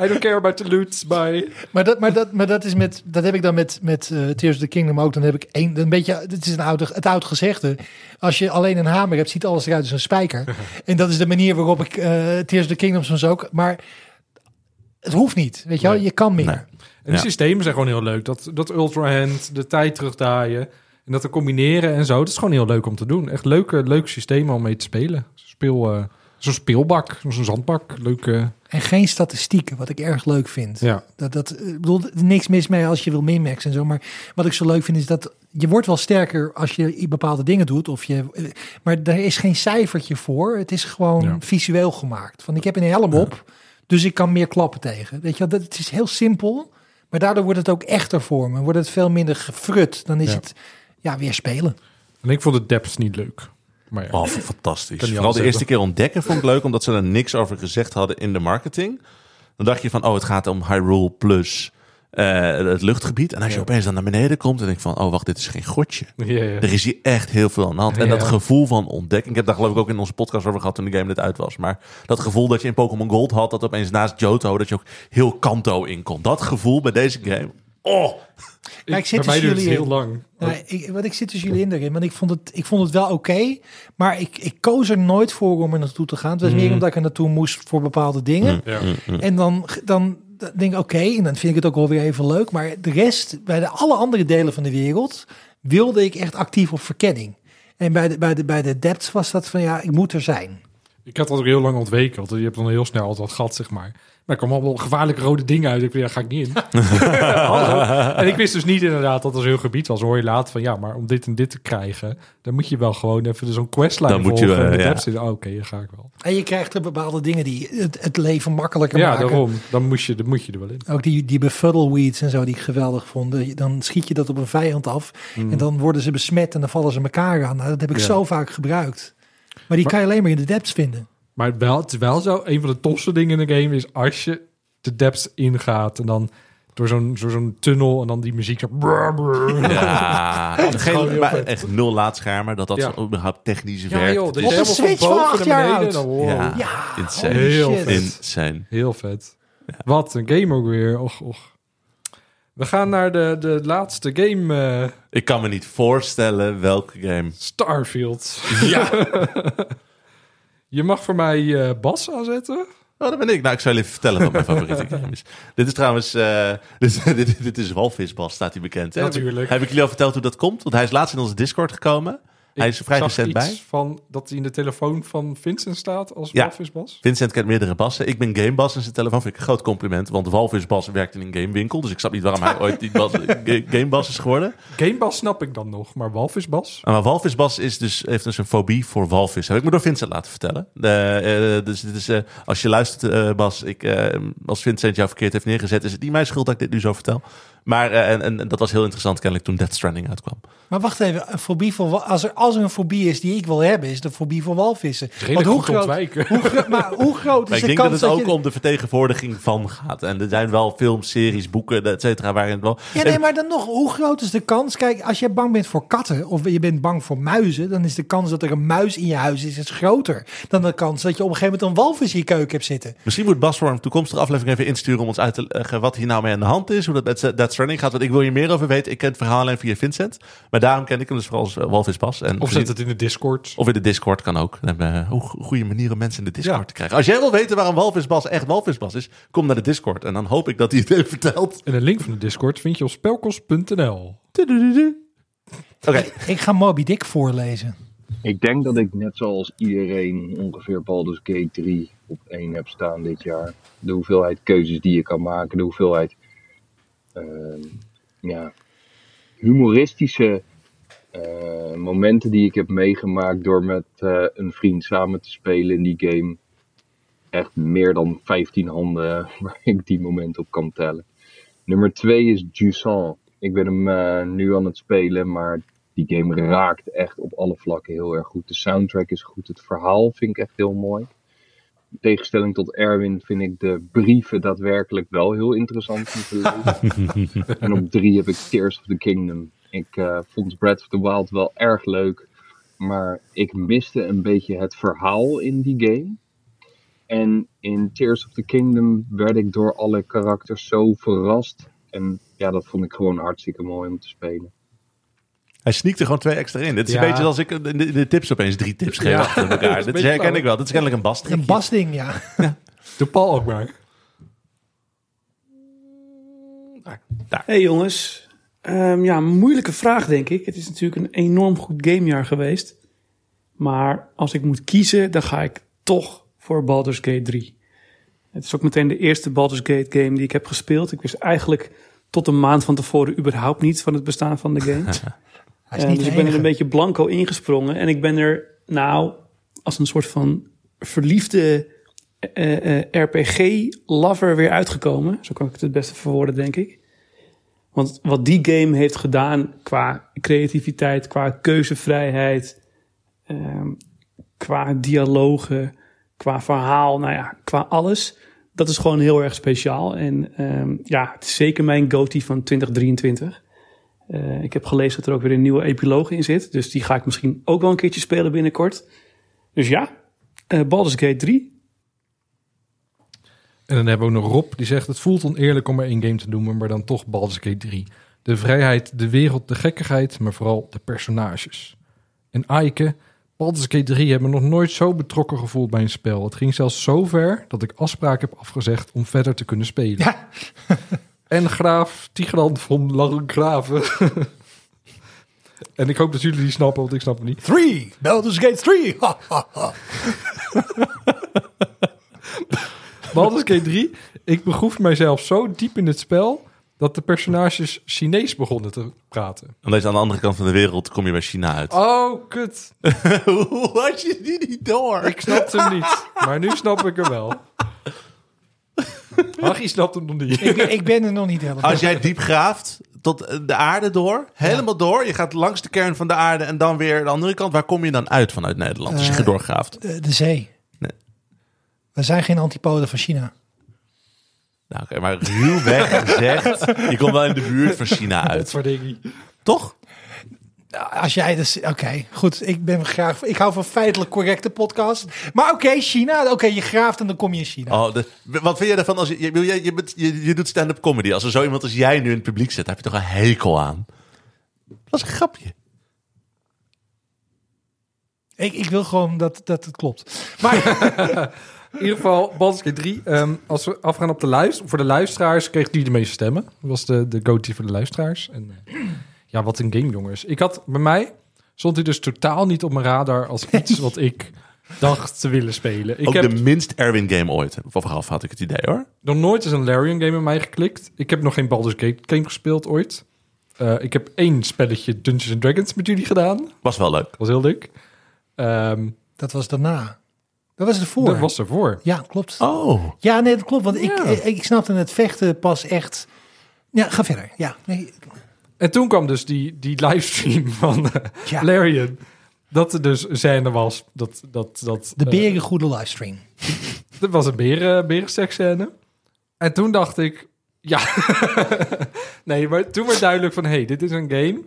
S1: I don't care about the loot. Bye.
S3: Maar dat, maar dat, maar dat is met, dat heb ik dan met, met eh, Tears of the Kingdom ook. Dan heb ik één, een beetje, dit is een oude, het oud gezegde. Als je alleen een hamer hebt, ziet alles eruit als een spijker. en dat is de manier waarop ik eh Tears of the Kingdom soms ook. Maar het hoeft niet, weet je wel.
S1: Nee.
S3: Je kan meer.
S2: Nee.
S1: En de
S2: Ja.
S1: systemen zijn gewoon heel leuk. Dat, dat ultra hand, de tijd terugdraaien. En dat te combineren en zo. Dat is gewoon heel leuk om te doen. Echt leuke, leuke systemen om mee te spelen. Speel, eh, zo'n speelbak, zo'n zandbak. Leuke.
S3: En geen statistieken, wat ik erg leuk vind.
S1: Ja.
S3: Dat, dat, eh, ik bedoel, niks mis mee als je wil minmaxen en zo. Maar wat ik zo leuk vind is dat je wordt wel sterker als je bepaalde dingen doet. Of je, eh, maar er is geen cijfertje voor. Het is gewoon
S1: Ja.
S3: visueel gemaakt. Van ik heb een helm op, dus ik kan meer klappen tegen. Weet je dat, het is heel simpel. Maar daardoor wordt het ook echter voor me. Wordt het veel minder gefrut. Dan is
S1: Ja.
S3: het ja, weer spelen.
S1: En ik vond de depth niet leuk. Maar ja.
S2: Oh, fantastisch. Vooral de eerste keer ontdekken vond ik leuk, omdat ze er niks over gezegd hadden in de marketing. Dan dacht je van, oh, het gaat om Hyrule plus eh, het luchtgebied. En als je
S1: Ja.
S2: opeens dan naar beneden komt en denk van, oh, wacht, dit is geen godje.
S1: Ja.
S2: Er is hier echt heel veel aan de hand. En dat gevoel van ontdekking. Ik heb daar geloof ik ook in onze podcast over gehad toen de game net uit was. Maar dat gevoel dat je in Pokémon Gold had, dat opeens naast Johto, dat je ook heel Kanto in kon. Dat gevoel bij deze game, Oh,
S3: Maar ik zit
S1: bij mij het
S3: jullie
S1: heel
S3: in.
S1: lang.
S3: Nee, ik, wat ik zit tussen jullie in erin, want ik vond het, ik vond het wel oké, maar ik, ik koos er nooit voor om er naartoe te gaan. Het was meer
S1: Mhm.
S3: omdat ik er naartoe moest voor bepaalde dingen.
S1: Ja.
S3: En dan, dan denk ik, oké, en dan vind ik het ook wel weer even leuk. Maar de rest, bij de alle andere delen van de wereld, wilde ik echt actief op verkenning. En bij de, bij de, bij de depths was dat van, ja, ik moet er zijn.
S1: Ik had dat ook heel lang ontweken, want je hebt dan heel snel altijd gat, zeg maar. Maar er kwamen allemaal gevaarlijke rode dingen uit. Ik dacht, ja, ga ik niet in. En ik wist dus niet inderdaad dat er zo'n heel gebied was. Hoor je later van, ja, maar om dit en dit te krijgen, dan moet je wel gewoon even zo'n questline
S2: Dan moet je,
S1: volgen. en
S2: eh,
S1: de
S2: ja.
S1: depths in. Oh, Oké, dan ga ik wel.
S3: En je krijgt er bepaalde dingen die het, het leven makkelijker
S1: Ja,
S3: maken.
S1: daarom. Dan moet, je, dan moet je er wel in.
S3: Ook die, die befuddleweeds en zo, die ik geweldig vond. Dan schiet je dat op een vijand af.
S1: Mm.
S3: En dan worden ze besmet en dan vallen ze elkaar aan. Nou, dat heb ik
S1: Ja.
S3: zo vaak gebruikt. Maar die kan je alleen maar in de depths vinden.
S1: Maar wel, het is wel zo, een van de tofste dingen in de game is als je de depths ingaat en dan door zo'n door zo'n tunnel en dan die muziek. zo-
S2: Ja,
S1: Dat is gewoon
S2: geen, maar echt nul laadschermen, dat dat
S1: Ja.
S2: überhaupt technisch
S1: Ja,
S2: werkt.
S1: joh,
S2: is-
S1: helemaal van
S3: Switch van
S1: boven
S3: acht
S1: naar
S3: jaar
S1: beneden.
S3: oud.
S1: en dan, wow.
S2: Ja,
S3: Ja,
S2: insane.
S1: Heel vet.
S2: Insane.
S1: Heel vet. Wat een game ook weer. Och, och. We gaan naar de, de laatste game, eh,
S2: Ik kan me niet voorstellen welke game.
S1: Starfield.
S2: Ja,
S1: Je mag voor mij eh, Bas aanzetten.
S2: oh, dat ben ik. Nou, ik je even vertellen wat mijn favoriete game is. Dit is trouwens, eh, dit, dit, dit is Walvisbas, staat hij bekend. Hè?
S1: Natuurlijk.
S2: Heb ik jullie al verteld hoe dat komt? Want hij is laatst in onze Discord gekomen. Hij is vrij recent bij.
S1: van dat hij in de telefoon van Vincent staat als
S2: Ja.
S1: Walvis Bas.
S2: Vincent kent meerdere bassen. Ik ben Gamebas in zijn telefoon. Vind ik een groot compliment. Want Walvisbas werkt in een gamewinkel. Dus ik snap niet waarom hij ooit die bas, ga- Gamebas is geworden.
S1: Gamebas snap ik dan nog, maar Walvis Bas?
S2: Maar Walvisbas is dus, heeft dus een fobie voor walvis. Heb ik me door Vincent laten vertellen. Eh, dus eh, als je luistert, eh, Bas, ik, als Vincent jou verkeerd heeft neergezet, is het niet mijn schuld dat ik dit nu zo vertel. Maar eh, en, en dat was heel interessant kennelijk toen Death Stranding uitkwam.
S3: Maar wacht even, een fobie voor, als, er, als er een fobie is die ik wil hebben, is de fobie voor walvissen.
S1: Redelijk
S3: hoe groot, hoe, maar hoe groot
S2: Maar
S3: is
S2: ik
S3: de
S2: denk dat
S3: kans
S2: het
S3: dat,
S2: ook
S3: je...
S2: om de vertegenwoordiging van gaat. En er zijn wel films, series, boeken, et cetera, waarin het wel...
S3: Ja, nee, maar dan nog, hoe groot is de kans? Kijk, als je bang bent voor katten of je bent bang voor muizen, dan is de kans dat er een muis in je huis is, is groter dan de kans dat je op een gegeven moment een walvis in je keuken hebt zitten.
S2: Misschien moet Bas voor een toekomstige aflevering even insturen om ons uit te leggen wat hier nou mee aan de hand is. Hoe dat met Death Stranding gaat. Want ik wil hier meer over weten. Ik ken het verhaal alleen via Vincent. Maar daarom ken ik hem dus vooral als eh, Walvis Bas. En
S1: Of zet het in de Discord.
S2: Of in de Discord kan ook. Dan hebben we go- goede manier om mensen in de Discord
S1: Ja.
S2: te krijgen. Als jij wil weten waarom Walvisbas echt Walvisbas is, kom naar de Discord. En dan hoop ik dat hij het even vertelt.
S1: En een link van de Discord vind je op spelkos.nl.
S2: Oké.
S3: Ik ga Moby Dick voorlezen.
S11: Ik denk dat ik net zoals iedereen ongeveer Baldur's Gate 3 op 1 heb staan dit jaar. De hoeveelheid keuzes die je kan maken, de hoeveelheid ja, humoristische eh, momenten die ik heb meegemaakt door met eh, een vriend samen te spelen in die game. Echt meer dan 15 handen waar ik die momenten op kan tellen. Nummer 2 is Jusant. Ik ben hem eh, nu aan het spelen, maar die game raakt echt op alle vlakken heel erg goed. De soundtrack is goed, het verhaal vind ik echt heel mooi. In tegenstelling tot Erwin vind ik de brieven daadwerkelijk wel heel interessant om te lezen. en op drie heb ik Tears of the Kingdom. Ik eh, vond Breath of the Wild wel erg leuk, maar ik miste een beetje het verhaal in die game. En in Tears of the Kingdom werd ik door alle karakters zo verrast. En ja, dat vond ik gewoon hartstikke mooi om te spelen.
S2: Hij sneakt er gewoon twee extra in. Dit is
S1: Ja.
S2: een beetje als ik in de, in de tips opeens drie tips geef
S1: Ja.
S2: achter
S1: Dat is
S2: elkaar.
S1: beetje
S2: herken ik wel. Dit is kennelijk een Bas.
S3: Een basding, ja.
S1: De Paul ook maar.
S12: Hey jongens. Ehm, ja, moeilijke vraag denk ik. Het is natuurlijk een enorm goed gamejaar geweest. Maar als ik moet kiezen, dan ga ik toch voor Baldur's Gate 3. Het is ook meteen de eerste Baldur's Gate game die ik heb gespeeld. Ik wist eigenlijk tot een maand van tevoren überhaupt niets van het bestaan van de game.
S3: Hij is
S12: Eh,
S3: niet
S12: dus ik ben er een beetje blanco ingesprongen. En ik ben er nou als een soort van verliefde eh, RPG-lover weer uitgekomen. Zo kan ik het het beste verwoorden, denk ik. Want wat die game heeft gedaan qua creativiteit, qua keuzevrijheid, ehm, qua dialogen, qua verhaal, nou ja, qua alles. Dat is gewoon heel erg speciaal. En ehm, ja, het is zeker mijn GOTY van 2023. Eh, ik heb gelezen dat er ook weer een nieuwe epiloog in zit. Dus die ga ik misschien ook wel een keertje spelen binnenkort. Dus ja, eh Baldur's Gate 3.
S1: En dan hebben we ook nog Rob, die zegt... het voelt oneerlijk om er één game te noemen, maar dan toch Baldur's Gate 3. De vrijheid, de wereld, de gekkigheid, maar vooral de personages. En Aike, Baldur's Gate 3 hebben me nog nooit zo betrokken gevoeld bij een spel. Het ging zelfs zo ver dat ik afspraken heb afgezegd om verder te kunnen spelen. en graaf Tigran van Langgraven. en ik hoop dat jullie die snappen, want ik snap het niet.
S3: 3! Baldur's Gate 3!
S1: Baldur's Gate 3. Ik begroef mijzelf zo diep in het spel dat de personages Chinees begonnen te praten.
S2: Omdat je aan de andere kant van de wereld kom je bij China uit.
S1: Oh, kut.
S2: Hoe had je die niet door?
S1: Ik snapte hem niet, maar nu snap ik hem wel. Hachie snapt hem nog niet.
S3: ik, ben, ik ben er nog niet helemaal.
S2: Als jij diep graaft tot de aarde door, helemaal door. Je gaat langs de kern van de aarde en dan weer de andere kant. Waar kom je dan uit vanuit Nederland als je
S3: Eh,
S2: doorgraaft?
S3: De, de zee.
S2: Nee.
S3: We zijn geen antipoden van China.
S2: Nou, oké, maar ruwweg gezegd, je komt wel in de buurt van China uit.
S1: Potverdikkie.
S2: Toch?
S3: Nou, Als jij dus... Oké, goed. Ik ben graag... Ik hou van feitelijk correcte podcast. Maar oké, China. Oké, je graaft en dan kom je in China.
S2: Oh, de, wat vind je ervan als je, je, je, je, bent- je, je doet stand-up comedy. Als er zo iemand als jij nu in het publiek zit, heb je toch een hekel aan? Dat is een grapje.
S3: Ik, ik wil gewoon dat, dat het klopt. Maar
S1: In ieder geval, Gate 3. ehm, als we afgaan op de luister, voor de luisteraars kreeg die de meeste stemmen. Dat was de, de go-to voor de luisteraars. En eh, ja, wat een game, jongens. Ik had bij mij stond hij dus totaal niet op mijn radar als iets wat ik dacht te willen spelen. Ik
S2: Ook
S1: heb
S2: de minst Erwin game ooit. Vooraf had ik het idee hoor.
S1: nog nooit eens een Larian game in mij geklikt. Ik heb nog geen Baldur's Gate game gespeeld ooit. Eh, ik heb één spelletje Dungeons and Dragons met jullie gedaan.
S2: Was wel leuk.
S1: Was heel leuk. Ehm,
S3: dat was daarna. Dat was ervoor.
S1: dat was ervoor.
S3: Ja, klopt.
S2: Oh.
S3: Ja, nee, dat klopt. Want ik,
S1: Ja.
S3: ik, ik snapte het vechten pas echt... Ja, ga verder. Ja, nee,
S1: En toen kwam dus die, die livestream van eh,
S3: Ja.
S1: Larian. Dat er dus scène was. Dat, dat, dat,
S3: de
S1: eh,
S3: berengoede livestream.
S1: dat was een beren, berenseksscène. En toen dacht ik... Ja. nee, maar toen werd duidelijk van... hey, dit is een game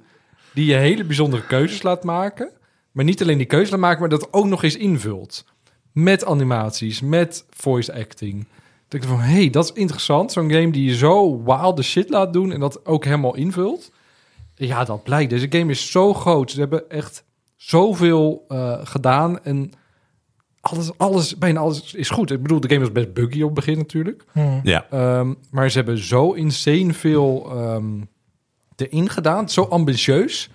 S1: die je hele bijzondere keuzes laat maken. Maar niet alleen die keuzes laat maken... maar dat ook nog eens invult. Met animaties, met voice acting. Dat ik dacht van, hey, dat is interessant. Zo'n game die je zo wild shit laat doen... en dat ook helemaal invult. Ja, dat blijkt. Deze game is zo groot. Ze hebben echt zoveel eh, gedaan. En alles, alles, bijna alles is goed. Ik bedoel, de game was best buggy op het begin natuurlijk.
S3: Hmm.
S2: Ja.
S1: Ehm, maar ze hebben zo insane veel ehm, erin gedaan. Zo ambitieus.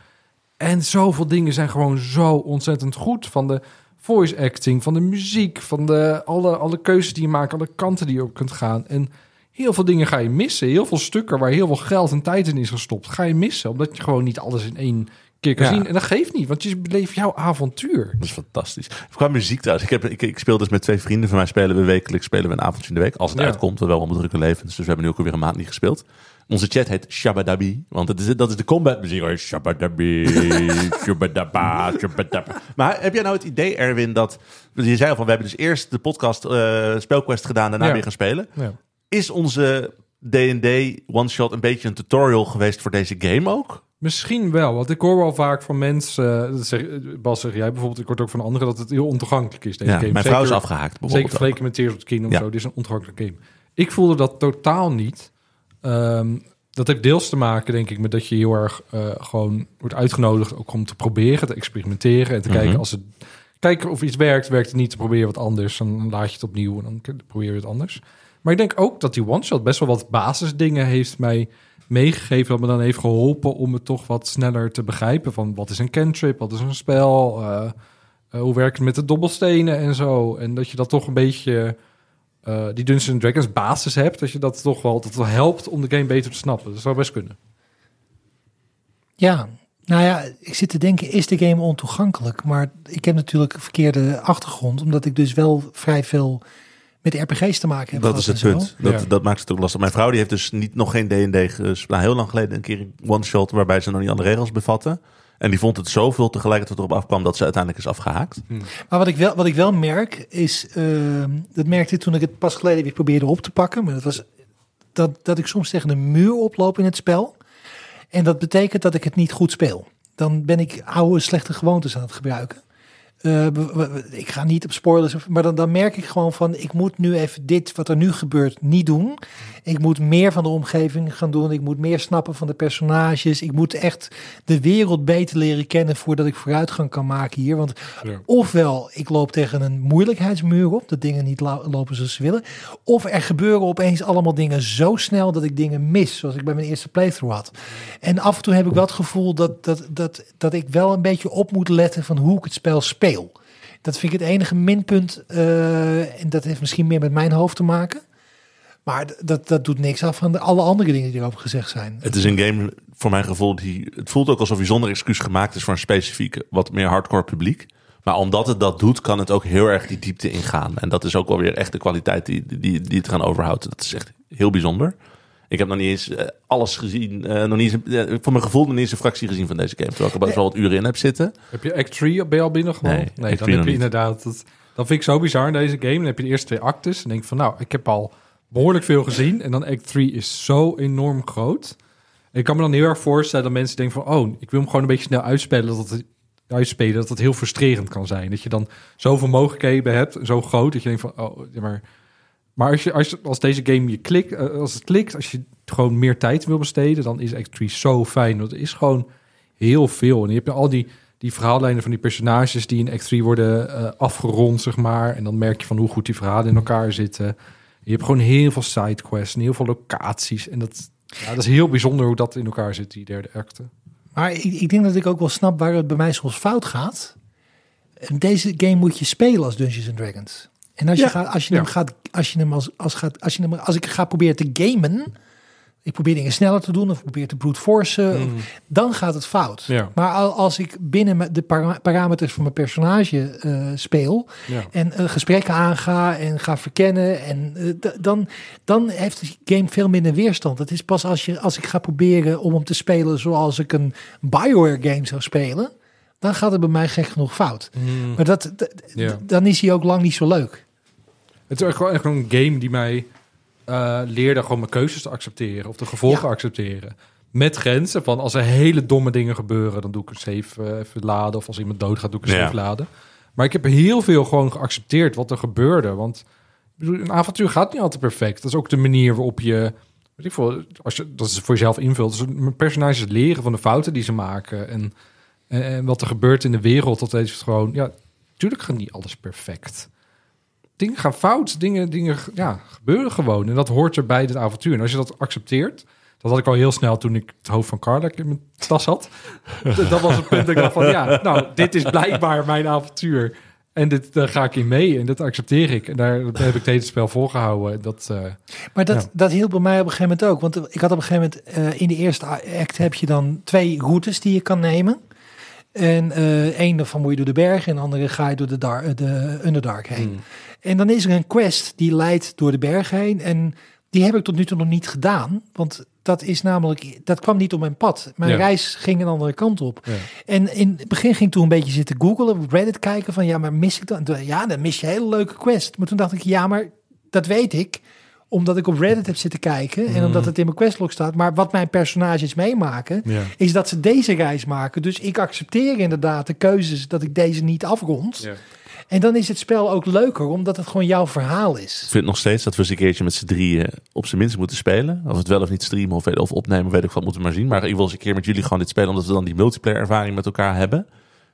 S1: En zoveel dingen zijn gewoon zo ontzettend goed. Van de voice acting, van de muziek, van de, alle, alle keuzes die je maakt, alle kanten die je op kunt gaan. En heel veel dingen ga je missen. Heel veel stukken waar heel veel geld en tijd in is gestopt, ga je missen. Omdat je gewoon niet alles in één keer kan
S2: Ja.
S1: zien. En dat geeft niet, want je beleeft jouw avontuur.
S2: Dat is fantastisch. Qua muziek trouwens. Ik, heb, ik, ik speel dus met twee vrienden van mij. Spelen we wekelijks spelen we een avondje in de week. Als het
S1: Ja.
S2: uitkomt. We wel om drukke levens. Dus we hebben nu ook alweer een maand niet gespeeld. Onze chat heet Shabadabi. Want het is, dat is de combat muziek. Shabadabi, shabadaba, shabadaba. Maar heb jij nou het idee, Erwin, dat... Je zei al van, we hebben dus eerst de podcast eh Spelquest gedaan. Daarna
S1: Ja.
S2: weer gaan spelen.
S1: Ja.
S2: Is onze D&D one-shot een beetje een tutorial geweest voor deze game ook?
S1: Misschien wel, want ik hoor wel vaak van mensen, eh, zeg, Bas zeg jij bijvoorbeeld, ik hoor ook van anderen dat het heel ontoegankelijk is deze
S2: Ja,
S1: game.
S2: mijn vrouw is afgehaakt, bijvoorbeeld
S1: Zeker vergeleken met Tears of the Kingdom
S2: Ja.
S1: zo, dit is een ontoegankelijke game. Ik voelde dat totaal niet. Ehm, dat heeft deels te maken, denk ik, met dat je heel erg eh, gewoon wordt uitgenodigd ook om te proberen, te experimenteren en te
S2: Mhm.
S1: kijken als het kijken of iets werkt, werkt het niet, te proberen wat anders, dan laat je het opnieuw en dan probeer je het anders. Maar ik denk ook dat die one-shot best wel wat basisdingen heeft mij meegegeven, dat me dan heeft geholpen om het toch wat sneller te begrijpen van wat is een cantrip, wat is een spel, eh, eh, hoe werkt het met de dobbelstenen en zo. En dat je dat toch een beetje eh, die Dungeons Dragons basis hebt, dat je dat toch wel, dat wel helpt om de game beter te snappen. Dat zou best kunnen.
S3: Ja, nou ja, ik zit te denken, is de game ontoegankelijk? Maar ik heb natuurlijk een verkeerde achtergrond, omdat ik dus wel vrij veel met RPG's te maken heb
S2: Dat is het punt. Dat, dat maakt het ook lastig. Mijn vrouw die heeft dus niet, nog geen D&D gespeeld. Nou, heel lang geleden een keer een one-shot waarbij ze nog niet alle regels bevatten. En die vond het zoveel tegelijkertijd erop afkwam dat ze uiteindelijk is afgehaakt.
S3: Maar wat ik wel, wat ik wel merk is, ehm, dat merkte ik toen ik het pas geleden weer probeerde op te pakken. Maar dat was dat, dat ik soms tegen een muur oploop in het spel. En dat betekent dat ik het niet goed speel. Dan ben ik oude slechte gewoontes aan het gebruiken. Eh, ik ga niet op spoilers, maar dan, dan merk ik gewoon van, ik moet nu even dit wat er nu gebeurt niet doen. Ik moet meer van de omgeving gaan doen. Ik moet meer snappen van de personages. Ik moet echt de wereld beter leren kennen voordat ik vooruitgang kan maken hier. Want
S1: Ja.
S3: ofwel ik loop tegen een moeilijkheidsmuur op, dat dingen niet lopen zoals ze willen. Of er gebeuren opeens allemaal dingen zo snel dat ik dingen mis, zoals ik bij mijn eerste playthrough had. En af en toe heb ik wel het gevoel dat, dat, dat, dat ik wel een beetje op moet letten van hoe ik het spel speel. Dat vind ik het enige minpunt. eh, en dat heeft misschien meer met mijn hoofd te maken. Maar dat, dat doet niks af van de, alle andere dingen die erover gezegd zijn.
S2: Het is een game, voor mijn gevoel, die, het voelt ook alsof hij zonder excuus gemaakt is voor een specifieke, wat meer hardcore publiek. Maar omdat het dat doet, kan het ook heel erg die diepte ingaan. En dat is ook wel weer echt de kwaliteit die, die, die het gaan overhoudt. Dat is echt heel bijzonder. Ik heb nog niet eens eh, alles gezien. eh, nog niet eens, eh, voor mijn gevoel nog niet eens een fractie gezien van deze game. Terwijl ik er best wel wat uren in heb zitten.
S1: Heb je Act 3 ben je al binnen gewoon?
S2: Nee,
S1: dan
S2: 3
S1: heb je inderdaad... Dat, dat vind ik zo bizar in deze game. Dan heb je de eerste twee actes en denk van... Nou, ik heb al behoorlijk veel gezien. En dan Act 3 is zo enorm groot. En ik kan me dan heel erg voorstellen dat mensen denken van... Oh, ik wil hem gewoon een beetje snel uitspelen. Dat het, uitspelen, dat het heel frustrerend kan zijn. Dat je dan zoveel mogelijkheden hebt, zo groot... Dat je denkt van... Oh, maar... Maar als, je, als, als deze game je klikt, eh, als het klikt, als je gewoon meer tijd wil besteden, dan is Act 3 zo fijn. Want is gewoon heel veel. En je hebt al die, die verhaallijnen van die personages die in Act 3 worden eh, afgerond, zeg maar. En dan merk je van hoe goed die verhalen in elkaar zitten. Je hebt gewoon heel veel sidequests en heel veel locaties. En dat, ja, dat is heel bijzonder hoe dat in elkaar zit, die derde acte.
S3: Maar ik, ik denk dat ik ook wel snap waar het bij mij soms fout gaat. Deze game moet je spelen als Dungeons and Dragons. En als je,
S1: Ja.
S3: gaat, als je
S1: Ja.
S3: hem gaat, als je hem als, als gaat, als je hem, als ik ga proberen te gamen, ik probeer dingen sneller te doen of probeer te brute forcen, of- dan gaat het fout.
S1: Ja.
S3: Maar al- als ik binnen de para- parameters van mijn personage eh, speel
S1: Ja.
S3: en eh, gesprekken aanga en ga verkennen, en eh, dan, dan heeft de game veel minder weerstand. Het is pas als, je, als ik ga proberen om hem te spelen zoals ik een Bioware game zou spelen, dan gaat het bij mij gek genoeg fout. Maar dat,
S1: Ja.
S3: dan is hij ook lang niet zo leuk.
S1: Het is gewoon echt een game die mij eh, leerde gewoon mijn keuzes te accepteren of de gevolgen accepteren. Met grenzen van als er hele domme dingen gebeuren, dan doe ik een save eh, even laden. Of als iemand doodgaat, doe ik een
S2: Ja.
S1: save laden. Maar ik heb heel veel gewoon geaccepteerd wat er gebeurde. Want een avontuur gaat niet altijd perfect. Dat is ook de manier waarop je, weet ik veel, als je dat is voor jezelf invult. Dus mijn personages leren van de fouten die ze maken en, en, en wat er gebeurt in de wereld. Dat is gewoon, ja, natuurlijk gaat niet alles perfect dingen gaan fout. Dingen, dingen ja, gebeuren gewoon. En dat hoort er bij dit avontuur. En als je dat accepteert... Dat had ik al heel snel toen ik het hoofd van Karlak in mijn tas had. dat was het punt dat ik dacht van... Ja, nou, dit is blijkbaar mijn avontuur. En dit, daar ga ik in mee. En dat accepteer ik. En daar heb ik het hele spel volgehouden. Dat, eh,
S3: Maar dat,
S1: ja.
S3: dat hielp bij mij op een gegeven moment ook. Want ik had op een gegeven moment eh, in de eerste act heb je dan twee routes die je kan nemen. En eh één daarvan moet je door de bergen en de andere ga je door de, dar de Underdark heen.
S1: Hmm.
S3: En dan is er een quest die leidt door de bergen heen. En die heb ik tot nu toe nog niet gedaan. Want dat is namelijk, dat kwam niet op mijn pad. Mijn
S1: Ja.
S3: reis ging een andere kant op.
S1: Ja.
S3: En in het begin ging ik toen een beetje zitten googlen, op Reddit kijken van ja, maar mis ik dan? Ja, dan mis je een hele leuke quest. Maar toen dacht ik, ja, maar dat weet ik omdat ik op Reddit heb zitten kijken en omdat het in mijn questlog staat. Maar wat mijn personages meemaken,
S1: Ja.
S3: is dat ze deze reis maken. Dus ik accepteer inderdaad de keuzes dat ik deze niet afrond. En dan is het spel ook leuker, omdat het gewoon jouw verhaal is.
S2: Ik vind nog steeds dat we eens een keertje met z'n drieën op zijn minst moeten spelen. Of het wel of niet streamen of, of opnemen, weet ik wat, moeten we maar zien. Maar ik wil eens een keer met jullie gewoon dit spelen, omdat we dan die multiplayer ervaring met elkaar hebben.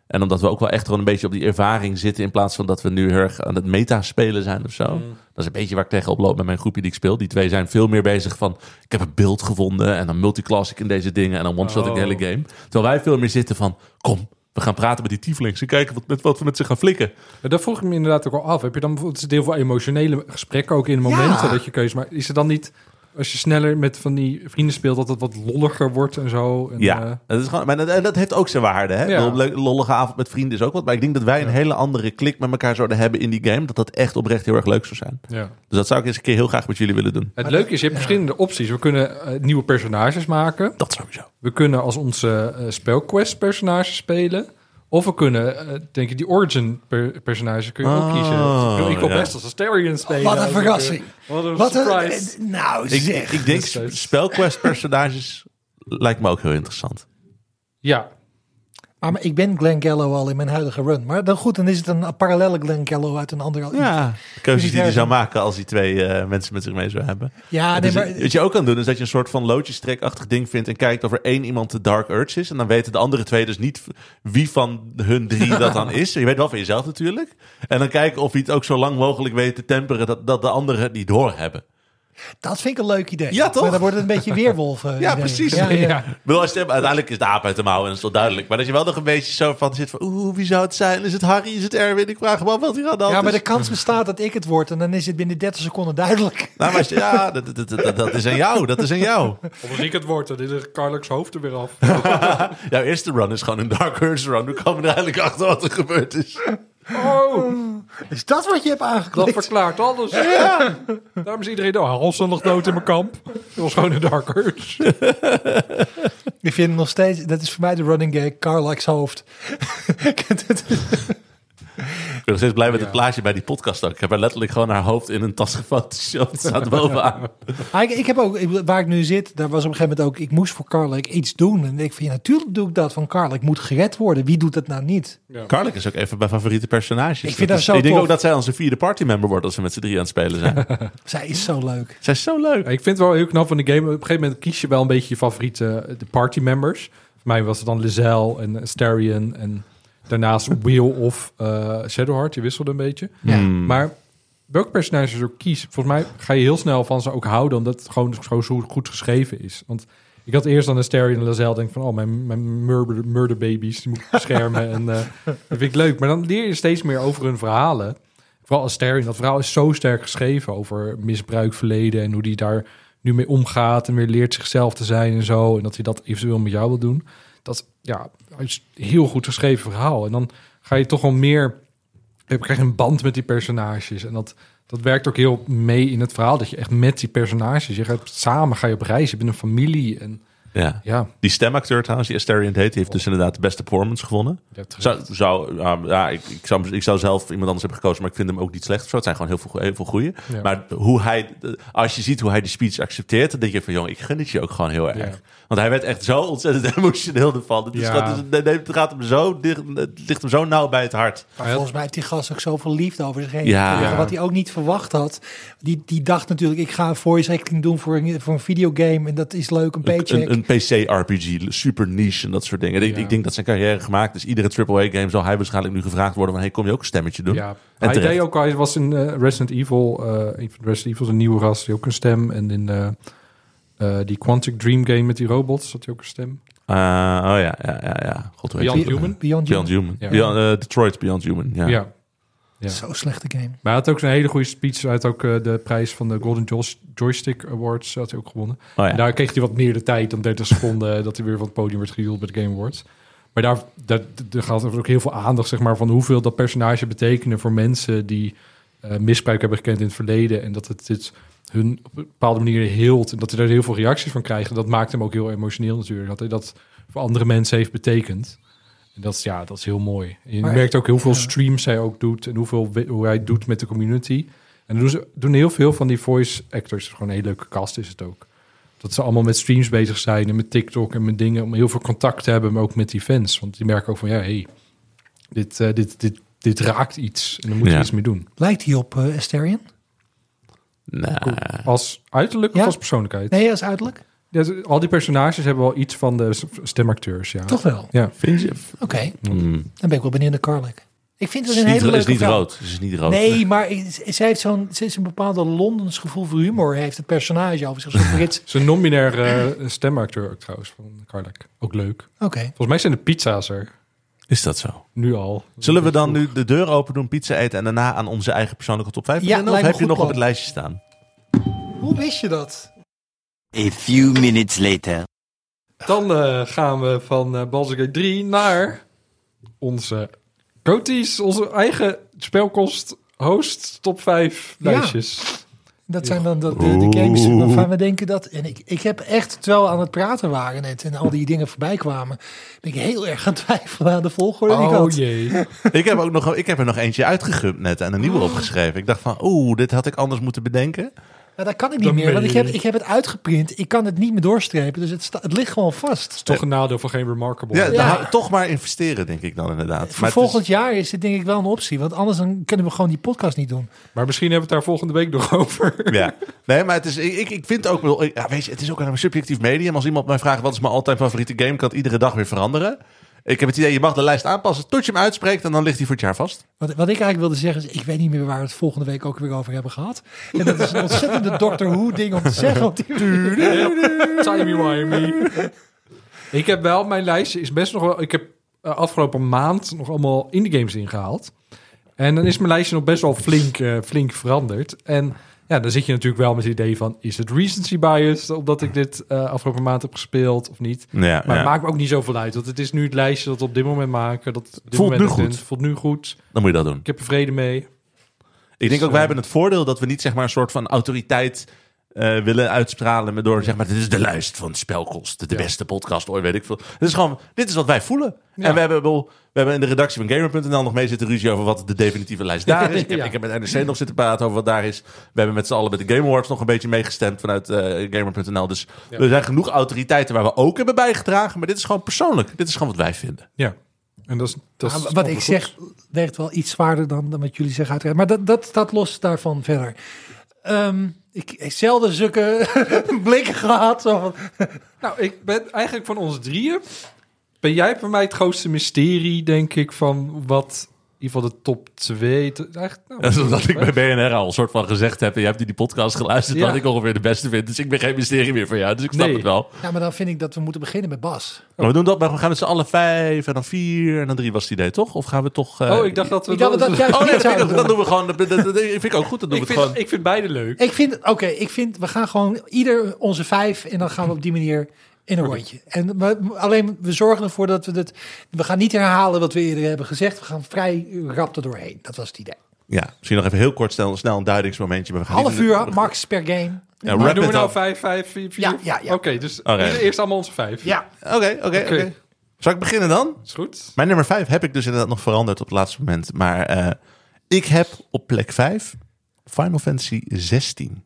S2: En omdat we ook wel echt gewoon een beetje op die ervaring zitten, in plaats van dat we nu heel erg aan het meta spelen zijn of zo. Dat is een beetje waar ik tegenop loop met mijn groepje die ik speel. Die twee zijn veel meer bezig van, ik heb een beeld gevonden en dan multiclass ik in deze dingen en dan one-shot ik de
S1: Oh.
S2: hele game. Terwijl wij veel meer zitten van, kom, we gaan praten met die tieflings en kijken wat, met wat we met ze gaan flikken.
S1: Ja, dat vroeg ik me inderdaad ook al af. Heb je dan bijvoorbeeld deel van emotionele gesprekken ook in de momenten dat je keuze maakt? Is het dan niet, als je sneller met van die vrienden speelt, dat het wat lolliger wordt en zo? En,
S2: Ja,
S1: eh,
S2: dat, is gewoon, maar dat, en dat heeft ook zijn waarde. Hè?
S1: Ja.
S2: Een leuk- lollige avond met vrienden is ook wat. Maar ik denk dat wij een hele andere klik met elkaar zouden hebben in die game. Dat dat echt oprecht heel erg leuk zou zijn.
S1: ja.
S2: Dus dat zou ik eens een keer heel graag met jullie willen doen.
S1: Het leuke is, je hebt verschillende opties. We kunnen eh, nieuwe personages maken.
S2: Dat sowieso.
S1: We kunnen als onze eh spelquest personages spelen. Of we kunnen, eh, denk ik, die origin per personage kun je ook
S2: Oh,
S1: kiezen. Ik wil
S2: ja.
S1: best als Astarion spelen.
S3: Wat een
S1: ik,
S3: verrassing.
S1: Wat een
S3: Wat
S1: surprise.
S3: eh, nou
S2: Ik,
S3: zeg.
S2: ik denk
S1: Dat is-
S2: spelquest personages lijkt me ook heel interessant.
S1: Ja,
S3: Maar, maar ik ben Glenn Gallo al in mijn huidige run. Maar dan goed, dan is het een parallele Glenn Gallo uit een andere...
S2: Ja, de keuzes die hij zou maken als hij twee eh, mensen met zich mee zou hebben.
S3: Ja,
S2: Dus
S3: nee, maar-
S2: Wat je ook kan doen, is dat je een soort van loodjestrek-achtig ding vindt... en kijkt of er één iemand de Dark Urge is. En dan weten de andere twee dus niet wie van hun drie dat dan is. Je weet wel van jezelf natuurlijk. En dan kijken of je het ook zo lang mogelijk weet te temperen... dat, dat de anderen het niet doorhebben.
S3: Dat vind ik een leuk idee.
S2: Ja, toch?
S3: Maar dan wordt het een beetje weerwolf. eh,
S2: Ja,
S3: idee.
S2: precies.
S3: Ja, ja.
S2: Ik bedoel, als je, uiteindelijk is de aap uit de mouw en dat is wel duidelijk. Maar dat je wel nog een beetje zo van zit van... Oeh, wie zou het zijn? Is het Harry? Is het Erwin? Ik vraag me af wat hier aan de hand
S3: Ja, maar
S2: is.
S3: de kans bestaat dat ik het word en dan is het binnen 30 seconden duidelijk.
S2: Nou, maar ja, dat, dat, dat, dat is aan jou. Dat is aan jou.
S1: Of als ik het word, dan is Carlux hoofd er weer af.
S2: Jouw eerste run is gewoon een Dark Urge run. We komen er eigenlijk achter wat er gebeurd is.
S1: Oh,
S3: Is dat wat je hebt
S1: dat
S3: aangeklikt?
S1: verklaart alles. Ja. Daarom is iedereen oh, Halsen nog dood in mijn kamp. Dat was gewoon een Dark Urge.
S3: Ik vind nog steeds, dat is voor mij de running gag, Carlax hoofd.
S2: Ik ben nog steeds blij met het plaatje bij die podcast ook. Ik heb haar letterlijk gewoon haar hoofd in een tas gefotoshopt. Het staat bovenaan.
S3: Maar ik, ik heb ook, waar ik nu zit, daar was op een gegeven moment ook, ik moest voor Carlac iets doen. En ik vind, ja, natuurlijk doe ik dat van Carlac moet gered worden. Wie doet dat nou niet?
S2: Carlick is ook even mijn favoriete personages.
S3: Ik vind
S2: is-
S3: zo
S2: Ik denk
S3: tof.
S2: ook dat zij onze vierde partymember wordt als we met z'n drie aan het spelen zijn.
S3: Zij is zo leuk.
S2: zij is zo leuk.
S1: Ik vind het wel heel knap van de game. Op een gegeven moment kies je wel een beetje je favoriete eh, de party members. Voor mij was het dan Lizelle en Astarion en daarnaast Wheel of eh, Shadowheart. Je wisselde een beetje.
S3: Ja.
S2: Hmm.
S1: Maar welke personages je ook kiest, volgens mij ga je heel snel van ze ook houden, omdat het gewoon zo, goed geschreven is. Want ik had eerst dan Astarion en Lizelle, denk van, oh, mijn, mijn murder, murder babies, die moet ik beschermen. en eh, dat vind ik leuk. Maar dan leer je steeds meer over hun verhalen. Vooral Astarion, dat verhaal is zo sterk geschreven over misbruik verleden en hoe die daar nu mee omgaat en weer leert zichzelf te zijn en zo. En dat hij dat eventueel met jou wil doen. Dat ja, heel goed geschreven verhaal. En dan ga je toch wel meer je krijgt een band met die personages. En dat, dat werkt ook heel mee in het verhaal. Dat je echt met die personages, je gaat samen ga je op reis. Je bent een familie. En
S2: Ja.
S1: ja,
S2: Die stemacteur trouwens, die Astarion heet, die heeft dus inderdaad de beste performance gewonnen. Zou, zou, ja, ja, ik, ik, zou, ik zou zelf iemand anders hebben gekozen, maar ik vind hem ook niet slecht. of Zo. Het zijn gewoon heel veel, heel veel goeie.
S1: Ja.
S2: Maar hoe hij, als je ziet hoe hij die speech accepteert, dan denk je van, jongen, ik gun het je ook gewoon heel erg.
S1: Ja.
S2: Want hij werd echt zo ontzettend emotioneel ervan. Het, is,
S1: Ja.
S2: het, gaat hem zo dicht, het ligt hem zo nauw bij het hart.
S3: Maar volgens mij heeft die gast ook zoveel liefde over zich heen.
S2: Ja.
S3: gekregen.
S1: Ja.
S3: Wat hij ook niet verwacht had. Die, die dacht natuurlijk, ik ga een voice acting doen voor een, voor een videogame. En dat is leuk, een paycheck.
S2: Een, PC-RPG, super niche en dat soort dingen. Ik,
S1: Ja.
S2: ik denk dat zijn carrière gemaakt is. Iedere AAA-game zal hij waarschijnlijk nu gevraagd worden van... hey, kom je ook een stemmetje doen?
S1: ja.
S2: En
S1: hij
S2: terecht.
S1: deed ook, hij was in eh, Resident Evil. eh de Resident Evil is een nieuwe gast, die ook een stem. En in eh, eh, die Quantic Dream game met die robots had hij ook een stem.
S2: Uh, oh ja, ja, ja, ja. God,
S1: Beyond? Human?
S3: Beyond,
S2: Beyond
S3: Human.
S2: Human.
S1: Ja.
S2: Beyond, Detroit Beyond Human, ja.
S1: Ja.
S3: Zo slechte game.
S1: Maar hij had ook een hele goede speech. Hij had ook eh, de prijs van de Golden Joys- Joystick Awards had hij ook gewonnen.
S2: Oh ja.
S1: En daar kreeg hij wat meer de tijd dan 30 seconden dat hij weer van het podium werd gehield bij de Game Awards. Maar daar, daar, daar gaat er ook heel veel aandacht zeg maar, van hoeveel dat personage betekende voor mensen die eh, misbruik hebben gekend in het verleden. En dat het dit hun op een bepaalde manier hield. En dat hij daar heel veel reacties van krijgt. En dat maakt hem ook heel emotioneel natuurlijk. Dat hij dat voor andere mensen heeft betekend. En dat is, ja, dat is heel mooi. En je
S3: Maar-
S1: merkt ook hoeveel streams hij ook doet. En hoeveel, hoe hij het doet met de community. En doen, ze, doen heel veel van die voice actors. Gewoon een hele leuke cast is het ook. Dat ze allemaal met streams bezig zijn en met TikTok en met dingen om heel veel contact te hebben, maar ook met die fans. Want die merken ook van ja, hey, dit, eh, dit, dit, dit raakt iets en dan moet je
S2: Ja.
S1: iets mee doen.
S3: Lijkt hij op uh, Asterion?
S2: Nee.
S1: Als uiterlijk
S3: Ja?
S1: of als persoonlijkheid?
S3: Nee, als uiterlijk?
S1: Ja, al die personages hebben wel iets van de stemacteurs, ja.
S3: Toch wel?
S1: Ja.
S2: Vind je?
S3: Oké,
S2: Hmm.
S3: dan ben ik wel benieuwd naar Carlick. Ik vind het een
S2: is
S3: hele
S2: niet,
S3: leuke
S2: is niet
S3: vrouw.
S2: rood. Het is niet rood.
S3: Nee, maar ze ze heeft zo'n ze is een bepaalde Londens gevoel voor humor. Heeft het personage over zich. Zo'n Brits.
S1: Ze non-binair eh, stemacteur ook trouwens van Karlak. Ook leuk.
S3: Oké.
S1: Volgens mij zijn de pizza's er
S2: Is dat zo?
S1: nu al.
S2: Zullen we dan nu de deur open doen, pizza eten en daarna aan onze eigen persoonlijke top 5
S3: Ja,
S2: beginnen? of heb je nog op het lijstje staan?
S3: Hoe wist je dat?
S7: A few minutes later.
S1: Dan eh, gaan we van eh Baldur's Gate 3 naar onze Coties, onze eigen spelkost host top 5
S3: Ja.
S1: lijstjes.
S3: Dat zijn dan de, de, de games waarvan we denken dat... En ik, ik heb echt, terwijl we aan het praten waren net... en al die dingen voorbij kwamen... ben ik heel erg gaan twijfelen aan de volgorde die ik
S1: Oh
S3: had.
S1: jee.
S2: ik, heb ook nog, ik heb er nog eentje uitgegumpt net en een nieuwe opgeschreven. Ik dacht van, oeh, dit had ik anders moeten bedenken.
S3: Ja, dat kan ik niet
S1: Dat
S3: meer, want ik heb, ik heb het uitgeprint. Ik kan het niet meer doorstrepen, dus het, sta- het ligt gewoon vast.
S1: Toch een nadeel van geen Remarkable.
S2: Ja, hou- toch maar investeren, denk ik dan inderdaad.
S3: Voor
S2: Maar
S3: volgend
S2: is-
S3: jaar is dit denk ik wel een optie, want anders dan kunnen we gewoon die podcast niet doen.
S1: Maar misschien hebben we het daar volgende week nog over.
S2: Ja, nee, maar het is, ik, ik vind ook wel, ja, weet je, het is ook een subjectief medium. Als iemand mij vraagt wat is mijn all-time favoriete game, kan het iedere dag weer veranderen. Ik heb het idee, je mag de lijst aanpassen tot je hem uitspreekt en dan ligt hij voor het jaar vast.
S3: Wat, wat ik eigenlijk wilde zeggen is, ik weet niet meer waar we het volgende week ook weer over hebben gehad. En dat is een ontzettende Doctor Who ding om te zeggen. op die-
S1: Timey-wimey. Ik heb wel, mijn lijstje is best nog wel... Ik heb eh, afgelopen maand nog allemaal indie games ingehaald. En dan is mijn lijstje nog best wel flink, eh, flink veranderd. En ja, dan zit je natuurlijk wel met het idee van... Is het recency bias omdat ik dit eh, afgelopen maand heb gespeeld of niet?
S2: Ja,
S1: maar
S2: ja.
S1: het maakt me ook niet zoveel uit. Want het is nu het lijstje dat we op dit moment maken. Dat dit
S2: Voelt
S1: moment
S2: nu goed.
S1: vindt. Voelt nu goed.
S2: Dan moet je dat doen.
S1: Ik heb er vrede mee.
S2: Ik denk
S1: Dus,
S2: ook, wij
S1: eh,
S2: hebben het voordeel dat we niet zeg maar een soort van autoriteit eh, willen uitstralen met door zeg maar dit is de lijst van spelkosten, de beste podcast ooit, weet ik veel. Dit is gewoon, dit is wat wij voelen.
S1: Ja.
S2: En we hebben, wel- we hebben in de redactie van Gamer.nl nog mee zitten ruzie over wat de definitieve lijst daar is. Ik heb,
S1: Ja.
S2: ik heb met NRC nog zitten praten over wat daar is. We hebben met z'n allen met de Game Awards nog een beetje meegestemd vanuit eh, Gamer.nl. Dus
S1: Ja.
S2: er zijn genoeg autoriteiten waar we ook hebben bijgedragen, maar dit is gewoon persoonlijk. Dit is gewoon wat wij vinden.
S1: Ja. En dat is, dat is
S3: Maar wat ik
S1: goed.
S3: zeg, werkt wel iets zwaarder dan, dan wat jullie zeggen uiteraard. Maar dat, dat staat los daarvan verder. Ehm, ik zelden zulke blikken gehad.
S1: Nou, ik ben eigenlijk van ons drieën. Ben jij voor mij het grootste mysterie, denk ik, van wat ieder geval de top 2. Eigenlijk, nou,
S2: Dat is omdat ik bij BNR al een soort van gezegd heb... en je hebt die podcast geluisterd...
S1: Ja.
S2: dat ik ongeveer de beste vind. Dus ik ben geen mysterie meer voor jou. Dus ik snap
S1: Nee.
S2: het wel.
S3: ja, maar dan vind ik dat we moeten beginnen met Bas.
S2: Maar we doen dat, maar we gaan met z'n allen vijf en dan vier en dan drie was het idee, toch? Of gaan we toch... eh,
S1: oh, ik dacht dat we...
S3: Ik dacht dat dat juist
S2: Oh nee, dat dat
S3: doen.
S2: doen we gewoon. Dat, dat, dat vind ik ook goed. Dat doen
S1: ik,
S2: we
S1: vind,
S2: het gewoon.
S1: ik vind beide leuk.
S3: Ik vind, oké, ik vind, we gaan gewoon ieder onze vijf en dan gaan we op die manier in een rondje. En we, alleen, we zorgen ervoor dat we het, we gaan niet herhalen wat we eerder hebben gezegd. We gaan vrij rap er doorheen. Dat was het idee.
S2: Ja, misschien nog even heel kort snel, snel een duidingsmomentje. Maar we gaan
S3: Half uur, max per game.
S2: Ja,
S1: maar doen we nou
S2: up.
S1: vijf, vijf, vier, vier?
S3: Ja, ja, ja.
S1: Oké, dus
S2: Oké.
S1: eerst allemaal onze vijf.
S3: Ja.
S2: Oké, oké, oké. Zal ik beginnen dan?
S1: Is goed.
S2: Mijn nummer vijf heb ik dus inderdaad nog veranderd op het laatste moment. Maar eh, ik heb op plek vijf Final Fantasy 16.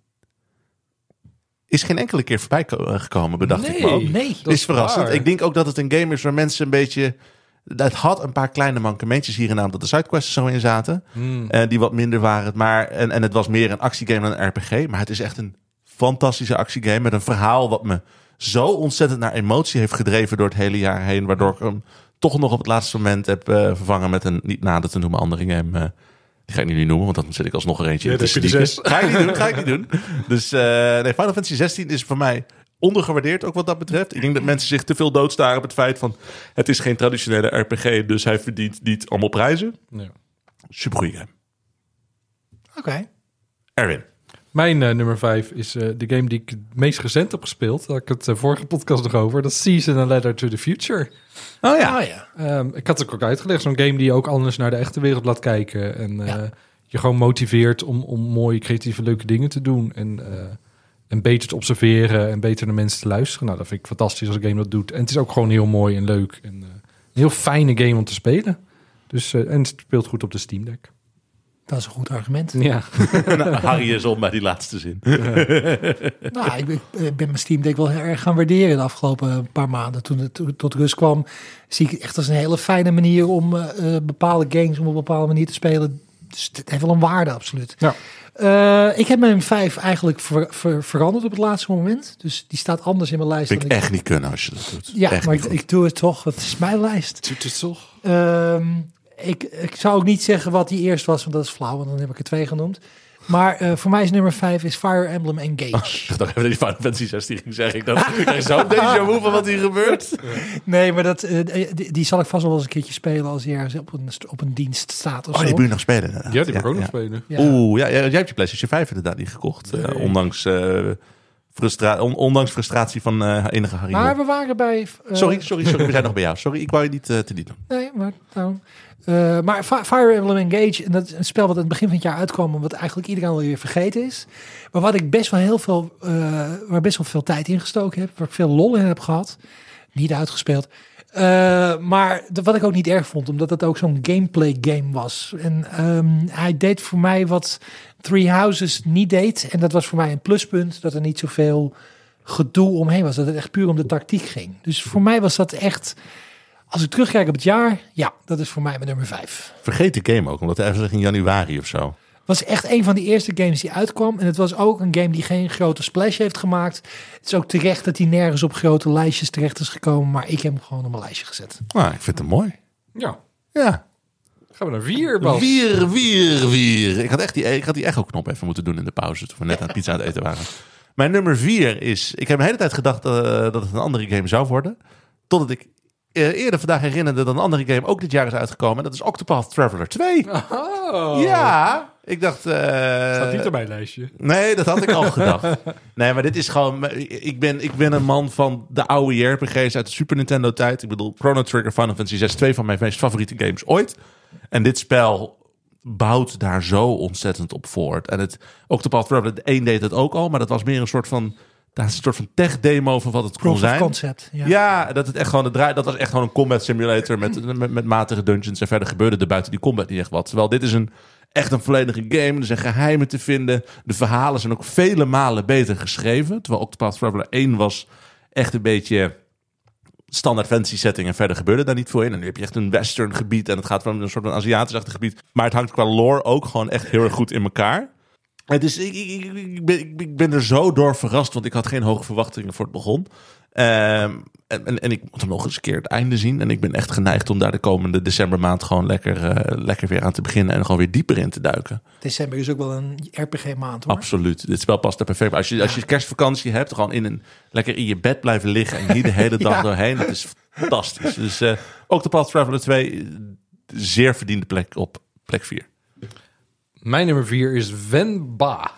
S2: Is geen enkele keer voorbij eh, gekomen, bedacht ik me ook.
S3: Nee.
S1: Dat
S2: is verrassend.
S1: waar.
S2: Ik denk ook dat het een game is waar mensen een beetje... Het had een paar kleine mankementjes hier en daar, omdat de sidequests zo in zaten.
S1: Hmm.
S2: eh, die wat minder waren. Maar, en, en het was meer een actiegame dan een RPG. Maar het is echt een fantastische actiegame met een verhaal wat me zo ontzettend naar emotie heeft gedreven door het hele jaar heen. Waardoor ik hem toch nog op het laatste moment heb eh, vervangen met een niet nader te noemen andere game. Die ga ik niet noemen, want dan zit ik alsnog een eentje
S1: Ja,
S2: in
S1: dat
S2: sneaken. Ga ik niet doen, ga ik niet doen. Dus eh, nee, Final Fantasy 16 is voor mij ondergewaardeerd ook wat dat betreft. Ik denk dat mensen zich te veel doodstaren op het feit van... het is geen traditionele RPG, dus hij verdient niet allemaal prijzen.
S1: Ja.
S2: Super goede game.
S3: Oké.
S2: Erwin.
S1: Mijn eh, nummer vijf is eh, de game die ik het meest recent heb gespeeld. Daar had ik het eh, vorige podcast nog over. Dat is Season a Letter to the Future.
S2: Oh ja.
S3: Ah ja.
S1: Ehm, ik had het ook uitgelegd. Zo'n game die je ook anders naar de echte wereld laat kijken. En eh, je gewoon motiveert om, om mooie, creatieve, leuke dingen te doen. En, eh, en beter te observeren en beter naar mensen te luisteren. Nou, dat vind ik fantastisch als een game dat doet. En het is ook gewoon heel mooi en leuk. En eh, een heel fijne game om te spelen. Dus, eh, en het speelt goed op de Steam Deck.
S3: Dat is een goed argument.
S1: Ja.
S2: Nou, Harry is op bij die laatste zin.
S3: Nou, ik ben, ik ben mijn Steam Deck wel heel erg gaan waarderen de afgelopen paar maanden. Toen het to- tot rust kwam, zie ik echt als een hele fijne manier om eh, eh, bepaalde games op een bepaalde manier te spelen. Dus het heeft wel een waarde, absoluut.
S1: Ja.
S3: Eh, ik heb mijn vijf eigenlijk ver- ver- veranderd op het laatste moment. Dus die staat anders in mijn lijst.
S2: Ik
S3: dan
S2: echt niet kunnen als je dat doet.
S3: Ja,
S2: Echt
S3: maar ik doe het toch. Het is mijn lijst.
S1: Doet het toch?
S3: Ehm, ik, ik zou ook niet zeggen wat die eerst was, want dat is flauw. Want dan heb ik er twee genoemd. Maar eh, voor mij is nummer vijf is Fire Emblem Engage.
S2: Ik dacht even dat je Final Fantasy 16 ging zeggen. Ik dacht, ik krijg zo deze van wat hier gebeurt.
S3: Nee, maar dat, eh, die, die zal ik vast wel eens een keertje spelen als die ergens op een, op een dienst staat of
S2: Oh,
S3: zo.
S2: die moet je nog spelen inderdaad.
S1: Ja, die moet ik ook nog spelen.
S3: Ja.
S2: Oeh, ja, jij hebt je PlayStation 5 inderdaad niet gekocht. eh, ondanks, eh, frustra on- ondanks frustratie van eh, enige Harry.
S3: Maar we waren bij... eh,
S2: sorry, sorry, sorry. We zijn nog bij jou. Sorry, ik wou je niet eh, te doen.
S3: Nee, maar. Eh, maar Fi- Fire Emblem Engage, en dat is een spel wat aan het begin van het jaar uitkwam, en wat eigenlijk iedereen alweer vergeten is. Maar wat ik best wel heel veel, waar best wel veel tijd in gestoken heb, waar ik veel lol in heb gehad, niet uitgespeeld. Eh, maar wat ik ook niet erg vond, omdat het ook zo'n gameplay game was. En ehm, hij deed voor mij wat Three Houses niet deed. En dat was voor mij een pluspunt, dat er niet zoveel gedoe omheen was. Dat het echt puur om de tactiek ging. Dus voor mij was dat echt, als ik terugkijk op het jaar, ja, dat is voor mij mijn nummer vijf.
S2: Vergeet de game ook, omdat hij ergens in januari of zo.
S3: Was echt een van de eerste games die uitkwam. En het was ook een game die geen grote splash heeft gemaakt. Het is ook terecht dat hij nergens op grote lijstjes terecht is gekomen. Maar ik heb hem gewoon op mijn lijstje gezet.
S2: Nou, ik vind hem mooi.
S1: Ja.
S2: Ja.
S1: Gaan we naar vier, Bas.
S2: Vier, vier, vier. Ik had echt die, ik had die echo-knop even moeten doen in de pauze toen we net aan pizza aan het eten waren. Mijn nummer vier is... Ik heb de hele tijd gedacht eh, dat het een andere game zou worden. Totdat ik eh, eerder vandaag herinnerde dat een andere game ook dit jaar is uitgekomen. En dat is Octopath Traveler 2.
S1: Oh.
S2: Ja, ik dacht... eh,
S1: Staat niet op mijn lijstje.
S2: Nee, dat had ik al gedacht. Nee, maar dit is gewoon... Ik ben, ik ben een man van de oude JRPG's uit de Super Nintendo tijd. Ik bedoel, Chrono Trigger, Final Fantasy 6, twee van mijn meest favoriete games ooit. En dit spel bouwt daar zo ontzettend op voort. En het Octopath Traveler 1 deed het ook al, maar dat was meer een soort van... Dat is een soort van tech-demo van wat het kon zijn.
S3: concept. Ja.
S2: Ja, dat, het echt gewoon, het draai, dat was echt gewoon een combat simulator met, met, met matige dungeons. En verder gebeurde er buiten die combat niet echt wat. Terwijl dit is een, echt een volledige game. Er zijn geheimen te vinden. De verhalen zijn ook vele malen beter geschreven. Terwijl Octopath Traveler 1 was echt een beetje standaard fantasy setting. En verder gebeurde daar niet veel in. En nu heb je echt een western gebied. En het gaat van een soort van Aziatisch-achtig gebied. Maar het hangt qua lore ook gewoon echt heel erg goed in elkaar. Het is, ik, ik, ik, ben, ik ben er zo door verrast, want ik had geen hoge verwachtingen voor het begon. Ehm, en, en, en ik moet hem nog eens een keer het einde zien. En ik ben echt geneigd om daar de komende decembermaand gewoon lekker, eh, lekker weer aan te beginnen. En gewoon weer dieper in te duiken.
S3: December is ook wel een RPG-maand hoor.
S2: Absoluut. Dit spel past er perfect bij. Als je, als je kerstvakantie hebt, gewoon in een, lekker in je bed blijven liggen. En niet de hele dag
S3: Ja.
S2: doorheen. Dat is fantastisch. Dus eh Octopath Traveler 2, zeer verdiende plek op plek 4.
S1: Mijn nummer vier is Wenba.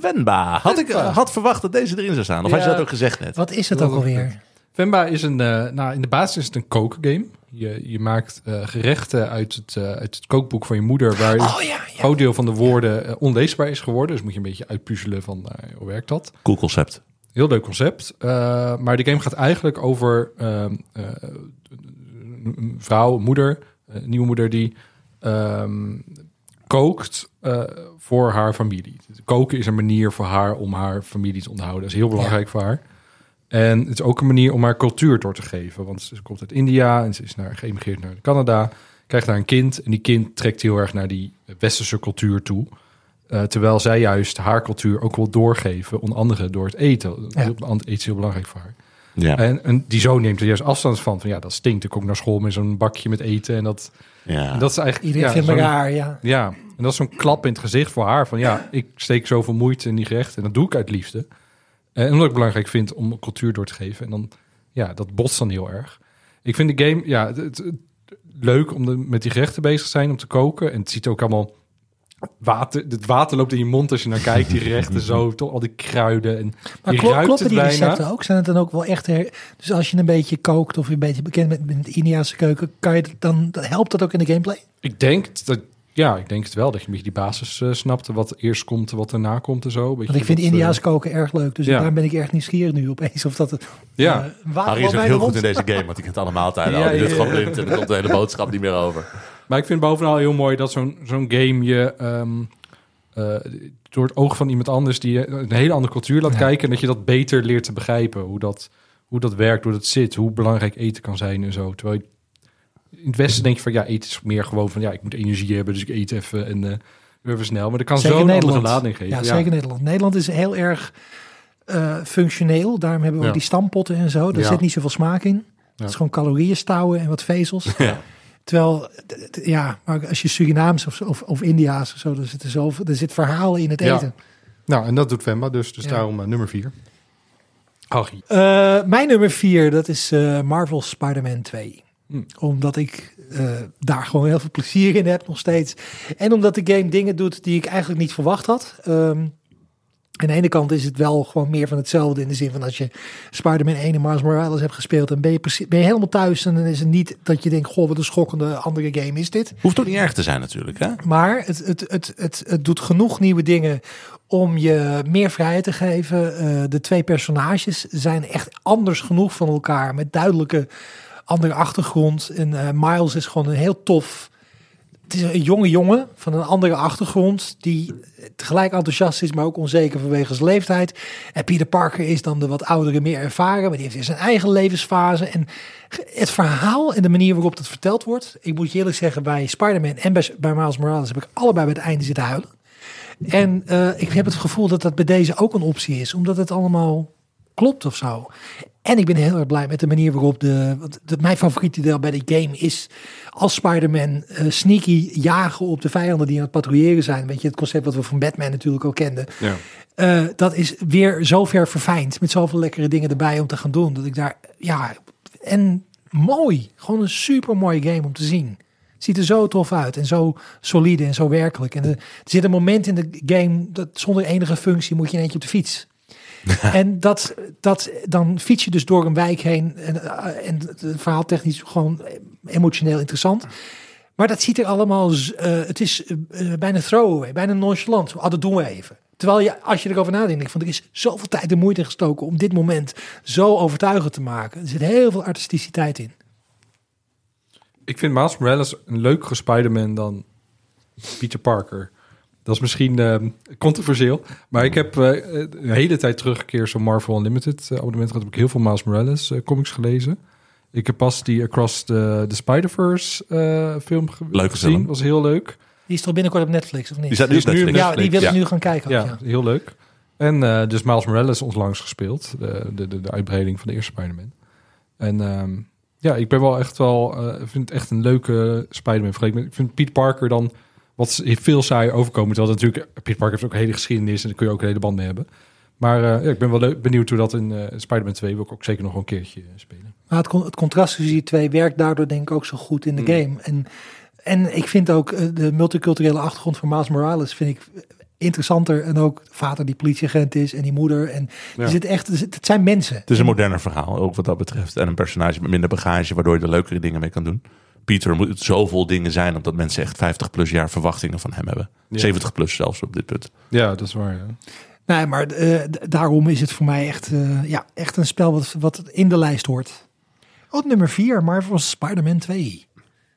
S2: Wenba. Had ik eh, had verwacht dat deze erin zou staan. Of had je dat ook gezegd net?
S3: Wat is het ook alweer?
S1: Venba is een, eh, nou in de basis is het een kookgame. Je, je maakt eh, gerechten uit het, eh, uit het kookboek van je moeder, waar
S3: Oh,
S1: een groot deel van de woorden onleesbaar is geworden. Dus moet je een beetje uitpuzzelen van hoe werkt dat.
S2: Cool concept.
S1: Heel leuk concept. Eh, maar de game gaat eigenlijk over ehm, eh, een vrouw, een moeder, een nieuwe moeder die ehm, kookt eh, voor haar familie. Koken is een manier voor haar om haar familie te onderhouden. Dat is heel belangrijk voor haar. En het is ook een manier om haar cultuur door te geven. Want ze komt uit India en ze is naar, geëmigreerd naar Canada. Krijgt daar een kind. En die kind trekt heel erg naar die westerse cultuur toe. Eh, terwijl zij juist haar cultuur ook wil doorgeven. Onder andere door het eten.
S3: Ja.
S1: Eten is heel belangrijk voor haar.
S2: Ja.
S1: En, en die zoon neemt er juist afstand van. Van ja, dat stinkt. Ik kom naar school met zo'n bakje met eten. En dat,
S2: Ja.
S1: en dat is eigenlijk...
S3: Iedereen
S1: ja,
S3: vindt raar, ja.
S1: Ja, en dat is zo'n klap in het gezicht voor haar. Van ja, ik steek zoveel moeite in die gerechten. En dat doe ik uit liefde. En omdat ik belangrijk vind om cultuur door te geven. En dan, ja, dat botst dan heel erg. Ik vind de game, ja, het, leuk om de, met die gerechten bezig te zijn, om te koken. En het ziet ook allemaal water. Het water loopt in je mond als je naar kijkt. Die gerechten zo, toch al die kruiden. En
S3: Maar
S1: je
S3: klo-
S1: ruikt
S3: kloppen die recepten ook? Zijn het dan ook wel echt... her- Dus als je een beetje kookt of je een beetje bekend bent met de Indiaanse keuken... Kan je dan, dat helpt dat ook in de gameplay?
S1: Ik denk dat, ja, ik denk het wel. Dat je een beetje die basis eh, snapt. Wat eerst komt, wat daarna komt en zo. Een beetje
S3: Want ik vind
S1: eh,
S3: Indiaans koken erg leuk. Dus
S1: ja.
S3: daar ben ik erg nieuwsgierig nu opeens. Of dat het...
S1: Ja.
S3: eh, water
S2: Harry is ook heel goed in deze game, want hij kent alle maaltijden
S1: Ja,
S2: al. Die doet
S1: ja,
S2: gewoon
S1: ja.
S2: blind en dan komt de hele boodschap niet meer over.
S1: Maar ik vind bovenal heel mooi dat zo'n zo'n game je ehm, eh, door het oog van iemand anders die je een hele andere cultuur laat
S3: Ja.
S1: kijken en dat je dat beter leert te begrijpen. Hoe dat, hoe dat werkt, hoe dat zit, hoe belangrijk eten kan zijn en zo. Terwijl je, in het Westen denk je van ja, eten is meer gewoon van ja, ik moet energie hebben, dus ik eet even en eh even snel. Maar dat kan zo'n andere lading geven.
S3: Ja, zeker Nederland. Nederland is heel erg eh, functioneel. Daarom hebben we
S1: Ja.
S3: die stampotten en zo. Daar
S1: Ja.
S3: zit niet zoveel smaak in. Het is gewoon calorieën stouwen en wat vezels.
S2: Ja.
S3: Terwijl, ja, maar als je Surinaams of, of, of Indiaas of zo, er zit, er zoveel, er zit verhaal in het eten.
S1: Nou, en dat doet Vemba dus, dus daarom eh, nummer vier.
S3: Eh, mijn nummer vier, dat is Marvel Spider-Man 2.
S1: Hm.
S3: Omdat ik eh, daar gewoon heel veel plezier in heb nog steeds. En omdat de game dingen doet die ik eigenlijk niet verwacht had. Ehm, aan de ene kant is het wel gewoon meer van hetzelfde. In de zin van als je Spider-Man 1 en Mars Morales hebt gespeeld. Dan ben je, precies, ben je helemaal thuis. En dan is het niet dat je denkt, goh wat een schokkende andere game is dit.
S2: Hoeft ook niet erg te zijn natuurlijk, hè?
S3: Maar het, het, het, het, het doet genoeg nieuwe dingen om je meer vrijheid te geven. Eh, de twee personages zijn echt anders genoeg van elkaar. Met duidelijke andere achtergrond. En eh, Miles is gewoon een heel tof. Het is een jonge jongen van een andere achtergrond die tegelijk enthousiast is, maar ook onzeker vanwege zijn leeftijd. En Peter Parker is dan de wat oudere, meer ervaren, maar die heeft zijn eigen levensfase. En het verhaal en de manier waarop dat verteld wordt. Ik moet je eerlijk zeggen, bij Spider-Man en bij, bij Miles Morales heb ik allebei bij het einde zitten huilen. En eh, ik heb het gevoel dat dat bij deze ook een optie is, omdat het allemaal klopt of zo. En ik ben heel erg blij met de manier waarop de. Want de, mijn favoriete deel bij die game is. Als Spider-Man eh, sneaky jagen op de vijanden die aan het patrouilleren zijn. Weet je, het concept wat we van Batman natuurlijk al kenden.
S1: Ja.
S3: Eh, dat is weer zo ver verfijnd. Met zoveel lekkere dingen erbij om te gaan doen. Dat ik daar. Ja. En mooi. Gewoon een super mooie game om te zien. Ziet er zo tof uit en zo solide en zo werkelijk. En er, er zit een moment in de game dat zonder enige functie moet je in eentje op de fiets. en dat, dat, dan fiets je dus door een wijk heen. En, eh, en het verhaal technisch gewoon emotioneel interessant. Maar dat ziet er allemaal, eh, het is eh, bijna throwaway, bijna nonchalant. Ah, dat doen we even. Terwijl je, als je erover nadenkt, denk van er is zoveel tijd en moeite gestoken om dit moment zo overtuigend te maken. Er zit heel veel artisticiteit in.
S1: Ik vind Miles Morales een leukere Spider-Man dan Peter Parker. Dat is misschien eh, controversieel. Maar ik heb eh, een hele tijd terug een keer zo'n Marvel Unlimited eh, abonnement gehad. Heb ik heel veel Miles Morales eh, comics gelezen. Ik heb pas die Across the, the Spider-Verse eh, film ge-
S2: Leuke
S1: gezien.
S2: film.
S1: Was heel leuk.
S3: Die is toch binnenkort op Netflix, of niet?
S2: Die staat nu op Netflix.
S3: Ja, die wil ik
S2: Ja.
S3: nu gaan kijken. ook,
S1: Ja,
S3: ja.
S1: heel leuk. En eh, dus Miles Morales onlangs gespeeld. De, de, de, de uitbreiding van de eerste Spider-Man. En ehm, ja, ik ben wel echt wel... eh, ik vind het echt een leuke Spider-Man. Ik vind Pete Parker dan wat veel saaier overkomen. Terwijl natuurlijk... Pete Parker heeft ook een hele geschiedenis... en daar kun je ook een hele band mee hebben. Maar eh, ja, ik ben wel leuk, benieuwd hoe dat in eh, Spider-Man 2... wil ik ook zeker nog een keertje eh, spelen.
S3: Maar het, con- het contrast tussen die twee werkt daardoor denk ik ook zo goed in de
S1: Mm.
S3: game. En, en ik vind ook de multiculturele achtergrond van Miles Morales vind ik interessanter. En ook vader die politieagent is en die moeder. En
S2: Ja.
S3: er zit echt, er zit- het zijn mensen.
S2: Het is een moderner verhaal, ook wat dat betreft. En een personage met minder bagage, waardoor je er leukere dingen mee kan doen. Pieter moet zoveel dingen zijn, omdat mensen echt 50 plus jaar verwachtingen van hem hebben.
S1: Ja.
S2: 70 plus zelfs op dit punt.
S1: Ja, dat is waar, ja.
S3: Nee, maar eh, daarom is het voor mij echt, eh, ja, echt een spel wat, wat in de lijst hoort. Oh, nummer 4, Marvel's Spider-Man 2.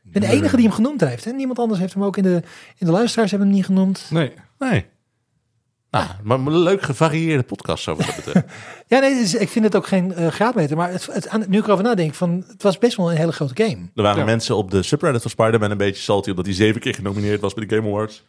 S3: Ik ben de enige die hem genoemd heeft. Hè? Niemand anders heeft hem ook in de, in de luisteraars hebben hem niet genoemd.
S1: Nee.
S2: Nee. Nou, maar een leuk gevarieerde podcast zo wat dat betreft.
S3: Ja, nee, dus ik vind het ook geen eh, graadmeter. Maar het, het, aan- nu ik erover nadenk, van, het was best wel een hele grote game.
S2: Er waren
S3: Ja.
S2: mensen op de subreddit van Spider-Man een beetje salty... omdat hij zeven keer genomineerd was bij de Game Awards.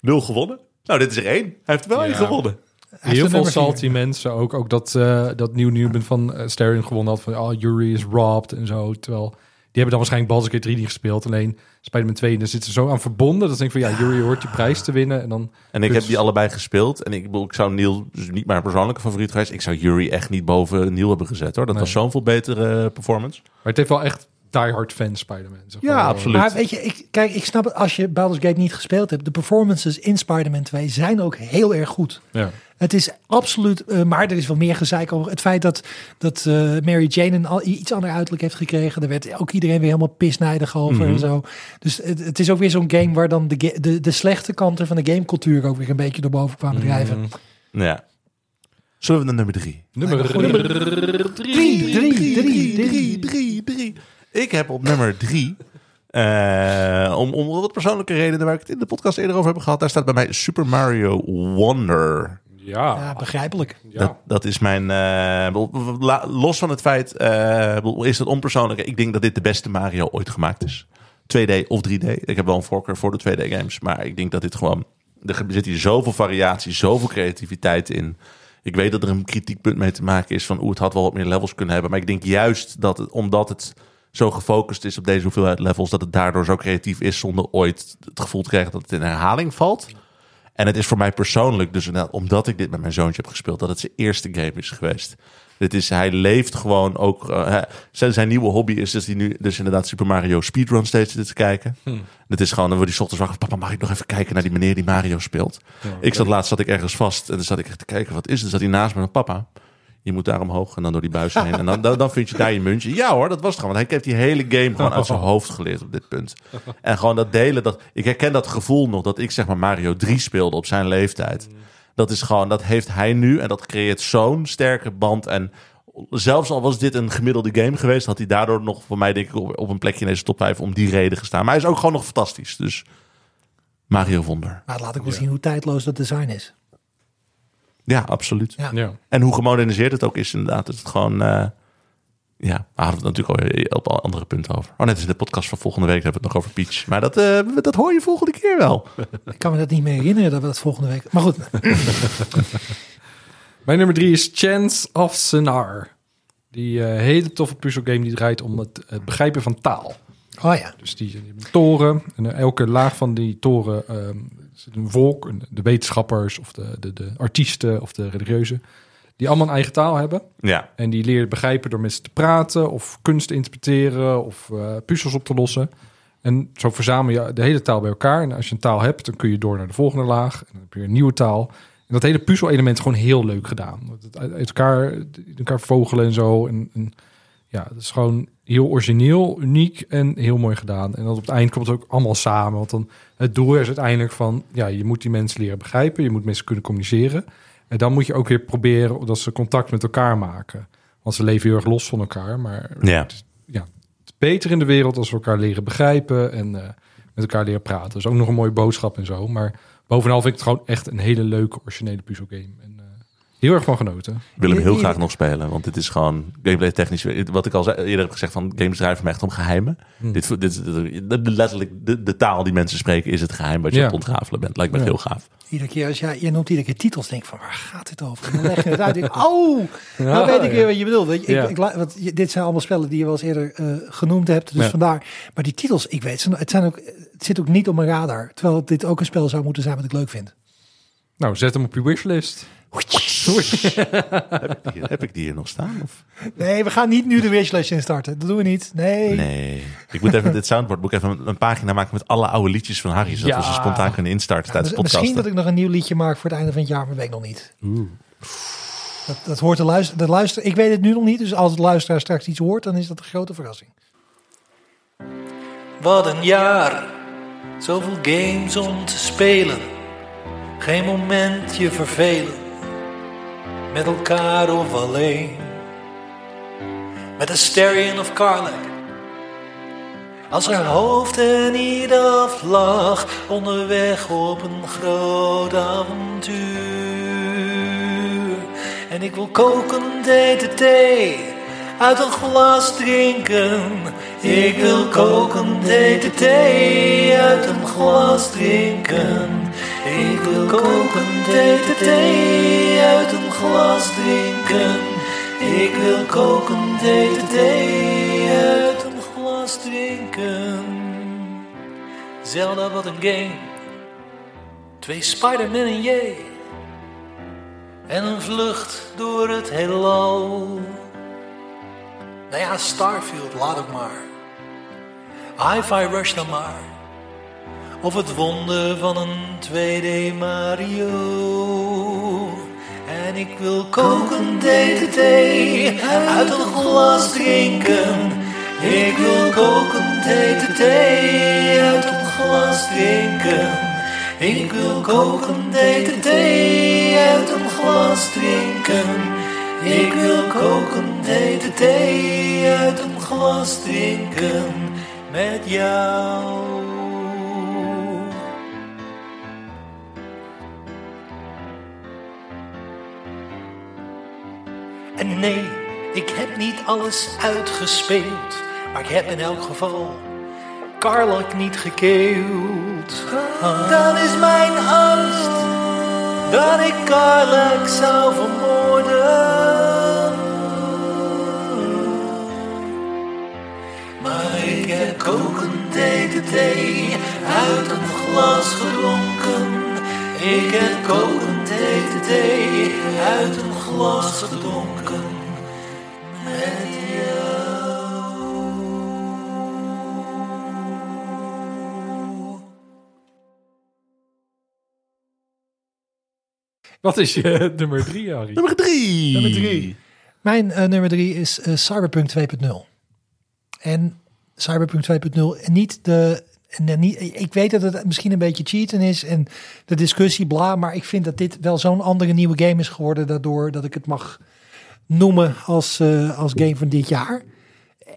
S2: Nul gewonnen. Nou, dit is er één. Hij heeft er wel één
S1: Ja.
S2: gewonnen.
S1: Heel veel salty mensen. Ook, ook dat, eh dat Nieuw Newman van uh, Sterling gewonnen had. Van, oh, Yuri is robbed en zo. Terwijl, hebben dan waarschijnlijk Baldur's Gate 3 niet gespeeld. Alleen Spider-Man 2, daar zitten ze zo aan verbonden. Dat ik denk van, ja, Yuri hoort die prijs te winnen. En, dan,
S2: En ik
S1: dus-
S2: heb die allebei gespeeld. En ik, ik zou Neil, dus niet mijn persoonlijke favoriet geweest. Ik zou Yuri echt niet boven Neil hebben gezet hoor. Dat
S1: Nee.
S2: was zo'n veel betere eh, performance.
S1: Maar het heeft wel echt diehard fans Spider-Man. zeg
S2: Ja, absoluut.
S3: Maar weet je, ik, kijk, ik snap het als je Baldur's Gate niet gespeeld hebt. De performances in Spider-Man 2 zijn ook heel erg goed.
S1: Ja.
S3: Het is absoluut, eh, maar er is wel meer gezeik over. Het feit dat, dat eh, Mary Jane een al, iets ander uiterlijk heeft gekregen. Daar werd ook iedereen weer helemaal pisnijdig over
S2: Mhm.
S3: en zo. Dus het, het is ook weer zo'n game waar dan de, de, de slechte kanten van de gamecultuur ook weer een beetje door boven kwamen drijven.
S1: Mhm.
S2: Ja. Zullen we naar nummer drie?
S1: Nummer
S2: Nummer
S3: Drie, drie, drie,
S2: drie, drie, drie. Ik heb op nummer drie, eh, om, om wat persoonlijke redenen waar ik het in de podcast eerder over heb gehad, daar staat bij mij Super Mario Wonder.
S1: Ja,
S3: Ja, begrijpelijk.
S2: Dat, dat is mijn. eh, bedoel, la- los van het feit, eh, bedoel, is het onpersoonlijk. Ik denk dat dit de beste Mario ooit gemaakt is. 2D of 3D. Ik heb wel een voorkeur voor de 2D games, maar ik denk dat dit gewoon. Er zit hier zoveel variatie, zoveel creativiteit in. Ik weet dat er een kritiekpunt mee te maken is van hoe het had wel wat meer levels kunnen hebben. Maar ik denk juist dat het, omdat het zo gefocust is op deze hoeveelheid levels, dat het daardoor zo creatief is zonder ooit het gevoel te krijgen dat het in herhaling valt. En het is voor mij persoonlijk, dus omdat ik dit met mijn zoontje heb gespeeld, dat het zijn eerste game is geweest. Dit is, hij leeft gewoon ook. eh, hij- zijn, zijn nieuwe hobby is dus, die nu, dus inderdaad Super Mario Speedrun steeds zit te kijken.
S1: Hm.
S2: Het is gewoon, dan wordt hij ochtends wakker. Papa, mag ik nog even kijken naar die meneer die Mario speelt? ik zat laatst zat ik ergens vast en dan zat ik echt te kijken, wat is het? Dan zat hij naast me en papa. Je moet daar omhoog en dan door die buis heen. En dan, dan, vind je daar je muntje. Ja hoor, dat was het gewoon. Want hij heeft die hele game gewoon uit zijn hoofd geleerd op dit punt. En gewoon dat delen. Dat, ik herken dat gevoel nog dat ik zeg maar Mario 3 speelde op zijn leeftijd. Dat is gewoon, dat heeft hij nu. En dat creëert zo'n sterke band. En zelfs al was dit een gemiddelde game geweest, had hij daardoor nog voor mij denk ik op, op een plekje in deze top 5 om die reden gestaan. Maar hij is ook gewoon nog fantastisch. Dus Mario Wonder.
S3: Maar laat ik wel zien hoe tijdloos dat design is.
S2: Ja, absoluut.
S3: Ja.
S1: Ja.
S2: En hoe gemoderniseerd het ook is inderdaad. Het is gewoon... eh, ja, we hadden het natuurlijk al op andere punten over. Oh, net is in de podcast van volgende week hebben we het nog over Peach. Maar dat, eh, dat hoor je volgende keer wel.
S3: Ik kan me dat niet meer herinneren dat we dat volgende week... Maar goed,
S1: Mijn nummer drie is Chance of Sonar. Die eh, hele toffe puzzelgame die draait om het, het begrijpen van taal.
S3: oh ja.
S1: Dus die, toren. En elke laag van die toren ehm, een volk. een- De wetenschappers of de, de, de artiesten of de religieuzen. Die allemaal een eigen taal hebben.
S2: Ja,
S1: En die leren begrijpen door met ze te praten. Of kunst te interpreteren. Of eh, puzzels op te lossen. En zo verzamel je de hele taal bij elkaar. En als je een taal hebt, dan kun je door naar de volgende laag. En dan heb je een nieuwe taal. En dat hele puzzel-element is gewoon heel leuk gedaan. Het uit elkaar, uit elkaar vogelen en zo. En, en ja, het is gewoon heel origineel, uniek en heel mooi gedaan. En dan op het eind komt het ook allemaal samen. Want dan het doel is uiteindelijk van, ja, je moet die mensen leren begrijpen. Je moet mensen kunnen communiceren. En dan moet je ook weer proberen dat ze contact met elkaar maken. Want ze leven heel erg los van elkaar. Maar
S2: ja.
S1: het is, ja, het is beter in de wereld als we elkaar leren begrijpen en eh, met elkaar leren praten. Dus ook nog een mooie boodschap en zo. Maar bovenal vind ik het gewoon echt een hele leuke, originele puzzelgame. Heel erg van genoten.
S2: Ik wil hem heel graag nog spelen. Want dit is gewoon gameplay technisch. Wat ik al zei, eerder heb gezegd van games draaien voor mij echt om geheimen.
S1: Hm.
S2: Dit, dit, dit- dit- letterlijk de, de taal die mensen spreken is het geheim wat je
S1: Ja.
S2: aan het ontrafelen bent. Lijkt me
S1: Ja.
S2: heel gaaf.
S3: Iedere keer als jij, jij noemt iedere keer titels, denk ik van waar gaat dit over? En dan leg je het uit. denk oh,
S1: Ja,
S3: nou weet ik weer wat je bedoelt. Je, ik, ik, want je- dit zijn allemaal spellen die je wel eens eerder eh, genoemd hebt, dus
S1: Ja.
S3: vandaar. Maar die titels, ik weet ze, het, zijn ook, het zit ook niet op mijn radar. Terwijl dit ook een spel zou moeten zijn wat ik leuk vind.
S1: Nou, zet hem op je wishlist.
S2: heb, ik die, heb ik die hier nog staan? Of?
S3: Nee, we gaan niet nu de wishlist instarten. Dat doen we niet. Nee.
S2: Nee. Ik moet even dit soundboard moet ik even een, pagina maken met alle oude liedjes van Harry. Zodat
S1: Ja.
S2: we ze spontaan kunnen instarten tijdens de
S3: Mis-
S2: podcast.
S3: Misschien dat ik nog een nieuw liedje maak voor het einde van het jaar, maar weet ik nog niet. Dat, dat hoort de luister, de luister. Ik weet het nu nog niet, dus als de luisteraar straks iets hoort, dan is dat een grote verrassing. Wat een jaar, zoveel games om te spelen. Geen momentje vervelen, met elkaar of alleen. Met Asterion of Karlak, als haar hoofd er niet af onderweg op een groot avontuur. En ik wil koken DTT, uit een glas drinken. Ik wil koken DTT, uit een glas drinken. Ik wil koken DTT, uit een glas drinken. Ik wil koken DTT, uit een glas drinken. Zelda, wat een game. Twee Spider-Man en J. En een vlucht door het heelal. Nou ja, Starfield, laat het maar. Hi-Fi Rush dan maar. Of het wonder van een 2D Mario. En ik wil koken DTT, uit een glas drinken. Ik wil koken DTT, uit een glas drinken. Ik wil koken DTT, uit een glas drinken. Ik wil koken DTT, uit een glas drinken. Met jou. En nee, ik heb niet alles uitgespeeld, maar ik heb in elk geval Karlak niet gekeeld. Dat is mijn angst, dat ik Karlak zou vermoorden. Maar ik heb kokend DDT uit een glas gedronken. Ik heb kokend DDT uit een glas gedronken. Met
S1: Wat is je nummer drie, Harry?
S2: Nummer drie.
S3: Nummer drie. Mijn eh, nummer drie is eh, Cyberpunk 2.0. En Cyberpunk 2.0 en niet de. En niet, ik weet dat het misschien een beetje cheaten is en de discussie bla, maar ik vind dat dit wel zo'n andere nieuwe game is geworden, daardoor dat ik het mag noemen als, eh, als game van dit jaar.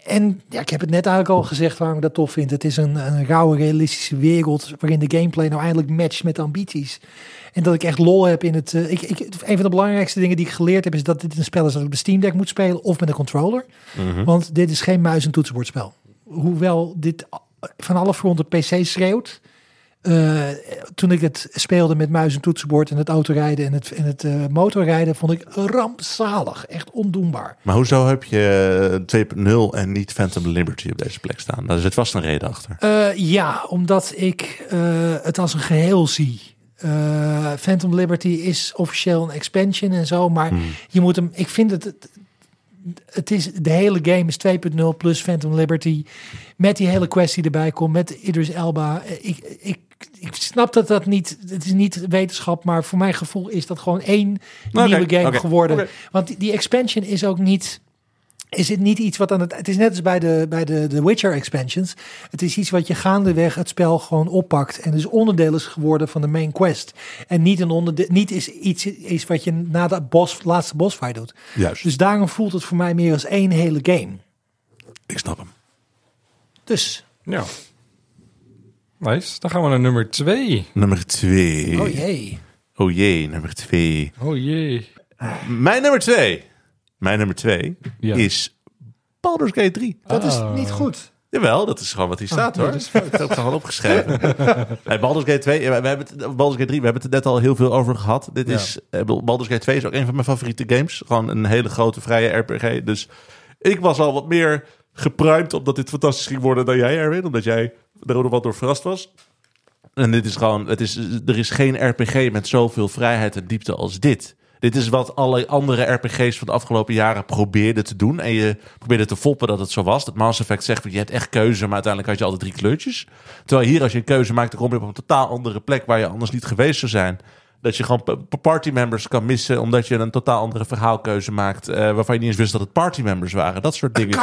S3: En ja, ik heb het net eigenlijk al gezegd waarom ik dat tof vind. Het is een, een rauwe, realistische wereld waarin de gameplay nou eindelijk matcht met de ambities. En dat ik echt lol heb in het... eh, ik, ik, een van de belangrijkste dingen die ik geleerd heb is dat dit een spel is dat ik op de Steam Deck moet spelen of met een controller.
S2: Mhm.
S3: Want dit is geen muis- en toetsenbordspel. Hoewel dit van alle fronten PC schreeuwt. Eh, toen ik het speelde met muis en toetsenbord en het autorijden en het, en het eh, motorrijden, vond ik rampzalig. Echt ondoenbaar.
S2: Maar hoezo heb je eh, 2.0 en niet Phantom Liberty op deze plek staan? Daar zit vast een reden achter.
S3: Eh, ja, omdat ik eh, het als een geheel zie. Eh, Phantom Liberty is officieel een expansion en zo, maar je moet hem. Ik vind het. Het- is, de hele game is 2.0 plus Phantom Liberty. Met die hele kwestie erbij komt. Met Idris Elba. Eh, Ik, ik, ik snap dat dat niet. Het is niet wetenschap. Maar voor mijn gevoel is dat gewoon één nieuwe game geworden. Want die, die expansion is ook niet. Is het niet iets wat aan het. Het is net als bij de, bij de, de Witcher expansions. Het is iets wat je gaandeweg het spel gewoon oppakt. En dus onderdeel is geworden van de main quest. En niet een onderdeel. Niet is iets is wat je na de boss, laatste bossfight doet.
S2: Juist.
S3: Dus daarom voelt het voor mij meer als één hele game.
S2: Ik snap hem.
S3: Dus.
S1: Ja. Nice. Dan gaan we naar nummer twee.
S2: Nummer twee.
S3: Oh jee.
S2: Oh jee, nummer twee.
S1: Oh jee.
S2: Mijn nummer twee. Mijn nummer twee
S1: Ja.
S2: is Baldur's Gate 3.
S3: Dat is
S1: Ah.
S3: niet goed.
S2: Jawel, dat is gewoon wat hier staat
S3: nee,
S2: hoor.
S3: dat is
S2: Ik heb het gewoon opgeschreven. hey, Baldur's Gate 2, we hebben het, Baldur's Gate 3, we hebben het er net al heel veel over gehad. Dit
S1: Ja.
S2: is, eh, Baldur's Gate 2 is ook een van mijn favoriete games. Gewoon een hele grote vrije RPG. Dus ik was al wat meer gepruimd op dat dit fantastisch ging worden dan jij, Erwin. Omdat jij er ook nog wat door verrast was. En dit is gewoon, het is, er is geen RPG met zoveel vrijheid en diepte als dit. Dit is wat alle andere RPG's van de afgelopen jaren probeerden te doen. En je probeerde te foppen dat het zo was. Dat Mass Effect zegt, je hebt echt keuze, maar uiteindelijk had je al de drie kleurtjes. Terwijl hier, als je een keuze maakt, dan kom je op een totaal andere plek waar je anders niet geweest zou zijn. Dat je gewoon party-members kan missen, omdat je een totaal andere verhaalkeuze maakt. eh, waarvan je niet eens wist dat het party-members waren. Dat soort dingen.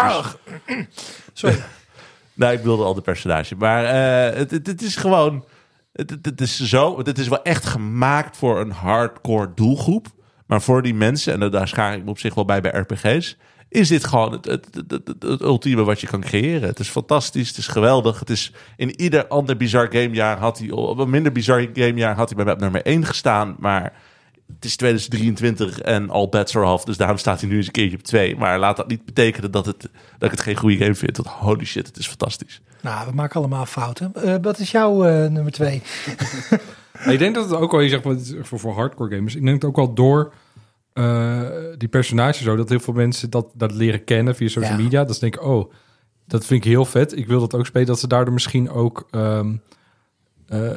S3: Sorry.
S2: Nou, ik wilde al de personage. Maar eh, het, het, het is gewoon... Het, het, het is zo... Het is wel echt gemaakt voor een hardcore doelgroep. Maar voor die mensen, en daar schaar ik me op zich wel bij bij RPG's... is dit gewoon het, het, het, het, ultieme wat je kan creëren. Het is fantastisch, het is geweldig. Het is in ieder ander bizar gamejaar had hij... Op een minder bizar gamejaar had hij bij mij op nummer 1 gestaan. Maar het is 2023 en all bets are off. Dus daarom staat hij nu eens een keertje op 2. Maar laat dat niet betekenen dat, het, dat ik het geen goede game vind. Want holy shit, het is fantastisch.
S3: Nou, we maken allemaal fouten. Eh, wat is jouw eh, nummer twee?
S1: Ik denk dat het ook wel, je zegt, voor, voor hardcore gamers. Ik denk het ook wel door eh, die personages zo, dat heel veel mensen dat, dat leren kennen via social
S3: Ja.
S1: media. Dat ze denken, oh, dat vind ik heel vet. Ik wil dat ook spelen. Dat ze daardoor misschien ook ehm, eh,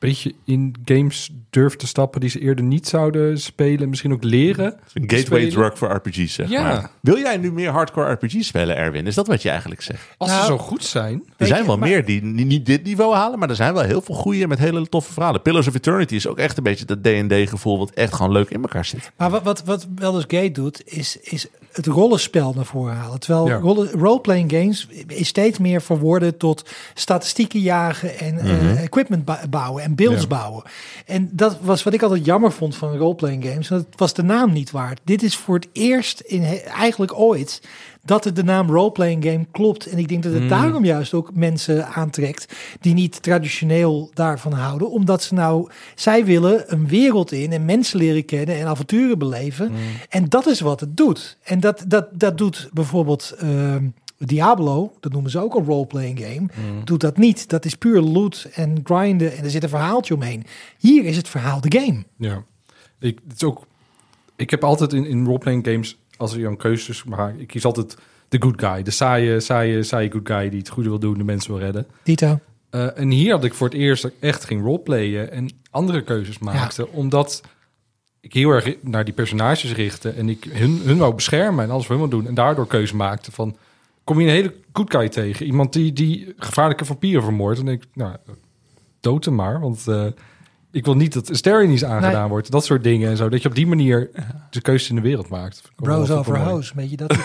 S1: beetje in games durven te stappen die ze eerder niet zouden spelen. Misschien ook leren.
S2: Een
S1: te
S2: gateway
S1: spelen.
S2: drug voor RPG's, zeg
S1: Ja.
S2: maar. Wil jij nu meer hardcore RPG's spelen, Erwin? Is dat wat je eigenlijk zegt?
S1: Als
S3: Nou,
S1: ze zo goed zijn.
S2: Er zijn wel
S3: maar-
S2: meer die ni- niet dit niveau halen, maar er zijn wel heel veel goede met hele toffe verhalen. Pillars of Eternity is ook echt een beetje dat D&D gevoel wat echt gewoon leuk in elkaar zit.
S3: Maar wat, wat, wat Baldur's Gate doet, is, is het rollenspel naar voren halen. Terwijl
S1: Ja.
S3: rolle- roleplaying games is steeds meer verworden tot statistieken jagen en eh, equipment bouwen en builds
S1: Ja.
S3: bouwen. En dat was wat ik altijd jammer vond van roleplaying games. Dat was de naam niet waard. Dit is voor het eerst in eigenlijk ooit dat het de naam roleplaying game klopt. En ik denk dat het daarom juist ook mensen aantrekt die niet traditioneel daarvan houden. Omdat ze nou, zij willen een wereld in en mensen leren kennen en avonturen beleven. En dat is wat het doet. En dat, dat, dat doet bijvoorbeeld ehm, Diablo, dat noemen ze ook een roleplaying game, doet dat niet. Dat is puur loot en grinden en er zit een verhaaltje omheen. Hier is het verhaal de game.
S1: Ja. Ik, het is ook, ik heb altijd in, in roleplaying games, als je een keuzes maakt, ik kies altijd de good guy. De saaie, saaie, saaie good guy die het goede wil doen, de mensen wil redden.
S3: Dito.
S1: Eh, en hier had ik voor het eerst ik echt ging roleplayen en andere keuzes maakte. Omdat ik heel erg naar die personages richtte en ik hun, hun wou beschermen en alles voor hun wou doen. En daardoor keuze maakte van, kom je een hele good guy tegen. Iemand die, die gevaarlijke vampieren vermoordt. En denk ik, nou, dood hem maar. Want eh, ik wil niet dat Asterion aangedaan
S3: Nee.
S1: wordt. Dat soort dingen en zo. Dat je op die manier de keuzes in de wereld maakt.
S3: Bros over house, weet je dat?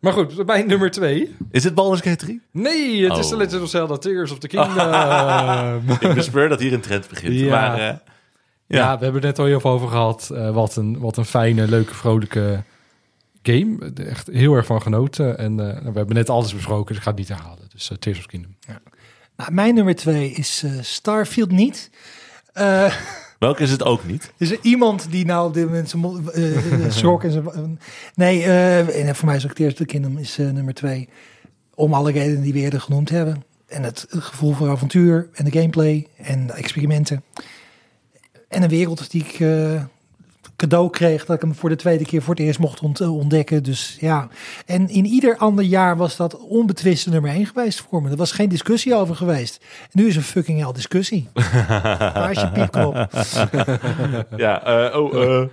S1: Maar goed, bij nummer twee.
S2: Is het Baldur's Gate 3?
S1: Nee, het is
S2: Oh.
S1: The Legend of Zelda Tears of the Kingdom.
S2: Ik bespeur dat hier een trend begint.
S1: Ja.
S2: Maar, eh,
S1: Ja. we hebben het net al heel veel over gehad. Eh, wat, een, wat een fijne, leuke, vrolijke game. Echt heel erg van genoten. En eh, we hebben net alles besproken, dus ik ga het niet herhalen. Dus uh, Tears of Kingdom.
S3: Nou, mijn nummer twee is eh, Starfield niet. Eh,
S2: Welke is het ook niet?
S3: is er iemand die nou op dit moment zijn mond- schrok en zijn... nee, eh, en voor mij is ook Tears of Kingdom is eh, nummer twee. Om alle redenen die we eerder genoemd hebben. En het gevoel voor avontuur en de gameplay en de experimenten. En een wereld die ik eh, cadeau kreeg. Dat ik hem voor de tweede keer voor het eerst mocht ont- eh, ontdekken. Dus ja. En in ieder ander jaar was dat onbetwiste nummer één geweest voor me. Er was geen discussie over geweest. En nu is er fucking hell discussie. Waar is je piepknop?
S2: ja, eh, oh, eh.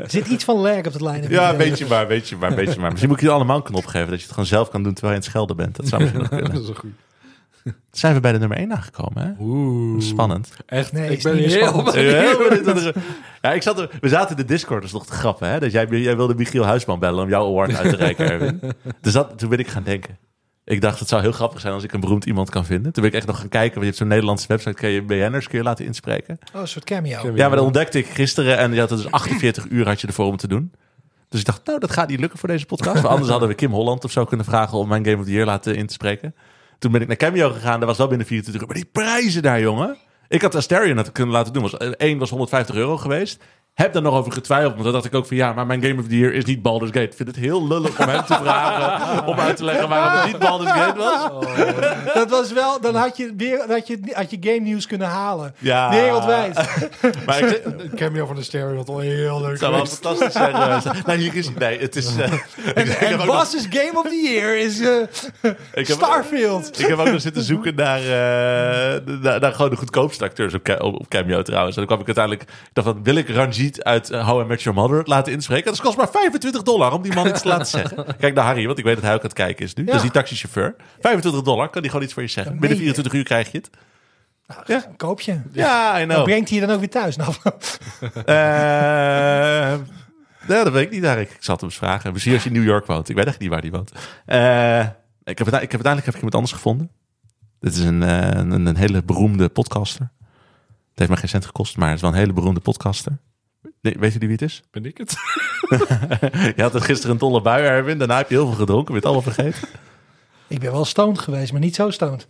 S3: Er zit iets van lag op het lijn.
S2: Ja, weet je maar, weet je maar, weet je maar. Misschien moet ik je allemaal een knop geven, dat je het gewoon zelf kan doen terwijl je in het schelden bent. Dat zou misschien nog kunnen.
S1: Dat is goed.
S2: Zijn we bij de nummer 1 aangekomen, hè?
S1: Oeh.
S2: Spannend.
S1: Echt,
S3: Nee,
S1: ik ben heel
S2: benieuwd. Ja, ik zat er, we zaten in de Discord, dat is nog te grappen, hè? Dat jij, jij wilde Michiel Huisman bellen om jouw award uit te reiken, Erwin. Dus dat, toen ben ik gaan denken. Ik dacht, het zou heel grappig zijn als ik een beroemd iemand kan vinden. Toen ben ik echt nog gaan kijken, want je hebt zo'n Nederlandse website, kun je BN'ers kun je laten inspreken.
S3: Oh, een soort cameo.
S2: Ja, maar dat ontdekte ik gisteren en je had dus 48 uur had je ervoor om te doen. Dus ik dacht, nou, dat gaat niet lukken voor deze podcast. Maar anders hadden we Kim Holland of zo kunnen vragen om mijn Game of the Year laten in te spreken. Toen ben ik naar Cameo gegaan, dat was wel binnen 24 uur. Maar die prijzen daar, jongen. Ik had Asterion kunnen laten doen. Was, één was 150 euro geweest. Heb daar nog over getwijfeld. Want dan dacht ik ook van ja, maar mijn Game of the Year is niet Baldur's Gate. Ik vind het heel lullig om hem te vragen om uit te leggen waarom het niet Baldur's Gate was.
S3: Dat was wel, dan had je, weer, had je, had je game nieuws kunnen halen.
S2: Ja.
S3: Wereldwijd.
S2: Maar ik,
S1: cameo van de stereo had al heel leuk
S2: het zou wel fantastisch zijn. geweest. nee, hier is, nee, het is... eh,
S3: En
S2: nog-
S3: Game of the Year is eh,
S2: Ik heb-
S3: Starfield.
S2: Ik heb ook nog zitten zoeken naar, eh, naar, naar gewoon de goedkoopste acteurs op, op, op Cameo trouwens. En dan kwam ik uiteindelijk... Ik dacht van, wil ik Uit eh, How I Met Your Mother laten inspreken? Dat kost maar 25 dollar om die man iets te laten zeggen. Kijk naar Harry, want ik weet dat hij ook aan het kijken is nu.
S3: Ja.
S2: Dat is die taxichauffeur. 25 dollar, kan die gewoon iets voor je zeggen. Binnen
S3: meen je.
S2: 24 uur krijg je het. Ja,
S3: Koop je.
S2: ja I
S3: Dan brengt hij je dan ook weer thuis. Nou,
S2: Eh, dat weet ik niet eigenlijk. Ik zal het hem eens vragen. Misschien als je in New York woont. Ik weet echt niet waar die woont. Eh, ik, heb, ik heb uiteindelijk heb ik iemand anders gevonden. Dit is een, een, een hele beroemde podcaster. Het heeft me geen cent gekost, maar het is wel een hele beroemde podcaster. Nee, weet jullie wie het is?
S1: Ben ik het?
S2: je had het gisteren een dolle bui, Erwin. Daarna heb je heel veel gedronken. Ben je het allemaal vergeten?
S3: ik ben wel stoned geweest, maar niet zo stoned.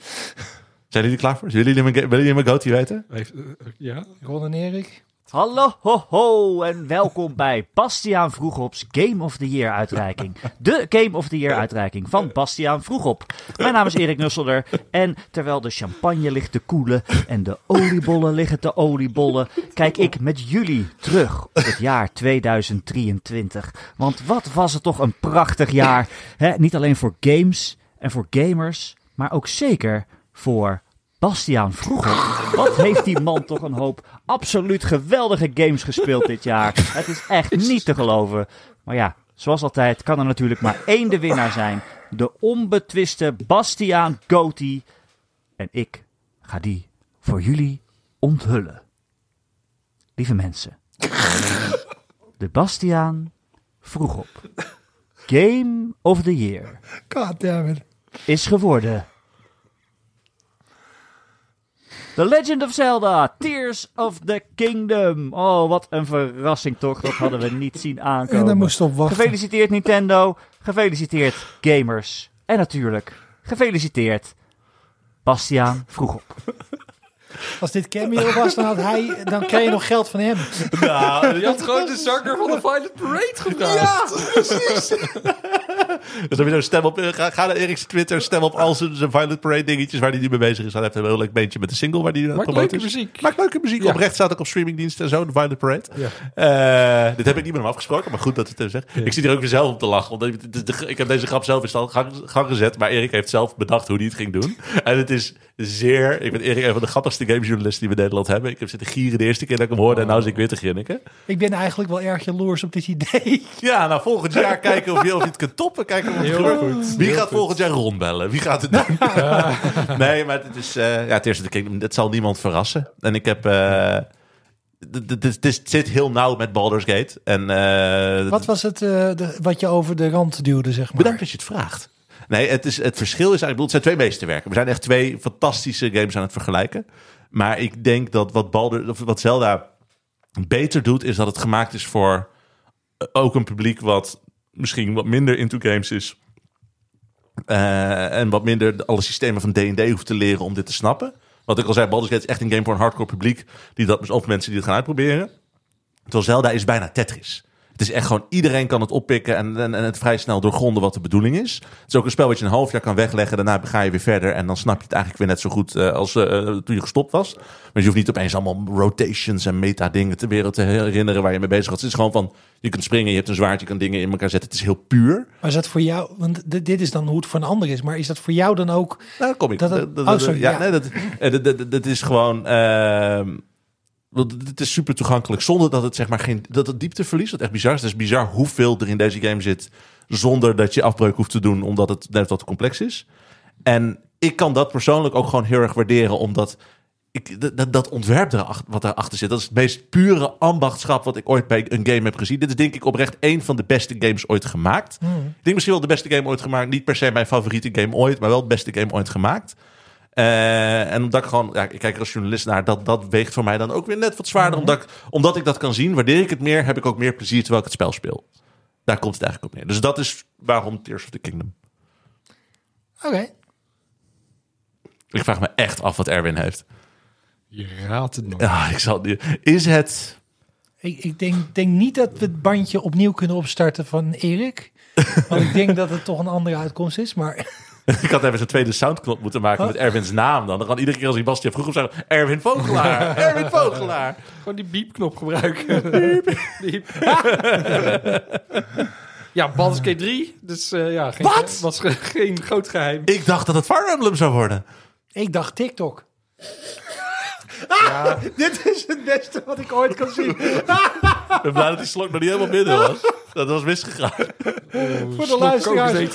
S2: Zijn jullie er klaar voor? Willen jullie mijn, willen jullie mijn goatee weten?
S1: Heeft- eh, ja?
S3: Ron en Erik.
S13: Hallo ho ho en welkom bij Bastiaan Vroegops Game of the Year uitreiking. De Game of the Year uitreiking van Bastiaan Vroegop. Mijn naam is Erik Nusselder en terwijl de champagne ligt te koelen en de oliebollen liggen te oliebollen, kijk ik met jullie terug op het jaar 2023. Want wat was het toch een prachtig jaar. Hè? Niet alleen voor games en voor gamers, maar ook zeker voor Bastiaan Vroeger. Wat heeft die man toch een hoop absoluut geweldige games gespeeld dit jaar. Het is echt niet te geloven. Maar ja, zoals altijd kan er natuurlijk maar één de winnaar zijn. De onbetwiste Bastiaan Goti. En ik ga die voor jullie onthullen. Lieve mensen. De Bastiaan Vroegop. Game of the Year
S3: God damn it.
S13: is geworden. The Legend of Zelda, Tears of the Kingdom. Oh, wat een verrassing toch. Dat hadden we niet zien aankomen.
S3: En daar moest op wachten.
S13: Gefeliciteerd Nintendo. Gefeliciteerd gamers. En natuurlijk, gefeliciteerd Bastiaan Vroegop.
S3: Als dit cameo was, dan, had hij, dan kreeg je nog geld van hem.
S2: Nou,
S1: Je had gewoon de zanger van de Violet Parade gevraagd.
S2: Ja, precies. dus heb je zo'n stem op. eh, Ga, ga naar Erik's Twitter, stem op al zijn, zijn Violet Parade dingetjes waar hij nu mee bezig is. Hij heeft een heel leuk beentje met de single waar hij aan het
S1: Maakt leuke
S2: is.
S1: muziek.
S2: Maakt leuke muziek.
S1: Ja.
S2: Oprecht staat ook op streamingdiensten en zo, de Violet Parade.
S1: Ja.
S2: Eh, dit heb ik niet met hem afgesproken, maar goed dat het zegt. Ik zit hier ook weer zelf op te lachen. Omdat ik, de- de- ik heb deze grap zelf in stand gang, gang gezet, maar Erik heeft zelf bedacht hoe hij het ging doen. En het is zeer... Ik ben Erik een van de grappigste gamejournalisten die we in Nederland hebben. Ik heb zitten gieren de eerste keer dat ik hem hoorde en nou zit ik weer te grinniken.
S3: Ik ben eigenlijk wel erg jaloers op dit idee.
S2: Ja, nou volgend jaar kijken of je, of je het kunt toppen. Kijken of het
S1: Heel
S2: gebeurt.
S1: goed.
S2: Wie
S1: Heel
S2: gaat
S1: goed.
S2: volgend jaar rondbellen? Wie gaat het doen? nee, maar het is... eh ja, het eerste, Kingdom, het zal niemand verrassen. En ik heb... eh, d- d- d- Het zit heel nauw met Baldur's Gate. En, eh,
S3: Wat was het eh, de, wat je over de rand duwde, zeg maar?
S2: Bedankt dat je het vraagt. Nee, het, is, het verschil is eigenlijk... ik bedoel, Het zijn twee meesterwerken. We zijn echt twee fantastische games aan het vergelijken. Maar ik denk dat wat, of wat Zelda beter doet, is dat het gemaakt is voor eh, ook een publiek wat misschien wat minder into games is. Eh, en wat minder alle systemen van D&D hoeft te leren om dit te snappen. Wat ik al zei, Baldur's Gate is echt een game voor een hardcore publiek. Die dat, of mensen die het gaan uitproberen. Terwijl Zelda is bijna Tetris. Het is echt gewoon, iedereen kan het oppikken en, en, en het vrij snel doorgronden wat de bedoeling is. Het is ook een spel wat je een half jaar kan wegleggen. Daarna ga je weer verder en dan snap je het eigenlijk weer net zo goed eh, als eh, toen je gestopt was. Maar je hoeft niet opeens allemaal rotations en meta dingen te weer te herinneren waar je mee bezig was. Het is gewoon van, je kunt springen, je hebt een zwaard, je kan dingen in elkaar zetten. Het is heel puur.
S3: Maar is dat voor jou, want dit is dan hoe het voor een ander is, maar is dat voor jou dan ook?
S2: Nou, kom ik.
S3: Dat het-
S2: Dat- dat-
S3: oh, sorry,
S2: ja,
S3: ja.
S2: nee, dat, eh, dat, dat, dat is gewoon. ehm, want het is super toegankelijk zonder dat het zeg maar geen dat het diepte verliest. Wat echt bizar is. Het is bizar hoeveel er in deze game zit zonder dat je afbreuk hoeft te doen, omdat het net wat complex is. En ik kan dat persoonlijk ook gewoon heel erg waarderen, omdat ik, dat- ontwerp erachter, wat daarachter zit, dat is het meest pure ambachtschap wat ik ooit bij een game heb gezien. Dit is denk ik oprecht een van de beste games ooit gemaakt.
S3: Hmm.
S2: Ik denk misschien wel de beste game ooit gemaakt. Niet per se mijn favoriete game ooit, maar wel de beste game ooit gemaakt. Eh, en omdat ik gewoon, ja, ik kijk er als journalist naar, dat, dat weegt voor mij dan ook weer net wat zwaarder. omdat, ik, omdat ik dat kan zien, waardeer ik het meer, heb ik ook meer plezier terwijl ik het spel speel. Daar komt het eigenlijk op neer. Dus dat is waarom Tears of the Kingdom.
S3: Oké.
S2: Ik vraag me echt af wat Erwin heeft.
S1: Je raadt het nog.
S2: Ja, ik zal, die- is het...
S3: Ik, ik denk, denk niet dat we het bandje opnieuw kunnen opstarten van Erik. Want ik denk dat het toch een andere uitkomst is. Maar
S2: Ik had even een tweede soundknop moeten maken met Erwins naam dan. Dan kan iedere keer als ik Bastiaan vroeg op zeggen... Erwin Vogelaar, Erwin Vogelaar.
S1: Gewoon die biepknop gebruiken. Biep. ja, Baldur's Gate 3. Dus eh, ja, geen,
S2: Wat?
S1: was ge- geen groot geheim.
S2: Ik dacht dat het Fire Emblem zou worden.
S3: ik dacht TikTok. Dit is het beste wat ik ooit kan zien.
S2: Ik ben blij dat die slok nog niet helemaal binnen was. Dat was misgegaan.
S3: Voor de luisteraars.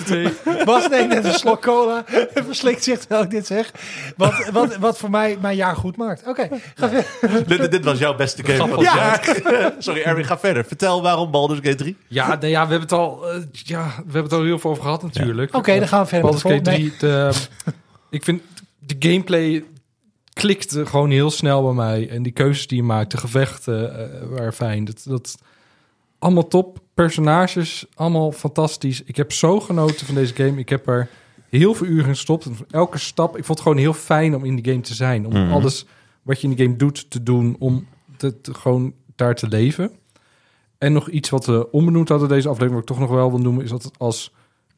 S3: Bas neemt net een slok cola en verslikt zich terwijl ik dit zeg. Wat, wat, wat voor mij mijn jaar goed maakt. Oké, ga verder.
S2: dit, dit was jouw beste game van het
S3: Ja.
S2: jaar. Sorry, Erwin, ga verder. Vertel waarom Baldur's Gate 3.
S1: Ja, nou ja, we hebben het al, eh, ja, we hebben het al heel veel over gehad natuurlijk.
S3: Oké, dan gaan we verder met
S1: Baldur's
S3: de
S1: Gate 3, de, ik vind de gameplay klikte gewoon heel snel bij mij. En die keuzes die je maakt, de gevechten eh, waren fijn. Dat, dat, allemaal top. Personages, allemaal fantastisch. Ik heb zo genoten van deze game. Ik heb er heel veel uren in gestopt. En elke stap, ik vond het gewoon heel fijn om in die game te zijn. Om
S2: Mhm.
S1: alles wat je in die game doet te doen. Om te, te- gewoon daar te leven. En nog iets wat we onbenoemd hadden deze aflevering, wat ik toch nog wel wil noemen, is dat het als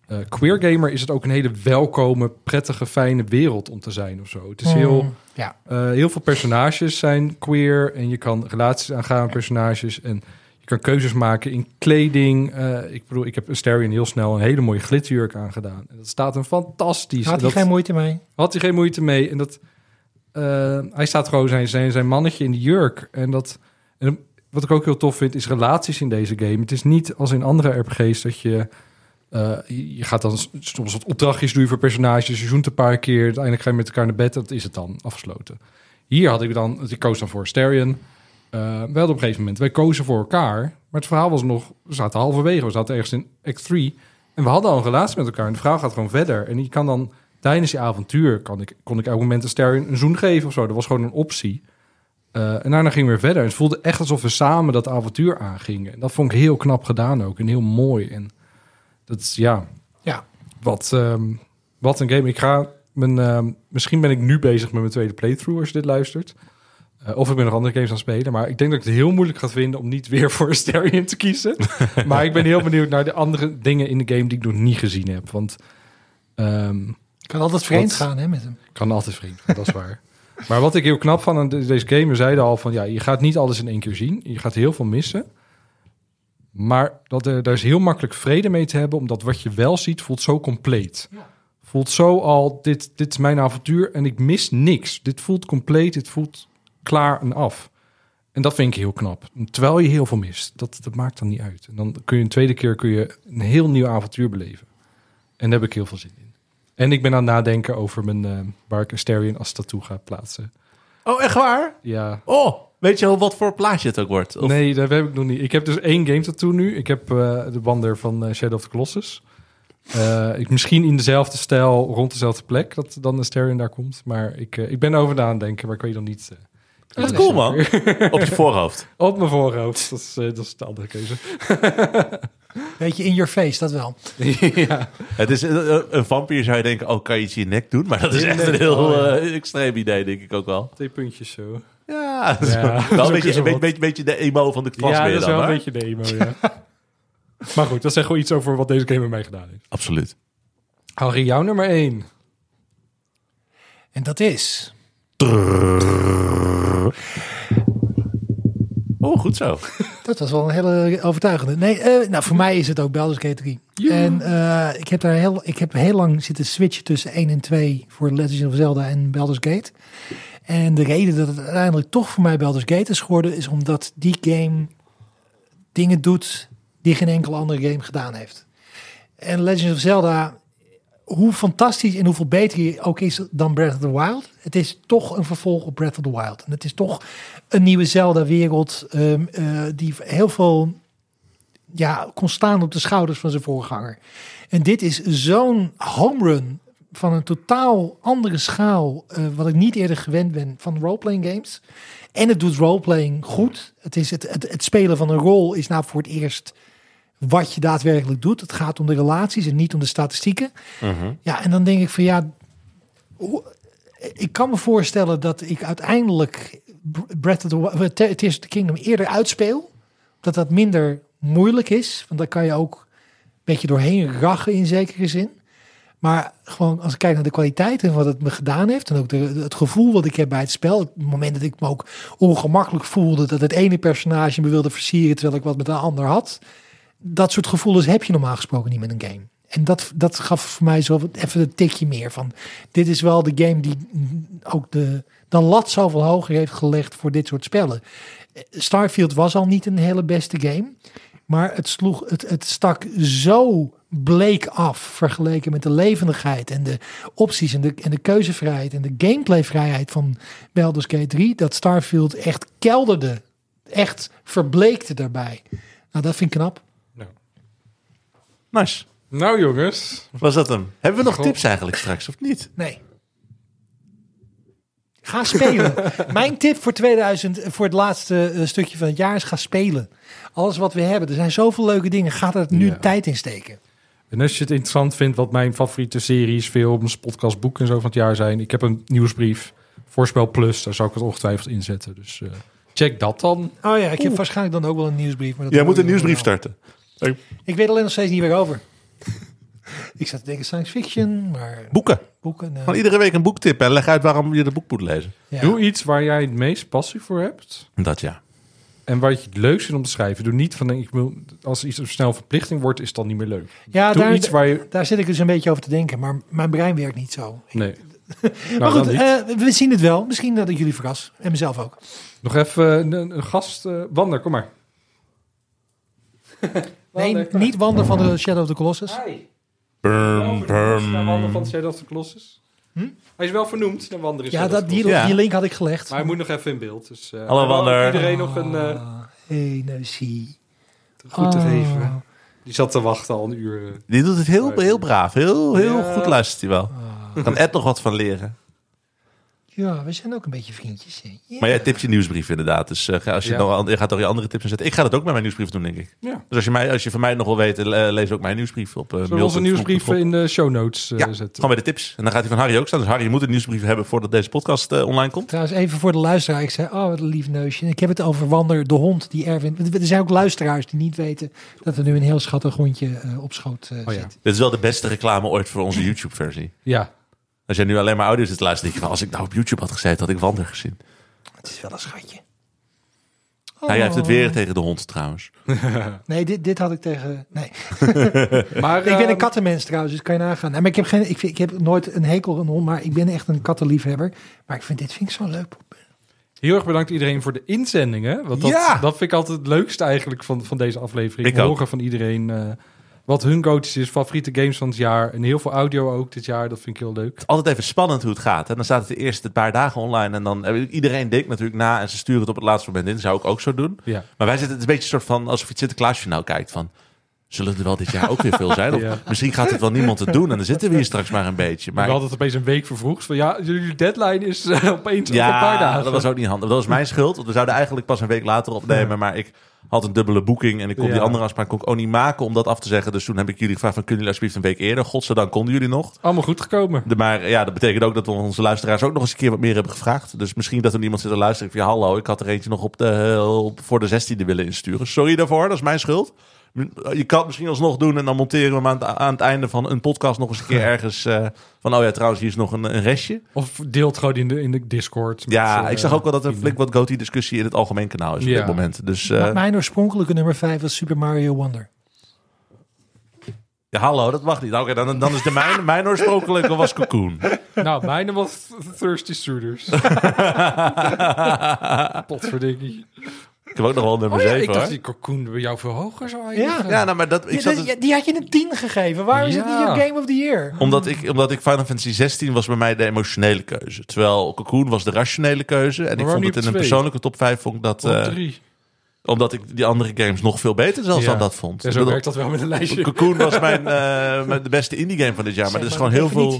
S1: eh, queer gamer is het ook een hele welkome, prettige, fijne wereld om te zijn of zo. Het is heel,
S3: Mm, ja.
S1: eh, heel veel personages zijn queer en je kan relaties aangaan met personages en je kan keuzes maken in kleding. Eh, ik bedoel, ik heb Asterion heel snel een hele mooie glitterjurk aangedaan. En dat staat hem fantastisch.
S3: Had hij
S1: dat-
S3: geen moeite mee?
S1: had hij geen moeite mee. En dat, hij staat gewoon zijn, zijn, zijn mannetje in de jurk. En, dat, en wat ik ook heel tof vind, is relaties in deze game. Het is niet als in andere RPG's dat je... eh, je gaat dan soms wat opdrachtjes doen voor personages. Je zoent een paar keer. Uiteindelijk ga je met elkaar naar bed. Dat is het dan, afgesloten. Hier had ik dan... Ik koos dan voor Asterion. Eh we hadden op een gegeven moment... Wij kozen voor elkaar. Maar het verhaal was nog... We zaten halverwege. We zaten ergens in act 3. En we hadden al een relatie met elkaar. En de vrouw gaat gewoon verder. En je kan dan tijdens je avontuur kan ik, kon ik elk moment een ster een zoen geven of zo. Dat was gewoon een optie. Eh, en daarna gingen we weer verder. En het voelde echt alsof we samen dat avontuur aangingen. En dat vond ik heel knap gedaan ook. En heel mooi. En dat is, ja...
S3: Ja.
S1: Wat, ehm, wat een game. Ik ga mijn... ehm, misschien ben ik nu bezig met mijn tweede playthrough als je dit luistert. Eh, of ik ben nog andere games aan het spelen. Maar ik denk dat ik het heel moeilijk ga vinden om niet weer voor Asterion te kiezen. maar ik ben heel benieuwd naar de andere dingen in de game die ik nog niet gezien heb. Want... ehm,
S3: Kan altijd vreemd
S1: wat-
S3: gaan hè, met hem.
S1: kan altijd vreemd, gaan, dat is waar. Maar wat ik heel knap van deze game, we zeiden al van ja, je gaat niet alles in één keer zien. Je gaat heel veel missen. Maar dat er, daar is heel makkelijk vrede mee te hebben, omdat wat je wel ziet voelt zo compleet. Voelt zo al, dit, dit is mijn avontuur en ik mis niks. Dit voelt compleet, dit voelt klaar en af. En dat vind ik heel knap. Terwijl je heel veel mist. Dat, dat maakt dan niet uit. En dan kun je een tweede keer kun je een heel nieuw avontuur beleven. En daar heb ik heel veel zin in. En ik ben aan het nadenken over mijn, eh waar ik Asterion als tattoo ga plaatsen.
S2: Oh, echt waar?
S1: Ja.
S2: Oh, weet je al wat voor plaatje het ook wordt? Of-
S1: Nee, dat heb ik nog niet. Ik heb dus één game tattoo nu. Ik heb eh, de wander van eh, Shadow of the Colossus. Eh, ik, misschien in dezelfde stijl, rond dezelfde plek, dat dan Asterion daar komt. Maar ik, ik ben over na aan het denken, maar ik weet nog niet...
S2: Wat
S1: eh,
S2: cool, man. Op je voorhoofd.
S1: Op mijn voorhoofd, dat is, eh, dat is de andere keuze.
S3: Weet je, in your face, dat wel.
S1: ja.
S2: Het is een, een vampier zou je denken, oh, kan je iets in je nek doen? Maar dat is echt een heel eh, extreem idee, denk ik ook wel.
S1: Twee puntjes zo.
S2: Ja,
S1: Ja,
S2: wel
S1: dat
S2: een
S1: is
S2: beetje,
S1: ook
S2: een
S1: wel
S2: beetje, beetje de emo van de klas
S1: Ja,
S2: weer
S1: dat is
S2: dan,
S1: wel een
S2: hè?
S1: beetje de emo, ja. maar goed, dat zegt gewoon iets over wat deze game met mij gedaan heeft.
S2: Absoluut.
S1: Harry, jouw nummer één.
S3: En dat is...
S2: Oh, goed zo.
S3: Dat was wel een hele overtuigende. Nee, eh, nou voor mij is het ook Baldur's Gate 3. En eh, ik, heb daar heel, ik heb heel lang zitten switchen tussen 1 en 2 voor Legend of Zelda en Baldur's Gate. En de reden dat het uiteindelijk toch voor mij Baldur's Gate is geworden, is omdat die game dingen doet die geen enkele andere game gedaan heeft. En Legend of Zelda, hoe fantastisch en hoeveel beter hij ook is dan Breath of the Wild, het is toch een vervolg op Breath of the Wild. En het is toch een nieuwe Zelda-wereld ehm, eh, die heel veel ja, kon staan op de schouders van zijn voorganger. En dit is zo'n home run van een totaal andere schaal, eh, wat ik niet eerder gewend ben van roleplaying games. En het doet roleplaying goed. Het, is het, het, het spelen van een rol is nou voor het eerst wat je daadwerkelijk doet. Het gaat om de relaties en niet om de statistieken. Ja, en dan denk ik van ja, ik kan me voorstellen dat ik uiteindelijk Breath of the Te- Tears of the Kingdom eerder uitspeel. Dat dat minder moeilijk is, want dan kan je ook een beetje doorheen rachen in zekere zin. Maar gewoon als ik kijk naar de kwaliteit en wat het me gedaan heeft. En ook het gevoel wat ik heb bij het spel. Het moment dat ik me ook ongemakkelijk voelde. Dat het ene personage me wilde versieren terwijl ik wat met een ander had. Dat soort gevoelens heb je normaal gesproken niet met een game. En dat, dat gaf voor mij zo even een tikje meer van. Dit is wel de game die ook de, de lat zoveel hoger heeft gelegd voor dit soort spellen. Starfield was al niet een hele beste game. Maar het, sloeg, het, het stak zo bleek af vergeleken met de levendigheid en de opties en de, en de keuzevrijheid en de gameplayvrijheid van Baldur's Gate 3. Dat Starfield echt kelderde. Echt verbleekte daarbij. Nou, dat vind ik knap.
S2: Nice.
S1: Nou jongens.
S2: Was dat hem? Hebben we nog
S1: Goh.
S2: tips eigenlijk straks, of niet?
S3: Nee. Ga spelen. Mijn tip voor 2000, voor het laatste eh, stukje van het jaar is ga spelen. Alles wat we hebben. Er zijn zoveel leuke dingen. Ga er nu
S1: Ja.
S3: tijd in steken.
S1: En als je het interessant vindt wat mijn favoriete series, films, podcast, boeken en zo van het jaar zijn. Ik heb een nieuwsbrief, Voorspel Plus, daar zou ik het ongetwijfeld inzetten. Dus eh, check dat dan.
S3: Oh ja, ik heb
S1: Oeh.
S3: waarschijnlijk dan ook wel een nieuwsbrief. Maar dat
S2: Jij moet een nieuwsbrief
S3: wel.
S2: starten.
S3: Ik weet alleen nog steeds niet meer over. ik zat te denken science fiction, maar
S2: Boeken.
S3: boeken. nou,
S2: Gewoon iedere week een boektip en leg uit waarom je de boek moet lezen.
S3: ja.
S1: Doe iets waar jij het meest passie voor hebt.
S2: Dat ja.
S1: En wat je het leukst vindt om te schrijven. Doe niet van, ik wil, als iets een snel verplichting wordt, is het dan niet meer leuk.
S3: Ja,
S1: Doe
S3: daar,
S1: iets waar je...
S3: daar zit ik dus een beetje over te denken. Maar mijn brein werkt niet zo.
S1: Nee.
S3: maar
S1: nou,
S3: goed,
S1: dan niet.
S3: eh, we zien het wel. Misschien dat ik jullie verras. En mezelf ook.
S1: Nog even een, een gast. eh Wander, kom maar.
S3: Nee, niet Wander van de Shadow of the Colossus.
S2: Bum,
S1: Naar Wander van Shadow of the Colossus. Hij is wel vernoemd naar Wander in
S3: Ja,
S1: Shadow of
S3: dat,
S1: the
S3: die,
S1: Colossus.
S2: Ja.
S3: die link had ik gelegd.
S1: Maar hij moet nog even in beeld. Dus, eh,
S2: Hallo,
S1: hij
S2: Wander.
S1: Iedereen nog een eh,
S3: Energie.
S1: goed te
S3: Oh.
S1: geven. Die zat te wachten al een uur. eh.
S2: Die doet het heel, heel braaf. Heel, heel
S1: Ja.
S2: goed luistert hij wel. Daar kan Ed nog wat van leren.
S3: Ja, we zijn ook een beetje vriendjes. hè. Ja.
S2: Maar jij tipt je nieuwsbrief inderdaad. Dus eh, als je,
S1: Ja.
S2: nog, je gaat toch je andere tips inzetten. Ik ga dat ook met mijn nieuwsbrief doen, denk ik.
S1: Ja.
S2: Dus als je, mij, als je van mij nog wil weten, eh, lees ook mijn nieuwsbrief op uh,
S1: Zullen we onze nieuwsbrieven in de show notes eh,
S2: Ja,
S1: zetten?
S2: gewoon bij de tips. En dan gaat hij van Harry ook staan. Dus Harry, je moet een nieuwsbrief hebben voordat deze podcast eh, online komt.
S3: Trouwens, even voor de luisteraar. Ik zei, oh, wat een lief neusje. Ik heb het over Wander, de hond die Erwin... Er zijn ook luisteraars die niet weten dat er nu een heel schattig hondje eh, op schoot eh,
S1: Oh ja.
S3: zit.
S2: Dit is wel de beste reclame ooit voor onze YouTube-versie.
S1: Ja.
S2: Als jij nu alleen maar audio zit te luisteren, denk je van... als ik nou op YouTube had gezeten, had ik Wander gezien.
S3: Het is wel een schatje.
S2: Nou, jij heeft het weer tegen de hond trouwens.
S3: Nee, dit, dit had ik tegen... Nee.
S1: Maar,
S3: ik ben een
S1: ehm,
S3: kattenmens trouwens, dus kan je nagaan. Nee, maar ik heb, geen, ik, vind- ik heb nooit een hekel aan een hond, maar ik ben echt een kattenliefhebber. Maar ik vind dit vind ik zo leuk.
S1: Heel erg bedankt iedereen voor de inzendingen. Want dat,
S2: Ja!
S1: dat vind ik altijd het leukste eigenlijk van, van deze aflevering.
S2: Ik
S1: horen van iedereen eh, wat hun goatjes is, favoriete games van het jaar. En heel veel audio ook dit jaar. Dat vind ik heel leuk.
S2: Altijd even spannend hoe het gaat. En dan staat het de eerste paar dagen online. En dan eh, iedereen denkt natuurlijk na en ze sturen het op het laatste moment in. Dat zou ik ook zo doen.
S1: Ja.
S2: Maar wij zitten het is een beetje een soort van alsof je het Sinterklaasjournaal kijkt van. zullen er wel dit jaar ook weer veel zijn. Of
S1: Ja.
S2: Misschien gaat het wel niemand het doen en dan zitten we hier straks maar een beetje.
S1: Maar we hadden het opeens een week vervroegd. Van ja, jullie deadline is eh, opeens een paar
S2: ja,
S1: dagen.
S2: dat was ook niet handig. Dat was mijn schuld. Want we zouden eigenlijk pas een week later opnemen. Maar ik had een dubbele boeking. En ik kon die andere afspraak kon ik ook niet maken om dat af te zeggen. Dus toen heb ik jullie gevraagd van kunnen jullie alsjeblieft een week eerder. Godzijdank konden jullie nog.
S1: Allemaal goed gekomen.
S2: De, maar ja, dat betekent ook dat we onze luisteraars ook nog eens een keer wat meer hebben gevraagd. Dus misschien dat er iemand zit te luisteren. Van, ja, hallo, ik had er eentje nog op de, op- voor de 16e willen insturen. Sorry daarvoor, dat is mijn schuld. Je kan het misschien alsnog doen en dan monteren we hem aan het, aan het einde van een podcast nog eens een keer ergens eh, van, oh ja, trouwens, hier is nog een, een restje.
S1: Of deelt gewoon in de, in de Discord. met,
S2: Ja,
S1: eh,
S2: ik zag ook wel dat er flink wat GOTY-discussie in het algemeen kanaal is op dit moment. Dus
S3: Maar
S2: eh,
S3: Mijn oorspronkelijke nummer 5 was Super Mario Wonder.
S2: ja, hallo, dat mag niet. Nou, Oké, dan, dan is de mijn, mijn oorspronkelijke was Cocoon.
S1: Nou, mijne was Thirsty Shooters. Potverdikkie.
S2: Ik heb ook nog wel nummer
S1: Oh ja,
S2: 7
S1: ik dacht
S2: hoor.
S1: die cocoon bij jou veel hoger zou
S3: Ja.
S1: eindigen.
S2: Ja, nou, maar dat, ik
S3: Ja,
S2: zat
S3: dat- ja, die had je een 10 gegeven. Waar is het
S1: Ja.
S3: niet je Game of the Year?
S2: Omdat ik, omdat ik Final Fantasy 16 was bij mij de emotionele keuze. Terwijl Cocoon was de rationele keuze. En ik
S1: waarom
S2: vond
S1: niet
S2: het in
S1: op
S2: een
S1: twee?
S2: persoonlijke top 5 vond ik dat...
S1: Of
S2: eh,
S1: drie.
S2: Omdat ik die andere games nog veel beter zelfs
S1: Ja.
S2: dan dat vond.
S1: Ja,
S2: Ik
S1: zo
S2: bedoel,
S1: werkt dat wel met een lijstje.
S2: Cocoon was mijn, eh, mijn- de beste indie game van dit jaar. Maar er is gewoon heel veel...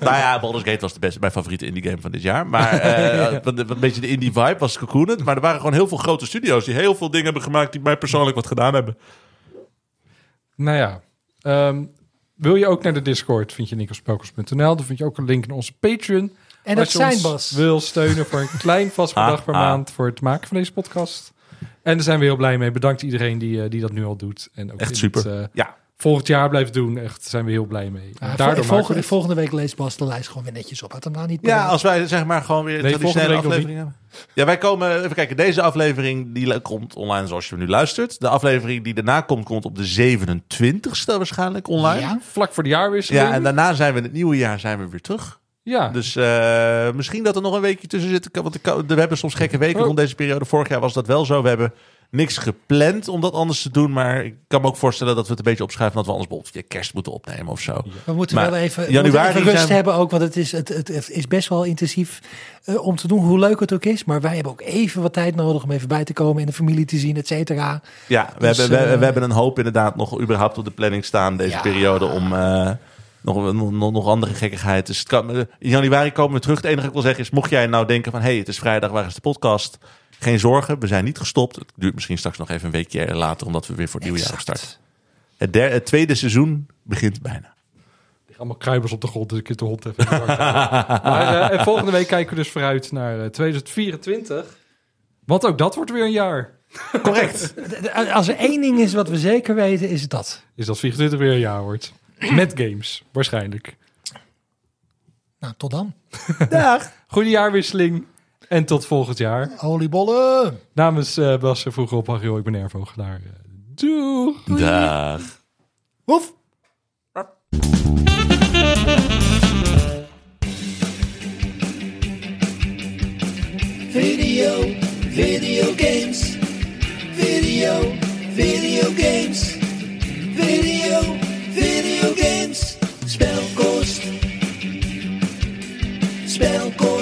S2: nou ja, Baldur's Gate was de beste, mijn favoriete indie game van dit jaar. Maar eh, wat- wat een beetje de indie vibe was Cocoon het. Maar er waren gewoon heel veel grote studio's die heel veel dingen hebben gemaakt die mij persoonlijk wat gedaan hebben.
S1: Nou ja, ehm, wil je ook naar de Discord, vind je nicospelkers.nl. Dan vind je ook een link naar onze Patreon.
S3: En dat zijn Bas.
S1: wil steunen voor een klein vast bedrag
S2: Ah,
S1: per
S2: ah.
S1: maand voor het maken van deze podcast. En daar zijn we heel blij mee. Bedankt iedereen die, eh, die dat nu al doet. En ook
S2: Echt super.
S1: Het, eh,
S2: Ja.
S1: volgend jaar blijft doen. Echt, zijn we heel blij mee.
S3: Ja,
S1: Daardoor
S3: volgende, volgende week leest Bas de lijst gewoon weer netjes op. Had hem nou niet
S2: Ja, als wij zeg maar gewoon weer een
S1: Nee,
S2: traditionele aflevering hebben. Ja, wij komen, even kijken, deze aflevering die komt online zoals je nu luistert. De aflevering die daarna komt, komt op de 27ste waarschijnlijk online.
S3: Ja.
S1: Vlak voor de jaarwisseling.
S2: Ja, en daarna zijn we in het nieuwe jaar zijn we weer terug.
S1: Ja.
S2: Dus eh, misschien dat er nog een weekje tussen zit. Want we hebben soms gekke weken
S1: Oh.
S2: rond deze periode. Vorig jaar was dat wel zo. We hebben niks gepland om dat anders te doen. Maar ik kan me ook voorstellen dat we het een beetje opschuiven. Dat we anders bijvoorbeeld kerst moeten opnemen of zo.
S3: We moeten
S2: Maar
S3: wel even,
S2: januari
S3: even rust
S2: zijn
S3: hebben ook, want het is, het, het, is best wel intensief eh, om te doen, hoe leuk het ook is. Maar wij hebben ook even wat tijd nodig om even bij te komen en de familie te zien, et cetera.
S2: Ja, we,
S3: Dus,
S2: hebben, we,
S3: eh,
S2: we hebben een hoop inderdaad nog überhaupt op de planning staan deze
S3: Ja.
S2: periode om nog, nog, nog andere gekkigheid. Dus het kan, in januari komen we terug. Het enige wat ik wil zeggen is, mocht jij nou denken van... hé, hey, het is vrijdag, waar is de podcast? Geen zorgen, we zijn niet gestopt. Het duurt misschien straks nog even een weekje later... omdat we weer voor het nieuwe jaar
S3: Exact.
S2: starten. Het, der, het tweede seizoen begint bijna.
S1: Liggen allemaal kruimers op de grond, dus ik de hond even. in de maar eh, en volgende week kijken we dus vooruit naar eh, 2024. Want ook dat wordt weer een jaar.
S2: Correct.
S3: Als er één ding is wat we zeker weten, is het dat.
S1: Is dat 24 weer een jaar wordt. Met games, waarschijnlijk.
S3: Nou, tot dan.
S1: Dag. Goede jaarwisseling. En tot volgend jaar.
S3: Oliebollen!
S1: Namens eh Bas en vroeger op Agio, ik ben Ervo Gedaar. Doeg.
S2: Dag.
S3: Woef!
S14: Video, video games. Video, video games. video games, spell ghost, spell ghost.